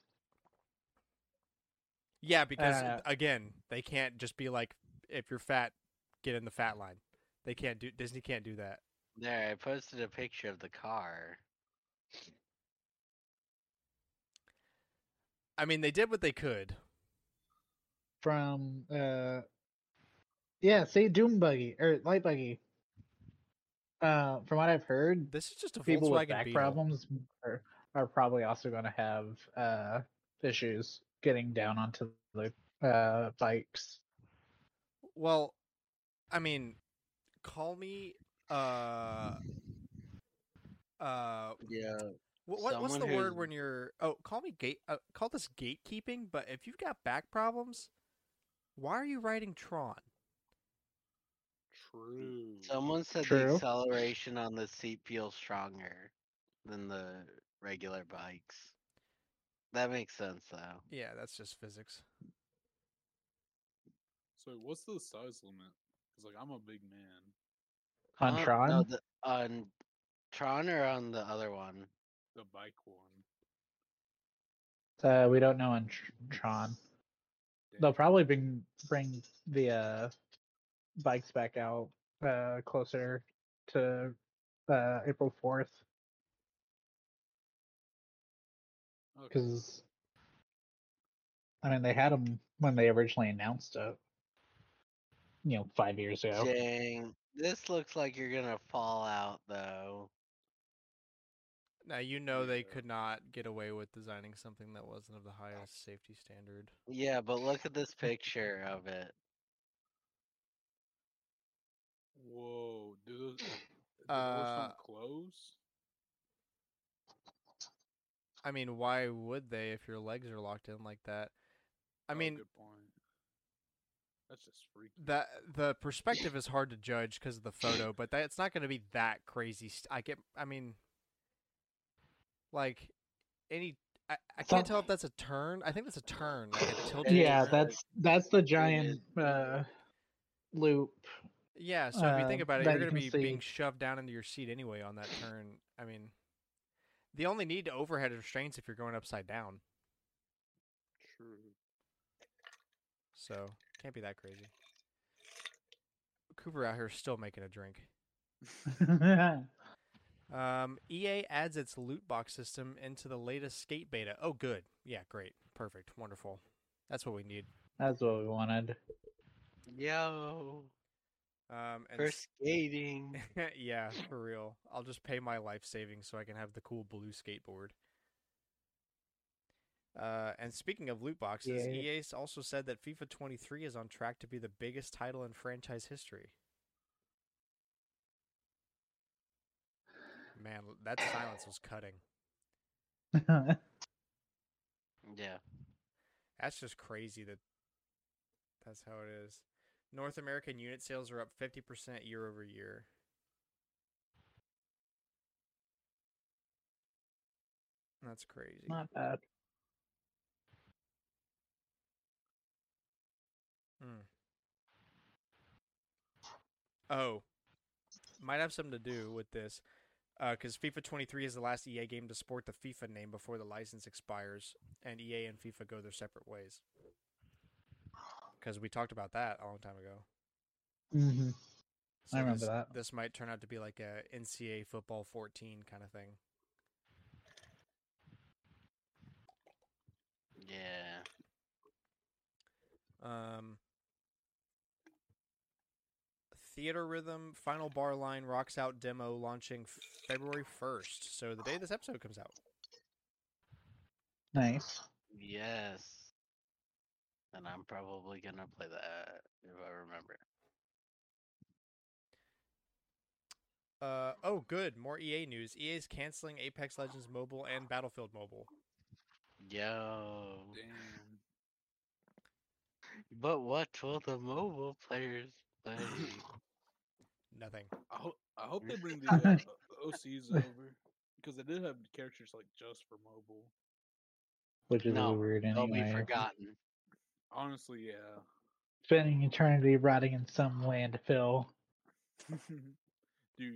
Speaker 1: Yeah, because
Speaker 3: Uh,
Speaker 1: again, they can't just be like, if you're fat, get in the fat line. They can't do Disney can't do that.
Speaker 2: There, I posted a picture of the car.
Speaker 1: I mean, they did what they could.
Speaker 3: From uh, yeah, say Doom Buggy or Light Buggy. Uh, from what I've heard,
Speaker 1: This is just a
Speaker 3: people with back
Speaker 1: Beetle.
Speaker 3: problems are, are probably also going to have uh issues getting down onto the uh bikes.
Speaker 1: Well, I mean, call me uh uh
Speaker 2: Yeah.
Speaker 1: what, what what's the
Speaker 2: Someone
Speaker 1: word when you're oh call me gate uh, call this gatekeeping but if you've got back problems why are you riding Tron
Speaker 4: True.
Speaker 2: Someone said the acceleration on the seat feels stronger than the regular bikes. That makes sense though.
Speaker 1: yeah that's just physics
Speaker 4: So what's the size limit? Because like I'm a big man.
Speaker 3: On
Speaker 2: Uh,
Speaker 3: Tron,
Speaker 2: No, the, on Tron or on the other one?
Speaker 4: The bike one.
Speaker 3: uh, we don't know on Tr- Tron. They'll probably bring bring the uh, bikes back out uh, closer to uh, April fourth because I mean they had them when they originally announced it. You know, five years ago.
Speaker 2: Dang. This looks like you're gonna fall out though.
Speaker 1: now you know they could not get away with designing something that wasn't of the highest safety standard
Speaker 2: Yeah, but look at this picture of it.
Speaker 4: Whoa, do those, do the doors
Speaker 1: Uh,
Speaker 4: close?
Speaker 1: I mean why would they if your legs are locked in like that I
Speaker 4: Oh,
Speaker 1: mean
Speaker 4: good point. That's just freaky.
Speaker 1: that the perspective is hard to judge because of the photo, but that it's not going to be that crazy. st- I get. I mean, like any. I, I can't tell if that's a turn. I think that's a turn. Like a
Speaker 5: Yeah,
Speaker 1: turn.
Speaker 5: that's that's the giant uh, loop.
Speaker 1: Yeah, so if you think
Speaker 5: uh,
Speaker 1: about it,
Speaker 5: that
Speaker 1: you're going to
Speaker 5: can
Speaker 1: be being shoved down into your seat anyway on that turn. I mean, the only need to overhead restraints if you're going upside down.
Speaker 4: True.
Speaker 1: So can't be that crazy. Cooper out here still making a drink. Um, EA adds its loot box system into the latest skate beta. Oh, good. Yeah, great. Perfect. Wonderful. That's what we need.
Speaker 5: that's what we wanted.
Speaker 2: Yo,
Speaker 1: Um, and
Speaker 2: for skating.
Speaker 1: yeah, for real. I'll just pay my life savings so I can have the cool blue skateboard. Uh, and speaking of loot boxes,
Speaker 5: Yeah.
Speaker 1: EA also said that FIFA 23 is on track to be the biggest title in franchise history. Man, that silence was cutting.
Speaker 2: Yeah.
Speaker 1: That's just crazy that that's how it is. North American unit sales are up 50% year over year. That's crazy.
Speaker 5: Not bad.
Speaker 1: Hmm. Oh, might have something to do with this, because FIFA 23 is the last EA game to sport the FIFA name before the license expires, and EA and FIFA go their separate ways. Because we talked about that a long time ago.
Speaker 5: hmm
Speaker 1: So
Speaker 5: I remember
Speaker 1: this,
Speaker 5: that.
Speaker 1: This might turn out to be like a NCAA football 14 kind of thing.
Speaker 2: Yeah.
Speaker 1: Um, Theatrhythm Final Bar Line Rocks Out demo launching February 1st. So the day this episode comes out.
Speaker 5: Nice.
Speaker 2: Yes. And I'm probably gonna play that if I remember.
Speaker 1: Uh, oh, good. More EA news. EA is canceling Apex Legends Mobile and Battlefield Mobile.
Speaker 2: Yo.
Speaker 4: Damn.
Speaker 2: But what will the mobile players play?
Speaker 1: Nothing.
Speaker 4: I hope I hope they bring the uh, OCs over because they did have characters like just for mobile.
Speaker 5: Which is
Speaker 2: No,
Speaker 5: weird
Speaker 2: They'll
Speaker 5: anyway.
Speaker 2: be forgotten.
Speaker 4: Honestly, yeah.
Speaker 5: Spending eternity rotting in some landfill.
Speaker 4: Dude,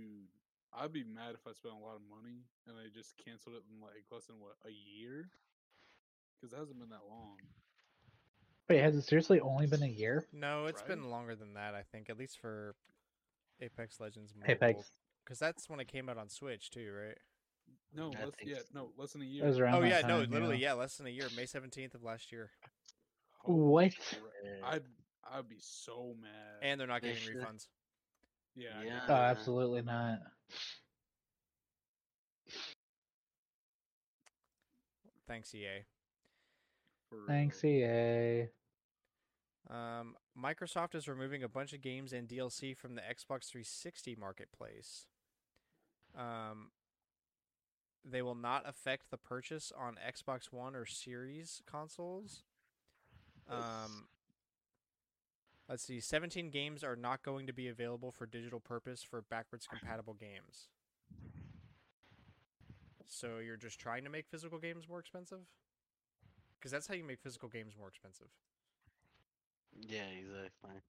Speaker 4: I'd be mad if I spent a lot of money and I just canceled it in like less than what a year, because it hasn't been that long.
Speaker 5: Wait, has it seriously only been a year?
Speaker 1: No, it's
Speaker 4: Right?
Speaker 1: been longer than that, I think. At least for Apex Legends Mobile.
Speaker 5: Apex.
Speaker 1: Because that's when it came out on Switch, too, right?
Speaker 4: No, less,
Speaker 2: think
Speaker 4: yeah, no, less than a year.
Speaker 1: Oh,
Speaker 5: that
Speaker 1: yeah, no,
Speaker 5: time,
Speaker 1: literally, yeah, less than a year. May 17th of last year.
Speaker 5: What?
Speaker 4: I'd I'd be so mad.
Speaker 1: And they're not
Speaker 2: They
Speaker 1: getting
Speaker 2: should-
Speaker 1: refunds.
Speaker 4: yeah,
Speaker 2: Yeah.
Speaker 5: Oh, absolutely not.
Speaker 1: Thanks, EA.
Speaker 4: for real.
Speaker 5: Thanks, EA.
Speaker 1: Um, Microsoft is removing a bunch of games and DLC from the Xbox 360 marketplace. Um, they will not affect the purchase on Xbox One or Series consoles. Um, let's see, 17 games are not going to be available for digital purpose for backwards compatible games. So you're just trying to make physical games more expensive? Because that's how you make physical games more expensive.
Speaker 2: Yeah, exactly.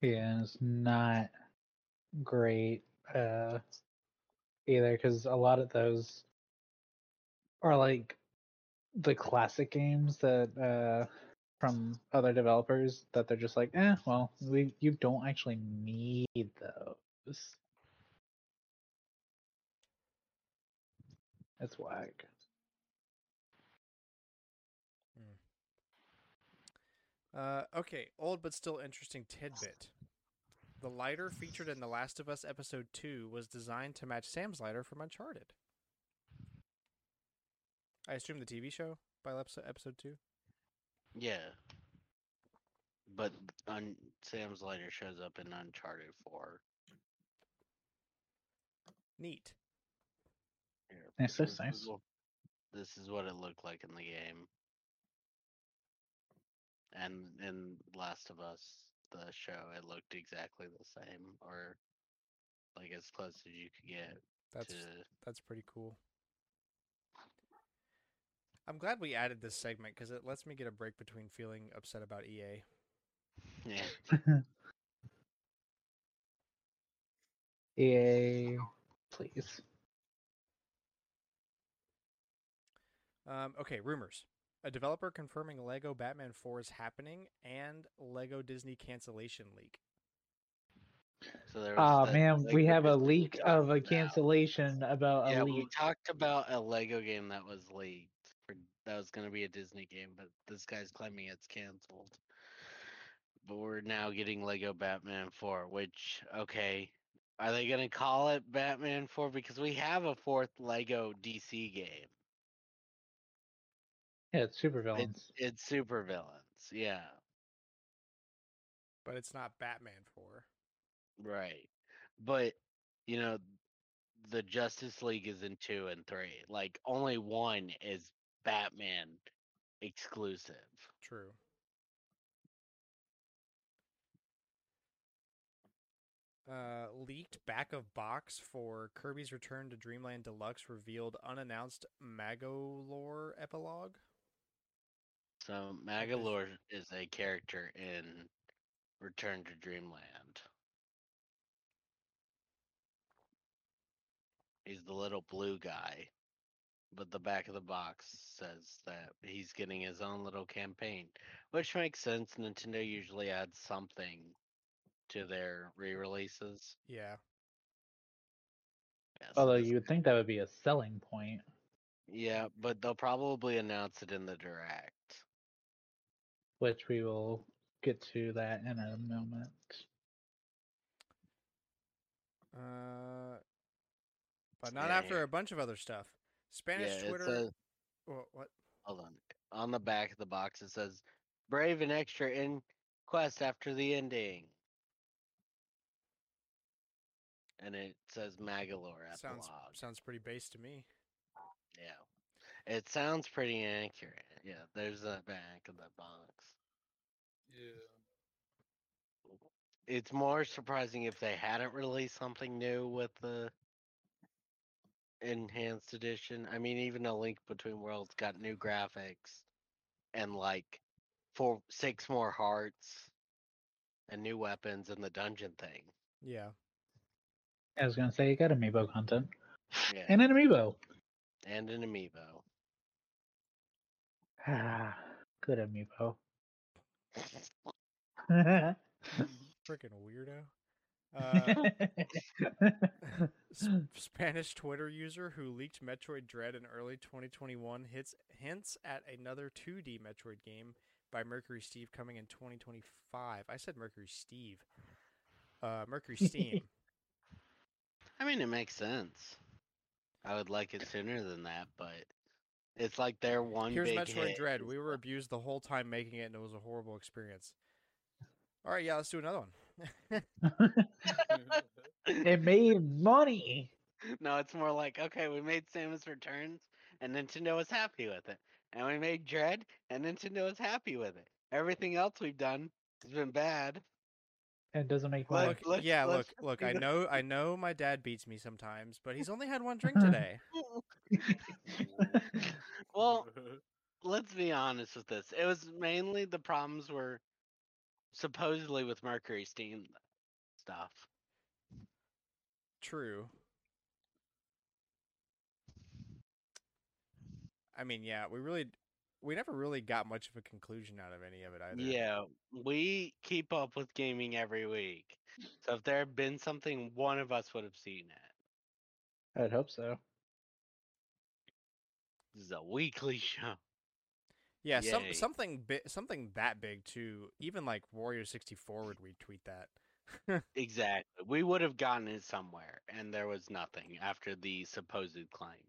Speaker 5: Yeah, it's not great uh, either because a lot of those are like the classic games that uh, from other developers that they're just like, eh, well, we you don't actually need those. That's whack.
Speaker 1: Uh, okay, old but still interesting tidbit. The lighter featured in The Last of Us Episode 2 was designed to match Sam's lighter from Uncharted. I assume the TV show by episode, episode 2?
Speaker 2: Yeah. But un- Sam's lighter shows up in Uncharted 4.
Speaker 1: Neat.
Speaker 2: Here,
Speaker 5: Nice,
Speaker 2: this
Speaker 5: that's
Speaker 2: is
Speaker 5: nice.
Speaker 2: This is what it looked like in the game. and in Last of Us, the show, it looked exactly the same, or like as close as you could get
Speaker 1: That's
Speaker 2: to.
Speaker 1: that's pretty cool. I'm glad we added this segment because it lets me get a break between feeling upset about EA.
Speaker 2: Yeah,
Speaker 5: EA, please.
Speaker 1: Um, okay, rumors. A developer confirming Lego Batman 4 is happening and Lego Disney cancellation leak.
Speaker 2: so there was
Speaker 5: Oh
Speaker 2: that
Speaker 5: man, we have a leak of a
Speaker 2: about.
Speaker 5: cancellation about a
Speaker 2: Yeah, we talked about a Lego game that was leaked. For, that was going to be a Disney game, but this guy's claiming it's canceled. But we're now getting Lego Batman 4, which, okay. Are they going to call it Batman 4? Because we have a fourth Lego DC game.
Speaker 5: Yeah, it's super villains.
Speaker 2: It's, it's Super Villains. Yeah,
Speaker 1: But it's not Batman 4.
Speaker 2: right. But, you know, the Justice League is in 2 and 3. Like, only one is Batman exclusive.
Speaker 1: True. Uh, leaked back of box for Kirby's Return to Dreamland Deluxe revealed unannounced Magolor epilogue.
Speaker 2: So Magolor is a character in Return to Dreamland. He's the little blue guy. But the back of the box says that he's getting his own little campaign, which makes sense. Nintendo usually adds something to their re-releases.
Speaker 1: Yeah.
Speaker 2: Yeah, so
Speaker 5: Although you would think that would be a selling point.
Speaker 2: yeah, but they'll probably announce it in the direct.
Speaker 5: which we will get to that in a moment.
Speaker 1: Uh, but not
Speaker 2: Yeah,
Speaker 1: after a bunch of other stuff. Spanish
Speaker 2: yeah,
Speaker 1: Twitter.
Speaker 2: says
Speaker 1: Wha- what?
Speaker 2: Hold on. On the back of the box, it says "Brave and extra in quest after the ending," and it says Magolor
Speaker 1: Sounds
Speaker 2: epilogue.
Speaker 1: sounds pretty base to me.
Speaker 2: Yeah, it sounds pretty accurate. Yeah, there's the back of the box.
Speaker 4: Yeah.
Speaker 2: It's more surprising if they hadn't released something new with the enhanced edition. I mean, even a Link Between Worlds got new graphics and like four, six more hearts and new weapons and the dungeon thing.
Speaker 1: Yeah.
Speaker 5: I was gonna say you got amiibo content
Speaker 2: Yeah,
Speaker 5: and an amiibo.
Speaker 2: and an amiibo.
Speaker 5: Ah, good amiibo.
Speaker 1: Freaking weirdo. Uh, S- Spanish Twitter user who leaked Metroid Dread in early 2021 hits hints at another 2D Metroid game by Mercury Steve coming in 2025. I said Mercury Steve. Uh, Mercury Steam.
Speaker 2: I mean, it makes sense. I would like it sooner than that, but it's like their one
Speaker 1: Here's
Speaker 2: big
Speaker 1: Metroid
Speaker 2: hit
Speaker 1: Dread. We were abused the whole time making it, and it was a horrible experience. All right, yeah, let's do another one.
Speaker 5: It made money.
Speaker 2: No, it's more like, okay, we made Samus Returns and Nintendo was happy with it. And we made Dread and Nintendo was happy with it. Everything else we've done has been bad.
Speaker 5: It doesn't make
Speaker 2: Look,
Speaker 5: money.
Speaker 1: Look,
Speaker 2: let's-
Speaker 1: yeah, look,
Speaker 2: let's
Speaker 1: look. I know, I know, my dad beats me sometimes, but he's only had one drink today.
Speaker 2: well, let's be honest with this. It was mainly the problems were supposedly with Mercury Steam stuff.
Speaker 1: True. I mean, yeah, we really, we never really got much of a conclusion out of any of it either.
Speaker 2: Yeah, we keep up with gaming every week. So if there had been something, one of us would have seen it.
Speaker 5: I'd hope so.
Speaker 2: This is a weekly show.
Speaker 1: Yeah, some something bi- something that big too. Even like Wario sixty four would retweet that.
Speaker 2: Exactly. We would have gotten it somewhere, and there was nothing after the supposed claim.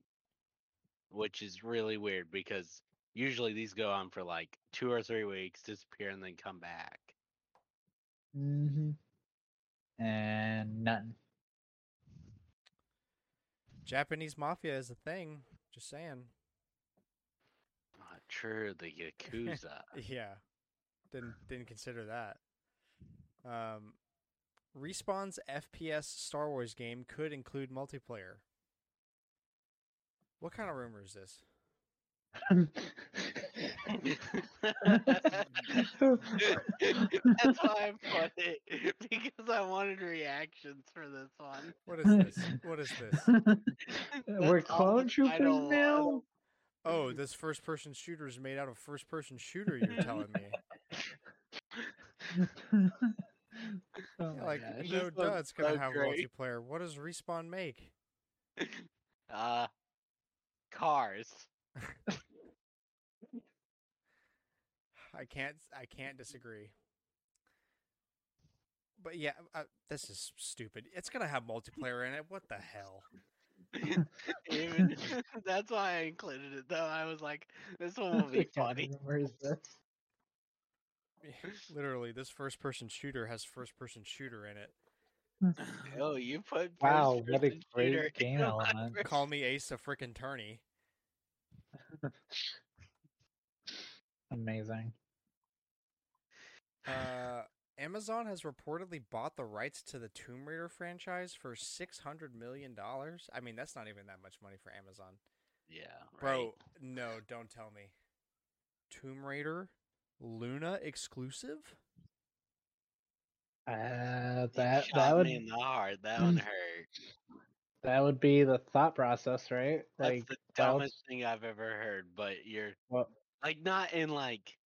Speaker 2: Which is really weird because usually these go on for like two or three weeks, disappear, and then come back.
Speaker 5: hmm And nothing.
Speaker 1: Japanese mafia is a thing. Just saying.
Speaker 2: True, the Yakuza.
Speaker 1: Yeah. Didn't didn't consider that. Um, Respawn's FPS Star Wars game could include multiplayer. What kind of rumor is this?
Speaker 2: That's why I put it because I wanted reactions for this one.
Speaker 1: What is this? What is this?
Speaker 3: We're
Speaker 2: That's all
Speaker 3: clone
Speaker 2: the
Speaker 3: troopers
Speaker 2: title
Speaker 3: now.
Speaker 2: Was.
Speaker 1: Oh, this first person shooter is made out of first person shooter. You're telling me?
Speaker 3: oh
Speaker 1: Yeah, like
Speaker 3: gosh.
Speaker 1: No,
Speaker 2: was
Speaker 1: duh, it's gonna
Speaker 2: so
Speaker 1: have
Speaker 2: great.
Speaker 1: multiplayer. What does respawn make?
Speaker 2: Uh, cars.
Speaker 1: I can't. I can't disagree. But yeah, uh, this is stupid. It's gonna have multiplayer in it. What the hell?
Speaker 2: Even, that's why I included it though. I was like, this one will be
Speaker 3: What kind of
Speaker 2: funny.
Speaker 3: rumor this?
Speaker 1: Literally, this first person shooter has first person shooter in it.
Speaker 2: Oh, you put
Speaker 3: Wow, what a
Speaker 2: first-person
Speaker 3: great game element.
Speaker 1: Call me Ace a frickin' tourney.
Speaker 3: Amazing.
Speaker 1: Uh, Amazon has reportedly bought the rights to the Tomb Raider franchise for six hundred million dollars. I mean, that's not even that much money for Amazon,
Speaker 2: Yeah,
Speaker 1: bro. No, don't tell me. Tomb Raider, Luna exclusive.
Speaker 3: Uh, that that would
Speaker 2: me in the heart. That one hurt.
Speaker 3: that would be the thought process, right?
Speaker 2: That's
Speaker 3: Like,
Speaker 2: the
Speaker 3: why else-
Speaker 2: dumbest thing I've ever heard. But you're
Speaker 3: what?
Speaker 2: like not in like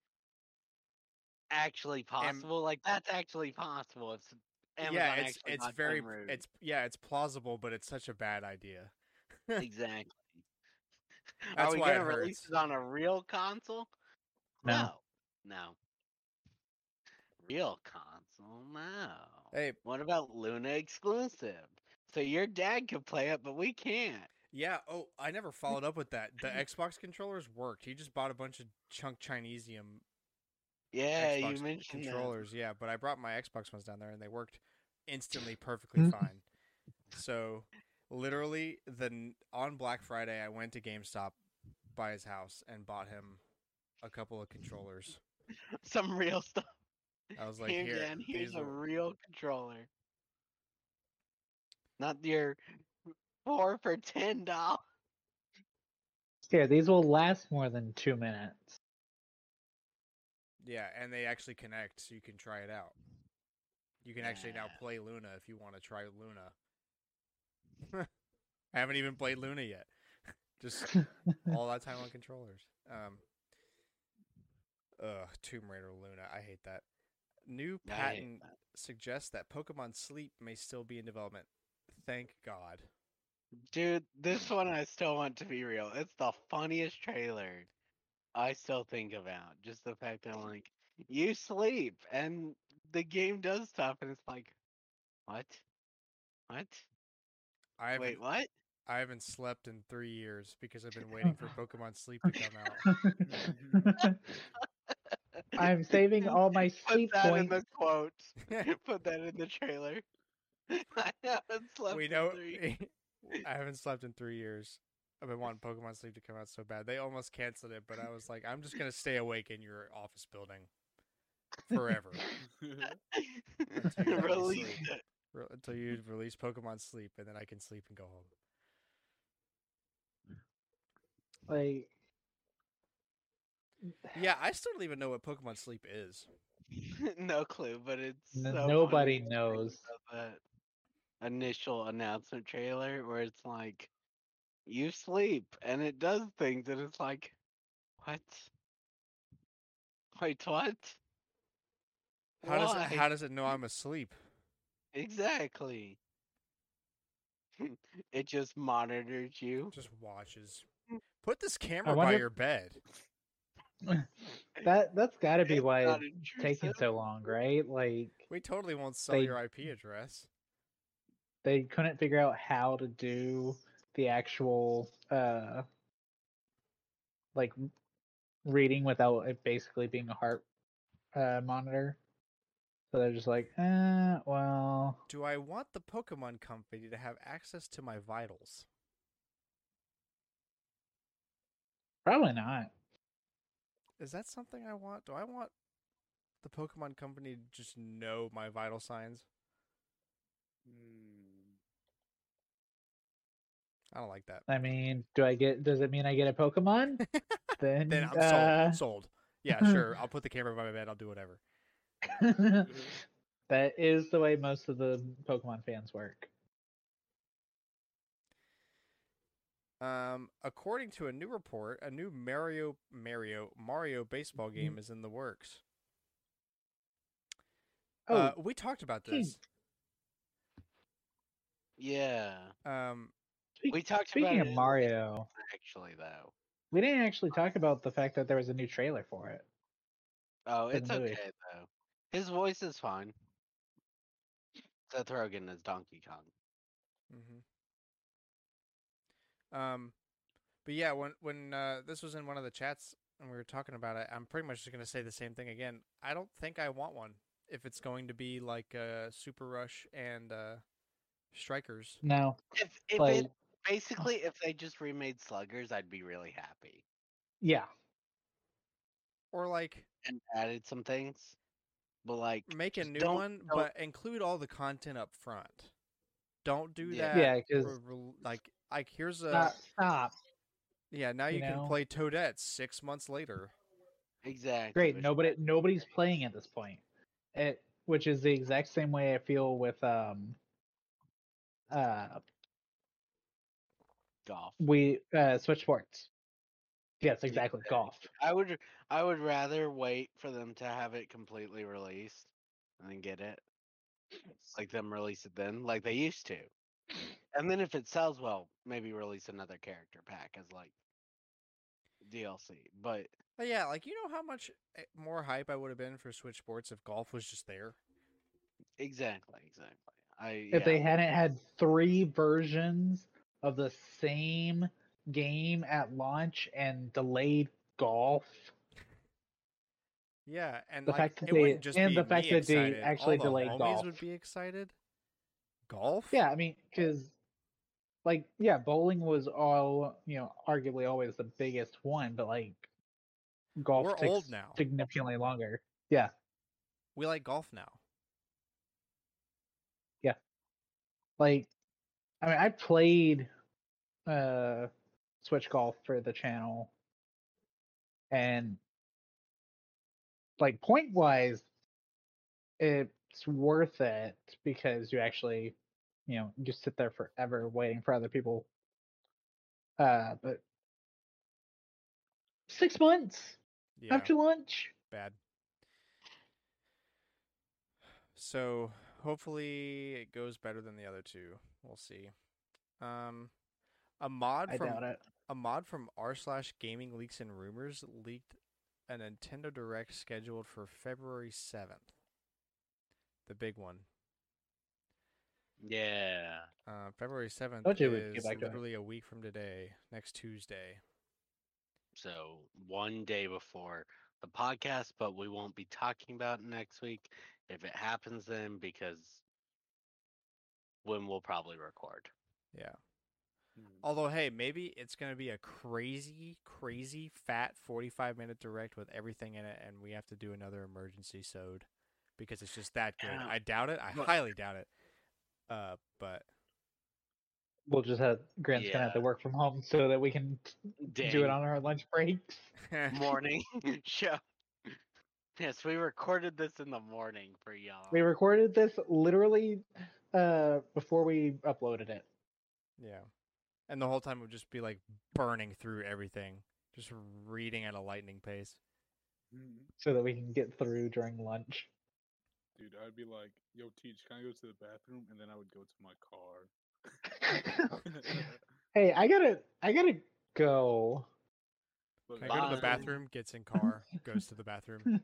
Speaker 2: actually possible. like that's actually possible. It's Amazon
Speaker 1: yeah, it's it's very it's yeah, it's plausible, but it's such a bad idea.
Speaker 2: exactly.
Speaker 1: That's
Speaker 2: Are we gonna release it on a real console?
Speaker 3: No.
Speaker 2: No. Real console? No.
Speaker 1: Hey,
Speaker 2: What about Luna exclusive? So your dad could play it, but we can't.
Speaker 1: yeah. Oh, I never followed up with that. The Xbox controllers worked. He just bought a bunch of chunk Chinesium
Speaker 2: Yeah,
Speaker 1: Xbox
Speaker 2: you mentioned that.
Speaker 1: controllers. Yeah, but I brought my Xbox ones down there and they worked instantly perfectly
Speaker 3: Mm.
Speaker 1: fine. So, literally, the on Black Friday, I went to GameStop by his house and bought him a couple of controllers.
Speaker 2: Some real stuff.
Speaker 1: I was like,
Speaker 2: here,
Speaker 1: here,
Speaker 2: Dan, here's a
Speaker 1: are-
Speaker 2: real controller. Not your four for ten dollars.
Speaker 3: Here, these will last more than two minutes.
Speaker 1: Yeah, and they actually connect, so you can try it out. You can actually now play Luna if you want to try Luna. I haven't even played Luna yet. Just all that time on controllers. Um, ugh, Tomb Raider Luna. I hate that. New patent
Speaker 2: that.
Speaker 1: suggests that Pokemon Sleep may still be in development. Thank God.
Speaker 2: Dude, this one I still want to be real. It's the funniest trailer I still think about. Just the fact that like you sleep and the game does stuff and it's like what? What?
Speaker 1: I
Speaker 2: Wait, what?
Speaker 1: I haven't slept in three years because I've been waiting for Pokemon Sleep to come out.
Speaker 3: I'm saving all my sleep
Speaker 2: Put
Speaker 3: sleep
Speaker 2: that in
Speaker 3: points.
Speaker 2: the quote. Put that in the trailer. I haven't slept
Speaker 1: we
Speaker 2: in
Speaker 1: know.
Speaker 2: three.
Speaker 1: I haven't slept in three years. I've been wanting Pokemon Sleep to come out so bad. They almost canceled it, but I was like, I'm just gonna stay awake in your office building forever Until you
Speaker 2: Release
Speaker 1: sleep.
Speaker 2: it.
Speaker 1: re- until you release Pokemon Sleep, and then I can sleep and go home.
Speaker 3: Like,
Speaker 1: Yeah, I still don't even know what Pokemon Sleep is.
Speaker 2: no clue, but it's
Speaker 3: N-
Speaker 2: so
Speaker 3: nobody knows.
Speaker 2: about That initial announcement trailer where it's like, you sleep and it does things, and it's like, what? Wait, what?
Speaker 1: How does it, how does it know I'm asleep?
Speaker 2: Exactly. it just monitors you.
Speaker 1: Just watches. Mm. Put this camera by your bed.
Speaker 3: that that's got to be
Speaker 2: It's
Speaker 3: why it's taking so long, right? Like,
Speaker 1: We totally won't sell
Speaker 3: They-
Speaker 1: your IP address.
Speaker 3: they couldn't figure out how to do the actual uh like reading without it basically being a heart uh monitor so they're just like uh well
Speaker 1: Do I want the Pokemon Company to have access to my vitals?
Speaker 3: probably not
Speaker 1: Is that something I want? Do I want the Pokemon Company to just know my vital signs?
Speaker 4: Hmm.
Speaker 1: I don't like that.
Speaker 3: I mean, do I get? Does it mean I get a Pokemon? then,
Speaker 1: Then I'm
Speaker 3: uh,
Speaker 1: sold. Sold. Yeah, sure. I'll put the camera by my bed. I'll do whatever.
Speaker 3: that is the way most of the Pokemon fans work.
Speaker 1: Um, according to a new report, a new Mario Mario Mario baseball game is in the works.
Speaker 3: Oh,
Speaker 1: uh, we talked about
Speaker 3: hey.
Speaker 1: this.
Speaker 2: Yeah.
Speaker 1: Um,
Speaker 3: Speak-
Speaker 2: We talked
Speaker 3: speaking
Speaker 2: about
Speaker 3: of Mario,
Speaker 2: Actually, though.
Speaker 3: we didn't actually talk about the fact that there was a new trailer for it.
Speaker 2: Oh, it's okay though. His voice is fine. Seth Rogen is Donkey Kong.
Speaker 1: Mm-hmm. Um, but yeah, when when uh, this was in one of the chats and we were talking about it, I'm pretty much just gonna say the same thing again. I don't think I want one if it's going to be like uh, Super Rush and uh, Strikers.
Speaker 3: No,
Speaker 2: If if
Speaker 3: like,
Speaker 2: it basically if they just remade Sluggers, I'd be really happy
Speaker 3: yeah,
Speaker 1: Or like
Speaker 2: and added some things. But like,
Speaker 1: make a new
Speaker 2: don't-
Speaker 1: one,
Speaker 2: don't-
Speaker 1: but include all the content up front. Don't do
Speaker 2: Yeah.
Speaker 1: that.
Speaker 3: Yeah, 'cause-
Speaker 1: re- re- like like here's a
Speaker 3: stop, stop.
Speaker 1: yeah. Now you,
Speaker 3: you
Speaker 1: can
Speaker 3: know?
Speaker 1: play Toadette six months later.
Speaker 2: exactly.
Speaker 3: Great, nobody, nobody's playing at this point. It, which is the exact same way I feel with um, uh,
Speaker 2: golf.
Speaker 3: we uh Switch Sports. Yes, exactly,
Speaker 2: there
Speaker 3: golf.
Speaker 2: I would I would rather wait for them to have it completely released and then get it. Like them release it then, like they used to. And then if it sells well, maybe release another character pack as like DLC. But
Speaker 1: But yeah, like you know how much eh, more hype I would have been for Switch Sports if golf was just there.
Speaker 2: exactly, exactly. I
Speaker 3: If they hadn't had three versions of the same game at launch and delayed golf,
Speaker 1: Yeah, and
Speaker 3: The
Speaker 1: like,
Speaker 3: fact that
Speaker 1: it
Speaker 3: they-
Speaker 1: just
Speaker 3: and the fact that they actually
Speaker 1: All
Speaker 3: delayed
Speaker 1: the
Speaker 3: golf.
Speaker 1: would be excited. Golf?
Speaker 3: yeah, I mean, because like yeah, bowling was all you know, arguably always the biggest one, but like golf
Speaker 1: We're
Speaker 3: takes
Speaker 1: old now.
Speaker 3: significantly longer. Yeah,
Speaker 1: we like golf now.
Speaker 3: Yeah like I mean, I played uh Switch Golf for the channel, and like point wise, it's worth it because you actually, you know, you sit there forever waiting for other people. Uh, but six months
Speaker 1: Yeah,
Speaker 3: after lunch.
Speaker 1: bad. So hopefully it goes better than the other two. We'll see. Um, a mod
Speaker 3: I
Speaker 1: from
Speaker 3: doubt it.
Speaker 1: a mod from r slash gaming leaks and rumors leaked a Nintendo Direct scheduled for February seventh. The big one.
Speaker 2: Yeah.
Speaker 1: Uh, February seventh
Speaker 3: Told you we'd get
Speaker 1: is
Speaker 3: back
Speaker 1: literally a week from today, next Tuesday.
Speaker 2: So one day before the podcast, but we won't be talking about next week if it happens then because when we'll probably record.
Speaker 1: Yeah.
Speaker 4: Hmm.
Speaker 1: Although, hey, maybe it's gonna be a crazy, crazy fat forty-five minute direct with everything in it, and we have to do another emergency sode because it's just that good.
Speaker 2: Yeah.
Speaker 1: I doubt it. I
Speaker 2: But-
Speaker 1: highly doubt it. Uh, but
Speaker 3: We'll just have Grant's gonna have to work from home so that we can do it on our lunch breaks.
Speaker 2: morning show. Yes, we recorded this in the morning for y'all.
Speaker 3: We recorded this literally uh before we uploaded it.
Speaker 1: yeah, and the whole time it would just be like burning through everything, just reading at a lightning pace.
Speaker 4: Hmm.
Speaker 3: so that we can get through during lunch.
Speaker 4: Dude, I'd be like, "Yo, teach, can I go to the bathroom?" And then I would go to my car.
Speaker 3: hey, I gotta I gotta go.
Speaker 1: Can I go to the bathroom? Gets in car, goes to the bathroom.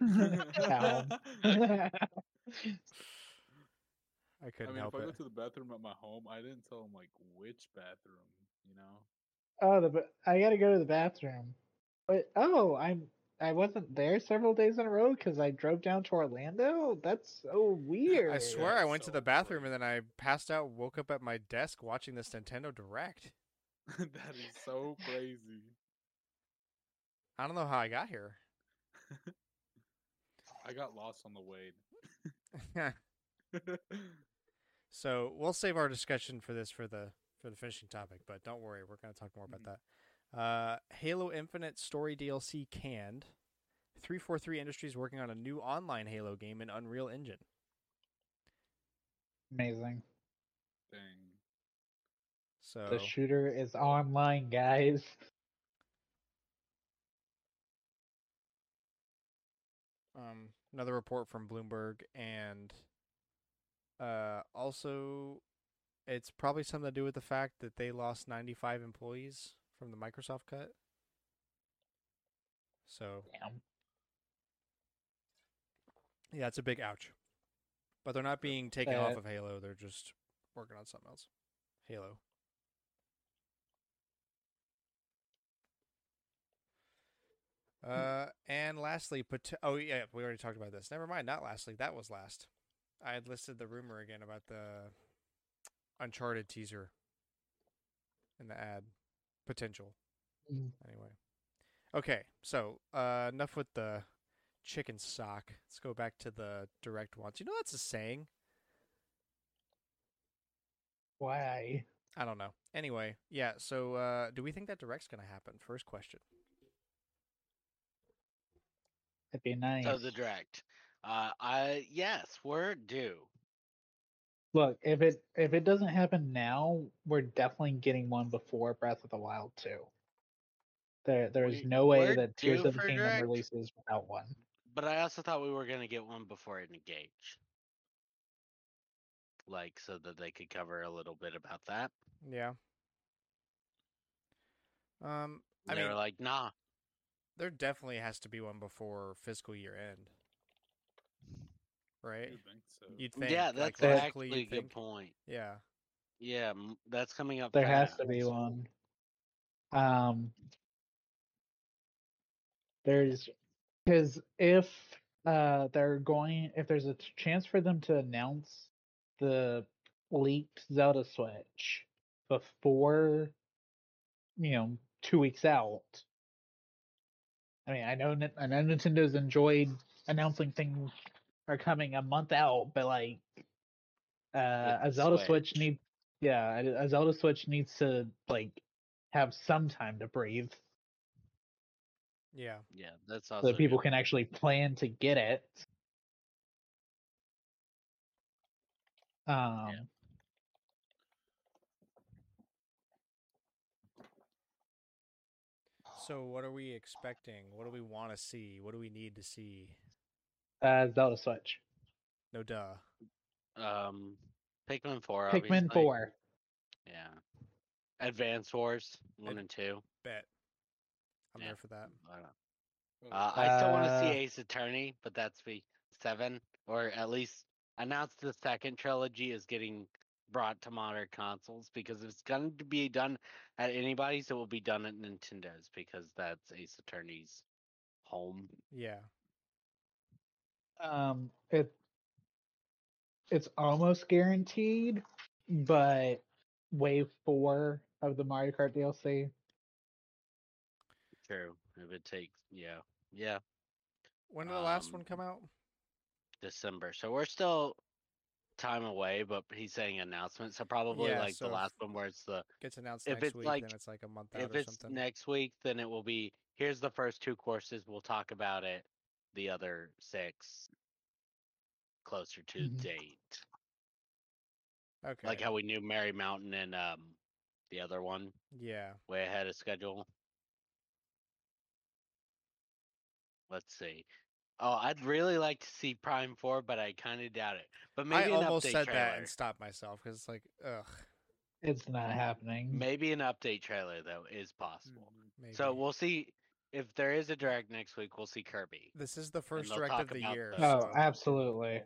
Speaker 3: Ow.
Speaker 1: I
Speaker 4: I
Speaker 1: couldn't
Speaker 4: mean,
Speaker 1: help
Speaker 4: if I go
Speaker 1: it.
Speaker 4: to the bathroom at my home, I didn't tell him like which bathroom, you know.
Speaker 3: oh, the ba- I gotta go to the bathroom. But oh, I'm I wasn't there several days in a row because I drove down to Orlando. That's so weird.
Speaker 1: I swear I
Speaker 4: That's
Speaker 1: went to the bathroom and then I passed out, woke up at my desk watching this Nintendo Direct.
Speaker 4: that is so crazy.
Speaker 1: I don't know how I got here.
Speaker 4: I got lost on the Wade.
Speaker 1: so we'll save our discussion for this for the for the finishing topic, but don't worry, we're going to talk more about
Speaker 4: Mhm.
Speaker 1: that. Uh, Halo Infinite story DLC canned. 343 Industries working on a new online Halo game in Unreal Engine.
Speaker 3: Amazing.
Speaker 4: Dang.
Speaker 1: So
Speaker 3: The shooter is online, guys.
Speaker 1: um, another report from Bloomberg, and uh, also it's probably something to do with the fact that they lost 95 employees from the Microsoft cut. So
Speaker 3: Damn.
Speaker 1: yeah, it's a big ouch. But they're not being taken off of Halo; they're just working on something else. Halo. Uh, and lastly, pot- oh yeah, we already talked about this. Never mind, not lastly. That was last. I had listed the rumor again about the Uncharted teaser and the ad potential.
Speaker 3: Mm.
Speaker 1: Anyway, okay. So uh, enough with the chicken sock. Let's go back to the direct ones. You know that's a saying.
Speaker 3: Why?
Speaker 1: I don't know. Anyway, yeah. So uh, do we think that direct's gonna happen? First question.
Speaker 3: It'd be nice.
Speaker 2: So the direct. Uh, I yes, we're due.
Speaker 3: Look, if it if it doesn't happen now, we're definitely getting one before Breath of the Wild 2. There there's
Speaker 2: We-
Speaker 3: no way that Tears of the Kingdom
Speaker 2: direct.
Speaker 3: releases without one.
Speaker 2: But I also thought we were gonna get one before it engaged. Like so that they could cover a little bit about that.
Speaker 1: Yeah. Um, I
Speaker 2: they
Speaker 1: mean,
Speaker 2: were like, nah.
Speaker 1: there definitely has to be one before fiscal year end, right?
Speaker 4: You think so?
Speaker 1: You'd think.
Speaker 2: yeah, that's
Speaker 1: logically,
Speaker 2: actually a good
Speaker 1: think.
Speaker 2: point.
Speaker 1: Yeah.
Speaker 2: Yeah, that's coming up.
Speaker 3: There has to
Speaker 2: fast.
Speaker 3: be one. Um there's because if uh they're going if there's a chance for them to announce the leaked Zelda Switch before you know two weeks out. I mean, I know I know Nintendo's enjoyed announcing things are coming a month out, but like uh, a Zelda Switch,
Speaker 2: Switch.
Speaker 3: need yeah, a a Zelda Switch needs to like have some time to breathe
Speaker 1: Yeah.
Speaker 2: Yeah, that's
Speaker 3: so
Speaker 2: also
Speaker 3: that people
Speaker 2: good.
Speaker 3: can actually plan to get it. Um,
Speaker 1: So what are we expecting? What do we want to see? What do we need to see?
Speaker 3: Uh, Zelda Switch,
Speaker 1: No duh.
Speaker 2: Um, Pikmin four.
Speaker 3: Pikmin
Speaker 2: obviously.
Speaker 3: Four.
Speaker 2: Yeah. Advance Wars one
Speaker 1: Ad-
Speaker 2: and two.
Speaker 1: Bet. I'm
Speaker 2: Yeah.
Speaker 1: there for that.
Speaker 2: I don't know.
Speaker 4: Oh,
Speaker 2: Uh, I still want to
Speaker 3: Uh,
Speaker 2: see Ace Attorney, but that's be seven, or at least announced the second trilogy is getting brought to modern consoles because if it's going to be done at anybody's, it will be done at Nintendo's because that's Ace Attorney's home.
Speaker 1: Yeah.
Speaker 3: Um, it it's almost guaranteed, but Wave Four of the Mario Kart DLC.
Speaker 2: True. If it takes, yeah, yeah,
Speaker 1: When did the last one
Speaker 2: Um,
Speaker 1: come out?
Speaker 2: December. So we're still time away, but he's saying announcement. So probably
Speaker 1: Yeah,
Speaker 2: like
Speaker 1: so
Speaker 2: the last one where it's the
Speaker 1: Gets announced
Speaker 2: if
Speaker 1: next
Speaker 2: it's
Speaker 1: week,
Speaker 2: like-
Speaker 1: then it's like a month out
Speaker 2: if
Speaker 1: or
Speaker 2: it's
Speaker 1: something.
Speaker 2: next week, then it will be here's the first two courses. We'll talk about it. The other six closer to
Speaker 3: Mhm.
Speaker 2: date,
Speaker 1: okay.
Speaker 2: like how we knew Merry Mountain and um the other one
Speaker 1: yeah.
Speaker 2: way ahead of schedule. Let's see. Oh, I'd really like to see Prime Four, but I kind of doubt it. But maybe
Speaker 1: I
Speaker 2: an
Speaker 1: almost
Speaker 2: update
Speaker 1: said
Speaker 2: trailer.
Speaker 1: that and stopped myself because it's like, ugh,
Speaker 3: It's not happening.
Speaker 2: Maybe an update trailer though is possible.
Speaker 4: mhm.
Speaker 1: maybe.
Speaker 2: So we'll see if there is a direct next week. We'll see Kirby.
Speaker 1: this is the first
Speaker 2: they'll
Speaker 1: direct of the year.
Speaker 2: the-
Speaker 3: Oh, absolutely.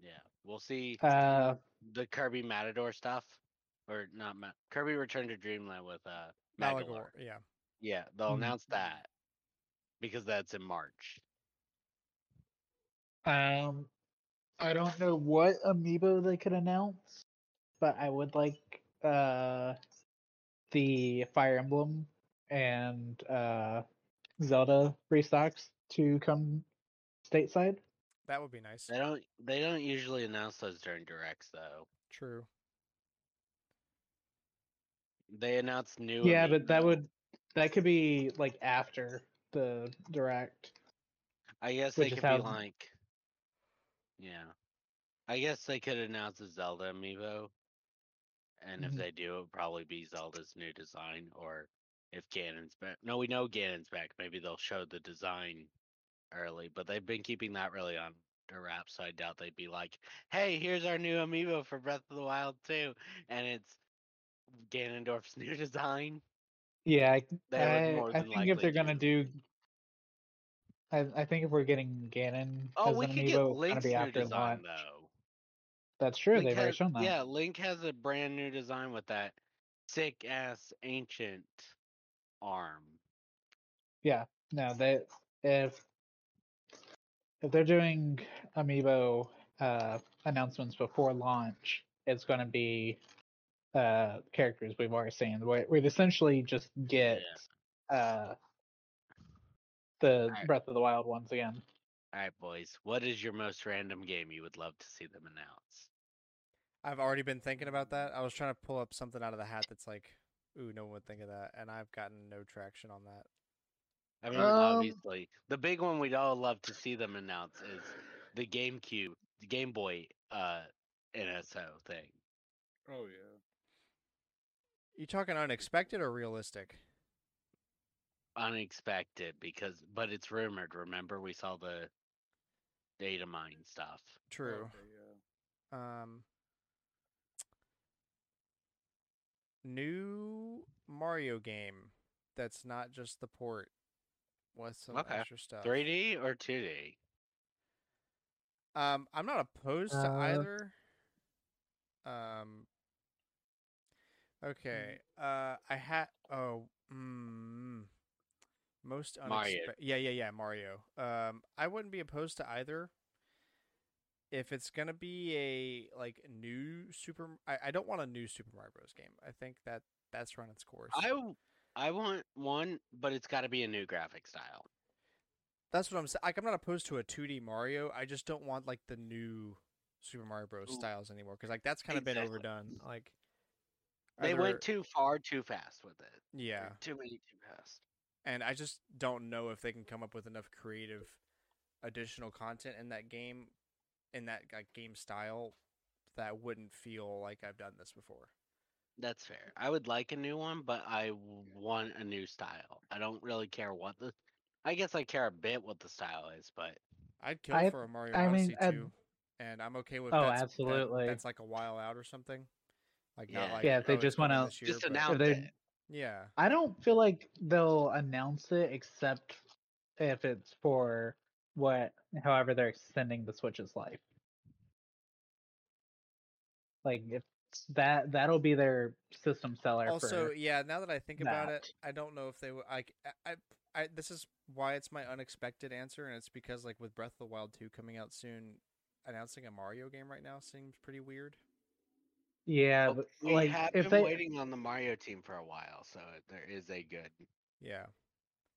Speaker 2: Yeah, we'll see
Speaker 3: Uh,
Speaker 2: the Kirby Matador stuff, or not Ma- Kirby Return to Dreamland with uh
Speaker 1: Malagor,
Speaker 2: Magolor.
Speaker 1: yeah.
Speaker 2: Yeah, they'll
Speaker 3: Mhm.
Speaker 2: announce that because that's in March.
Speaker 3: Um, I don't know what amiibo they could announce, but I would like uh the Fire Emblem and uh Zelda restocks to come stateside.
Speaker 1: That would be nice.
Speaker 2: They don't. They don't usually announce those during directs though.
Speaker 1: True.
Speaker 2: They announce new.
Speaker 3: Yeah, but that would that could be like after the direct.
Speaker 2: I guess they
Speaker 3: is
Speaker 2: could
Speaker 3: how-
Speaker 2: be like. Yeah, I guess they could announce a Zelda amiibo, and if
Speaker 3: Mhm.
Speaker 2: they do, it would probably be Zelda's new design, or if Ganon's back. No, we know Ganon's back. Maybe they'll show the design early, but they've been keeping that really on their wrap, so I doubt they'd be like, "Hey, here's our new amiibo for Breath of the Wild 2," and it's Ganondorf's new design.
Speaker 3: Yeah, I, I, I think if they're gonna
Speaker 2: do.
Speaker 3: do, I, I think if we're getting Ganon
Speaker 2: Oh,
Speaker 3: as
Speaker 2: we
Speaker 3: an
Speaker 2: could
Speaker 3: amiibo,
Speaker 2: get
Speaker 3: gonna
Speaker 2: Link's
Speaker 3: be
Speaker 2: new
Speaker 3: after
Speaker 2: design
Speaker 3: launch.
Speaker 2: though.
Speaker 3: That's true.
Speaker 2: Link
Speaker 3: They've already shown that.
Speaker 2: Yeah, Link has a brand new design with that sick ass ancient arm.
Speaker 3: Yeah, no, they if if they're doing amiibo uh, announcements before launch, it's going to be uh, characters we've already seen. We- We'd essentially just get uh, the
Speaker 2: Alright.
Speaker 3: Breath of the Wild ones again.
Speaker 2: All right, boys. What is your most random game you would love to see them announce?
Speaker 1: I've already been thinking about that. I was trying to pull up something out of the hat that's like, ooh, no one would think of that, and I've gotten no traction on that.
Speaker 2: I mean,
Speaker 3: Um,
Speaker 2: obviously, the big one we'd all love to see them announce is the GameCube, the Game Boy uh, NSO thing.
Speaker 4: Oh yeah.
Speaker 1: You talking unexpected or realistic?
Speaker 2: Unexpected because, but it's rumored. Remember, we saw the data mine stuff.
Speaker 1: True.
Speaker 4: Okay, yeah.
Speaker 1: Um, new Mario game that's not just the port with some
Speaker 2: Okay.
Speaker 1: extra stuff.
Speaker 2: 3D or 2D?
Speaker 1: Um, I'm not opposed to
Speaker 3: Uh,
Speaker 1: either. Um. Okay. Uh, I had. Oh. Mm, most
Speaker 2: Mario.
Speaker 1: unexpected. Yeah, yeah, yeah. Mario. Um, I wouldn't be opposed to either. If it's gonna be a like new Super, I, I don't want a new Super Mario Bros. game. I think that that's run its course.
Speaker 2: I I want one, but it's got to be a new graphic style.
Speaker 1: That's what I'm saying. Like, I'm not opposed to a 2D Mario. I just don't want like the new Super Mario Bros.
Speaker 2: Ooh.
Speaker 1: styles anymore because like that's kind of been overdone. Like
Speaker 2: They
Speaker 1: either-
Speaker 2: went too far too fast with it.
Speaker 1: yeah,
Speaker 2: Too many too fast.
Speaker 1: and I just don't know if they can come up with enough creative additional content in that game, in that like, game style, that wouldn't feel like I've done this before.
Speaker 2: That's fair. I would like a new one, but I want a new style. I don't really care what the. I guess I care a bit what the style is, but
Speaker 1: I'd kill
Speaker 3: I-
Speaker 1: for a Mario
Speaker 3: I mean,
Speaker 1: Odyssey
Speaker 3: uh,
Speaker 1: too, and I'm okay with
Speaker 3: Oh,
Speaker 1: that's, that-
Speaker 3: absolutely.
Speaker 1: that's like a while out or something. Like not
Speaker 2: Yeah.
Speaker 1: like
Speaker 3: Yeah, if they
Speaker 1: oh,
Speaker 3: just wanna
Speaker 2: just
Speaker 1: but-
Speaker 2: announce
Speaker 3: they-
Speaker 2: it.
Speaker 1: Yeah,
Speaker 3: I don't feel like they'll announce it except if it's for what, however, they're extending the Switch's life. Like if that that'll be their system seller.
Speaker 1: Also,
Speaker 3: for,
Speaker 1: yeah. Now that I think about it. I don't know if they would. Like, I, I, I, this is why it's my unexpected answer, and it's because like with Breath of the Wild two coming out soon, announcing a Mario game right now seems pretty weird.
Speaker 3: yeah,
Speaker 2: Well,
Speaker 3: but
Speaker 2: we
Speaker 3: like
Speaker 2: have
Speaker 3: if
Speaker 2: been
Speaker 3: they,
Speaker 2: waiting on the Mario team for a while, so there is a good
Speaker 1: Yeah,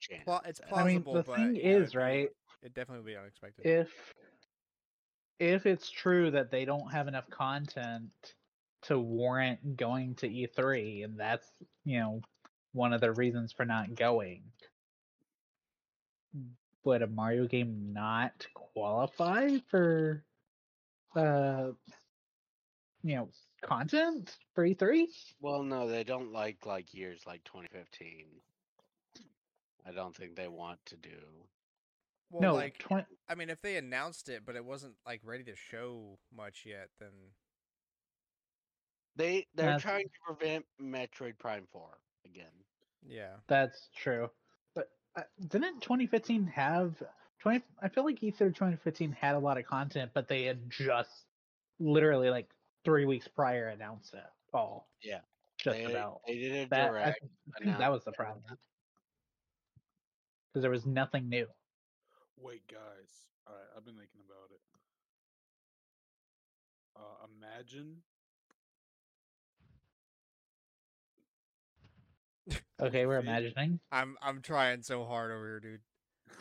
Speaker 2: chance.
Speaker 1: Pla- it's
Speaker 2: that-
Speaker 1: plausible.
Speaker 3: I mean, the
Speaker 1: but,
Speaker 3: thing
Speaker 1: yeah,
Speaker 3: is, right?
Speaker 1: It definitely would be unexpected.
Speaker 3: if if it's true that they don't have enough content to warrant going to E3 and that's you know one of the reasons for not going would a Mario game not qualify for uh you know content for E E3
Speaker 2: Well, no, they don't like like years like 2015. I don't think they want to do.
Speaker 1: well,
Speaker 3: no
Speaker 1: like
Speaker 3: 20
Speaker 1: I mean, if they announced it, but it wasn't like ready to show much yet, then
Speaker 2: They they're
Speaker 3: That's-
Speaker 2: trying to prevent Metroid Prime 4 again.
Speaker 1: yeah.
Speaker 3: That's true. But uh, didn't 2015 have 20? I feel like E3 2015 had a lot of content, but they had just literally like three weeks prior announced it all.
Speaker 2: Yeah,
Speaker 3: just
Speaker 2: they,
Speaker 3: about.
Speaker 2: they did a
Speaker 3: That
Speaker 2: direct.
Speaker 3: th- I that was the problem because there was nothing new.
Speaker 4: Wait, guys. All right, I've been thinking about it. Uh, imagine.
Speaker 3: Okay, we're imagining.
Speaker 1: I'm I'm trying so hard over here, dude.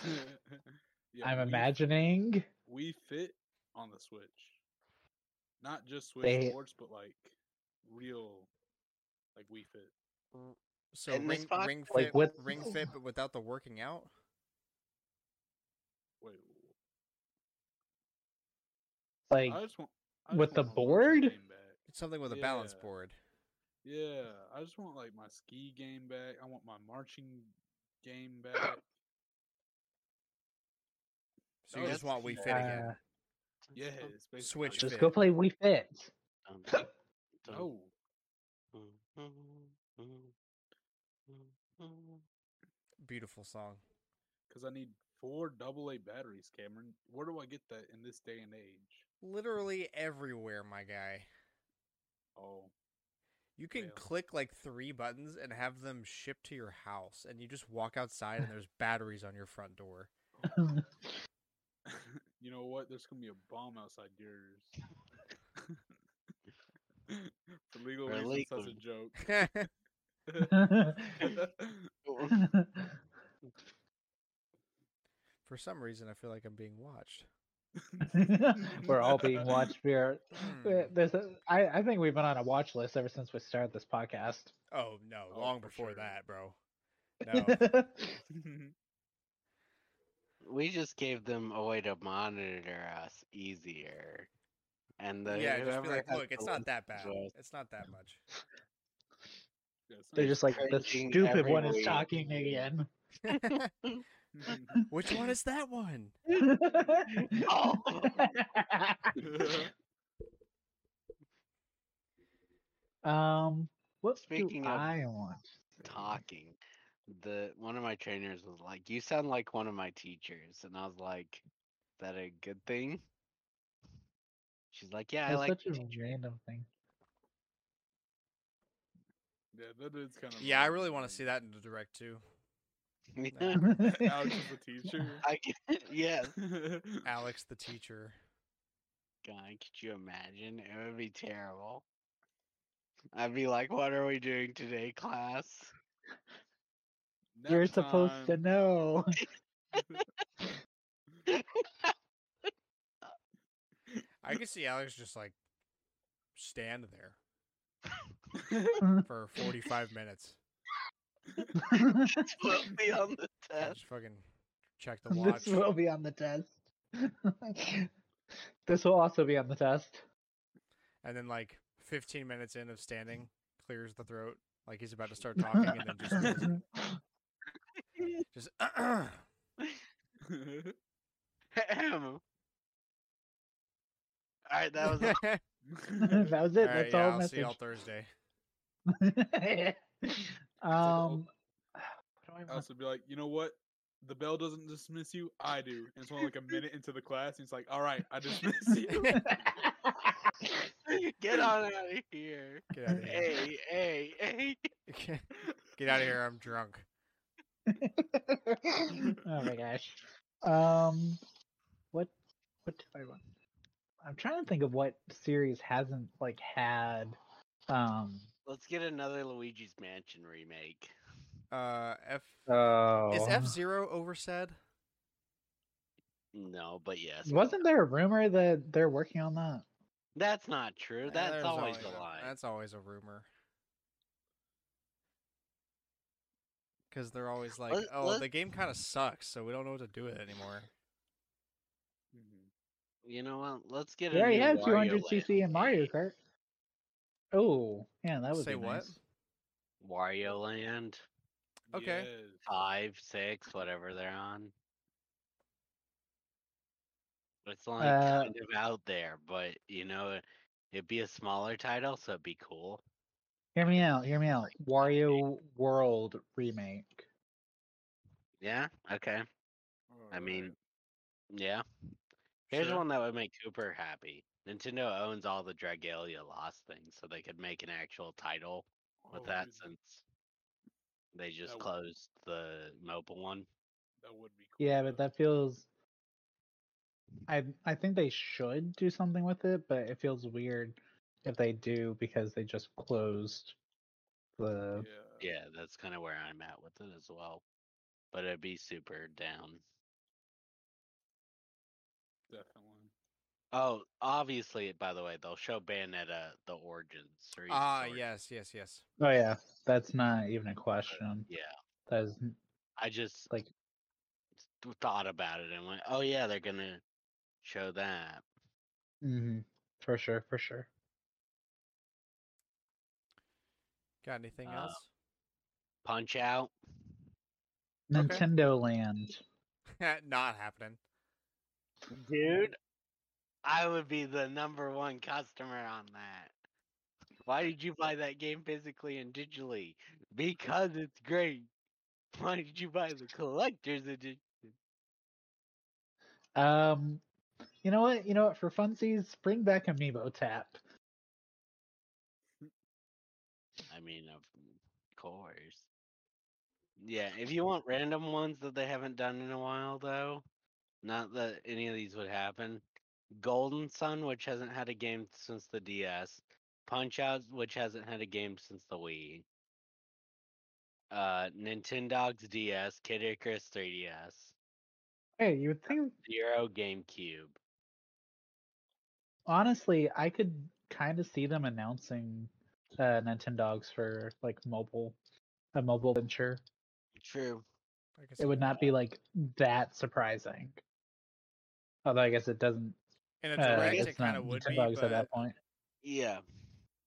Speaker 4: Yeah,
Speaker 3: I'm
Speaker 4: Wii-
Speaker 3: imagining.
Speaker 4: Wii Fit on the Switch. Not just Switch
Speaker 3: They-
Speaker 4: Sports, but like real, like Wii Fit.
Speaker 1: So
Speaker 2: In this
Speaker 1: ring,
Speaker 2: box?
Speaker 1: ring
Speaker 3: Like
Speaker 1: fit,
Speaker 3: with-
Speaker 1: ring fit, but without the working out.
Speaker 4: Wait,
Speaker 3: Like
Speaker 4: I just want I just
Speaker 3: with the
Speaker 4: want my
Speaker 3: board?
Speaker 1: It's something with a balance board.
Speaker 4: Yeah, I just want like my ski game back. I want my marching game back.
Speaker 1: So you
Speaker 4: Oh,
Speaker 1: just want
Speaker 2: Wii
Speaker 1: Fit again.
Speaker 3: uh,
Speaker 4: Yeah, it's basically
Speaker 1: Switch
Speaker 3: just
Speaker 1: fit.
Speaker 3: go play Wii Fit.
Speaker 2: Dun, dun, dun,
Speaker 4: Oh,
Speaker 1: Beautiful song.
Speaker 4: because I need four double A batteries, Cameron. Where do I get that in this day and age?
Speaker 1: Literally everywhere, my guy.
Speaker 4: Oh,
Speaker 1: You can
Speaker 4: Fail.
Speaker 1: click like three buttons and have them shipped to your house, and you just walk outside and there's batteries on your front door.
Speaker 4: you know what? There's gonna be a bomb outside yours. For legal
Speaker 2: For
Speaker 4: reasons, that's a joke.
Speaker 1: For some reason, I feel like I'm being watched.
Speaker 3: We're all being watched. We're
Speaker 1: Hmm.
Speaker 3: there's a, I, I think we've been on a watch list ever since we started this podcast.
Speaker 1: Oh no,
Speaker 4: Oh,
Speaker 1: long before
Speaker 4: sure.
Speaker 1: that, bro. No.
Speaker 2: We just gave them a way to monitor us easier. And the
Speaker 1: yeah, just be like, look, it's not that bad.
Speaker 2: list
Speaker 1: It's not that much.
Speaker 4: Yeah,
Speaker 3: They're just like the stupid
Speaker 2: every
Speaker 3: one is talking again.
Speaker 1: Which one is that one?
Speaker 2: Oh.
Speaker 3: um, what
Speaker 2: Speaking
Speaker 3: do
Speaker 2: of
Speaker 3: I want?
Speaker 2: talking. The one of my trainers was like, "You sound like one of my teachers," and I was like, "Is that a good thing?" She's like, "Yeah, I like
Speaker 3: such a
Speaker 2: teacher."
Speaker 3: random thing.
Speaker 4: Yeah, that is kind of.
Speaker 1: Yeah, I really want to see that in the direct too.
Speaker 4: Alex is the teacher.
Speaker 2: I get, yes,
Speaker 1: Alex, the teacher.
Speaker 2: God, could you imagine? It would be terrible. I'd be like, "What are we doing today, class?"
Speaker 3: You're
Speaker 4: Nap
Speaker 3: supposed to know.
Speaker 1: I could see Alex just like stand there for 45 minutes.
Speaker 2: This will be on the test.
Speaker 1: Just fucking check the watch.
Speaker 3: this will be on the test. this will also be on the test.
Speaker 1: And then like 15 minutes in of standing, clears the throat like he's about to start talking, and then just goes, just.
Speaker 2: Ahem. All right, that was
Speaker 3: that was it.
Speaker 1: All right,
Speaker 3: That's
Speaker 1: yeah,
Speaker 3: all
Speaker 1: I'll
Speaker 3: message.
Speaker 1: see y'all Thursday.
Speaker 3: um, what do I
Speaker 4: I also be like, you know what? The bell doesn't dismiss you. I do. And it's only like a minute into the class. And he's like, all right, I dismiss you.
Speaker 2: Get on out of here.
Speaker 1: Get out of here.
Speaker 2: Hey, hey, hey.
Speaker 1: Get out of here. I'm drunk.
Speaker 3: oh my gosh. Um, what what do I want? I'm trying to think of what series hasn't like had. Um.
Speaker 2: Let's get another Luigi's Mansion remake.
Speaker 1: Uh, F
Speaker 3: Oh.
Speaker 1: is F Zero oversaid?
Speaker 2: No, but yes.
Speaker 3: Wasn't there a rumor that they're working on that?
Speaker 2: That's not true. That's
Speaker 1: there's
Speaker 2: always a lie.
Speaker 1: That's always a rumor. Because they're always like,
Speaker 2: Let-
Speaker 1: "Oh,
Speaker 2: let-
Speaker 1: the game kind of sucks, so we don't know what to do with it anymore."
Speaker 2: You know what? Let's get
Speaker 3: They
Speaker 2: a
Speaker 3: already
Speaker 2: new
Speaker 3: have 200 cc in Mario
Speaker 2: game.
Speaker 3: Kart. Oh, yeah, that was
Speaker 1: Say
Speaker 3: be
Speaker 1: what?
Speaker 3: nice.
Speaker 2: Wario Land
Speaker 1: Okay.
Speaker 4: Yes.
Speaker 2: five, six, whatever they're on. It's like
Speaker 3: Uh,
Speaker 2: kind of out there, but you know, it'd be a smaller title, so it'd be cool.
Speaker 3: Hear me out. Hear me out. Wario World remake.
Speaker 2: Yeah. Okay. I mean, yeah. Here's
Speaker 1: Sure.
Speaker 2: one that would make Cooper happy. Nintendo owns all the Dragalia Lost things, so they could make an actual title with
Speaker 4: Oh,
Speaker 2: that
Speaker 4: dude,
Speaker 2: since they just
Speaker 4: That
Speaker 2: closed the mobile one.
Speaker 4: that would be cool.
Speaker 3: Yeah, but that feels. I I think they should do something with it, but it feels weird if they do because they just closed the.
Speaker 4: Yeah.
Speaker 2: Yeah, that's kind of where I'm at with it as well. But it'd be super down.
Speaker 4: Definitely.
Speaker 2: Oh, obviously, by the way, they'll show Bayonetta the origins. or even
Speaker 1: Ah,
Speaker 2: origins.
Speaker 1: yes, yes, yes.
Speaker 3: Oh yeah, that's not even a question.
Speaker 2: Yeah,
Speaker 3: That is
Speaker 2: I just
Speaker 3: like
Speaker 2: th- thought about it and went, "Oh yeah, they're gonna show that."
Speaker 3: hmm for sure, for sure.
Speaker 1: Got anything
Speaker 2: Uh,
Speaker 1: else?
Speaker 2: Punch Out.
Speaker 1: Okay.
Speaker 3: Nintendo Land.
Speaker 1: Not happening.
Speaker 2: Dude, I would be the number one customer on that. Why did you buy that game physically and digitally? Because it's great. Why did you buy the collector's edition?
Speaker 3: Um, you know what? You know what? For funsies, bring back Amiibo Tap.
Speaker 2: I mean, of course. Yeah, if you want random ones that they haven't done in a while, though, not that any of these would happen. Golden Sun, which hasn't had a game since the DS. Punch Out, which hasn't had a game since the Wii. Uh, Nintendogs DS, Kid Icarus 3DS,
Speaker 3: Hey, you would think
Speaker 2: Zero GameCube.
Speaker 3: honestly, I could kind of see them announcing uh Nintendogs for like mobile, a mobile venture.
Speaker 2: True.
Speaker 3: It would not be like that surprising. Although I guess it doesn't.
Speaker 1: In a
Speaker 3: Uh,
Speaker 1: direct,
Speaker 3: it's
Speaker 1: it kind of would be,
Speaker 3: Nintendogs
Speaker 1: but
Speaker 3: at that point.
Speaker 2: Yeah.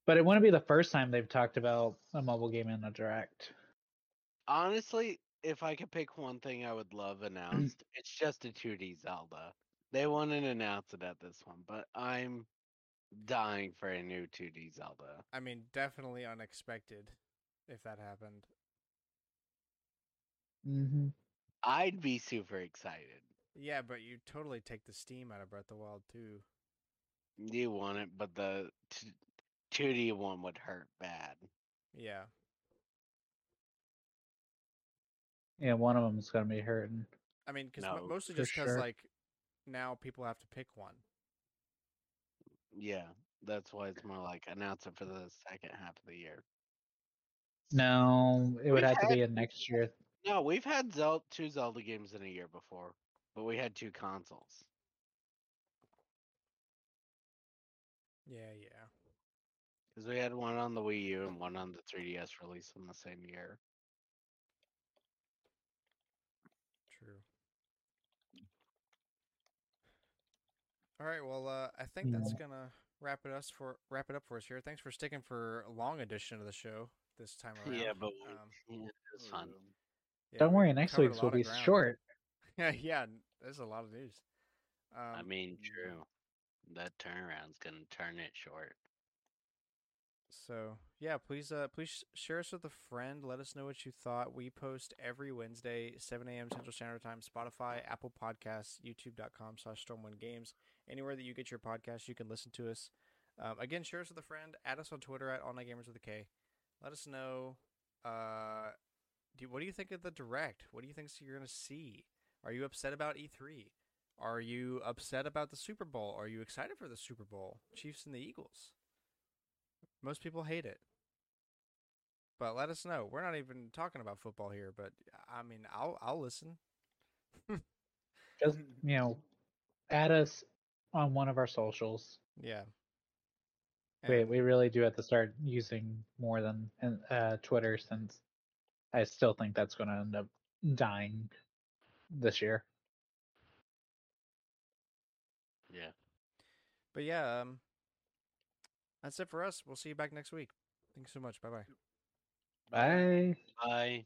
Speaker 3: But it wouldn't be the first time they've talked about a mobile game in a direct.
Speaker 2: Honestly, if I could pick one thing I would love announced, it's just a 2D Zelda. They wouldn't announce it at this one, but I'm dying for a new 2D Zelda.
Speaker 1: I mean, definitely unexpected if that happened.
Speaker 3: Mm-hmm.
Speaker 2: I'd be super excited.
Speaker 1: Yeah, but you totally take the steam out of Breath of the Wild too.
Speaker 2: You want it, but the t- 2D one would hurt bad.
Speaker 1: Yeah.
Speaker 3: Yeah, one of them's gonna be hurting.
Speaker 1: I mean, because
Speaker 2: No,
Speaker 1: mostly just because
Speaker 3: sure.
Speaker 1: like now people have to pick one.
Speaker 2: Yeah, that's why it's more like announce it for the second half of the year.
Speaker 3: No, it would
Speaker 2: We've
Speaker 3: have to be
Speaker 2: had-
Speaker 3: a next year.
Speaker 2: No, we've had Zel- two Zelda games in a year before, but we had two consoles.
Speaker 1: Yeah, yeah.
Speaker 2: Because we had one on the Wii U and one on the 3DS released in the same year.
Speaker 1: True. All right. Well, uh, I think that's gonna wrap it us for wrap it up for us here. Thanks for sticking for a long edition of the show this time around.
Speaker 2: Yeah, but we-
Speaker 1: um,
Speaker 2: yeah, it's fun.
Speaker 4: Um,
Speaker 1: yeah,
Speaker 3: Don't worry, next week's will be
Speaker 1: ground.
Speaker 3: short.
Speaker 1: Yeah, yeah. There's a lot of news. Um,
Speaker 2: I mean, true. That turnaround's gonna turn it short.
Speaker 1: So yeah, please uh please share us with a friend. Let us know what you thought. We post every Wednesday, 7 a.m. Central Standard Time. Spotify, Apple Podcasts, YouTube.com slash Stormwind Games. Anywhere that you get your podcast, you can listen to us. Um, again, share us with a friend. Add us on Twitter at All Night Gamers with a K. Let us know. Uh, do what do you think of the direct? What do you think you're gonna see? Are you upset about E3? Are you upset about the Super Bowl? Are you excited for the Super Bowl? Chiefs and the Eagles. Most people hate it. But let us know. We're not even talking about football here, but I mean, I'll I'll listen.
Speaker 3: Just you know, add us on one of our socials.
Speaker 1: Yeah.
Speaker 3: We we really do have to start using more than uh, Twitter since I still think that's going to end up dying this year.
Speaker 2: Yeah.
Speaker 1: But yeah, um that's it for us. We'll see you back next week. Thanks so much. Bye bye.
Speaker 3: Bye.
Speaker 2: Bye.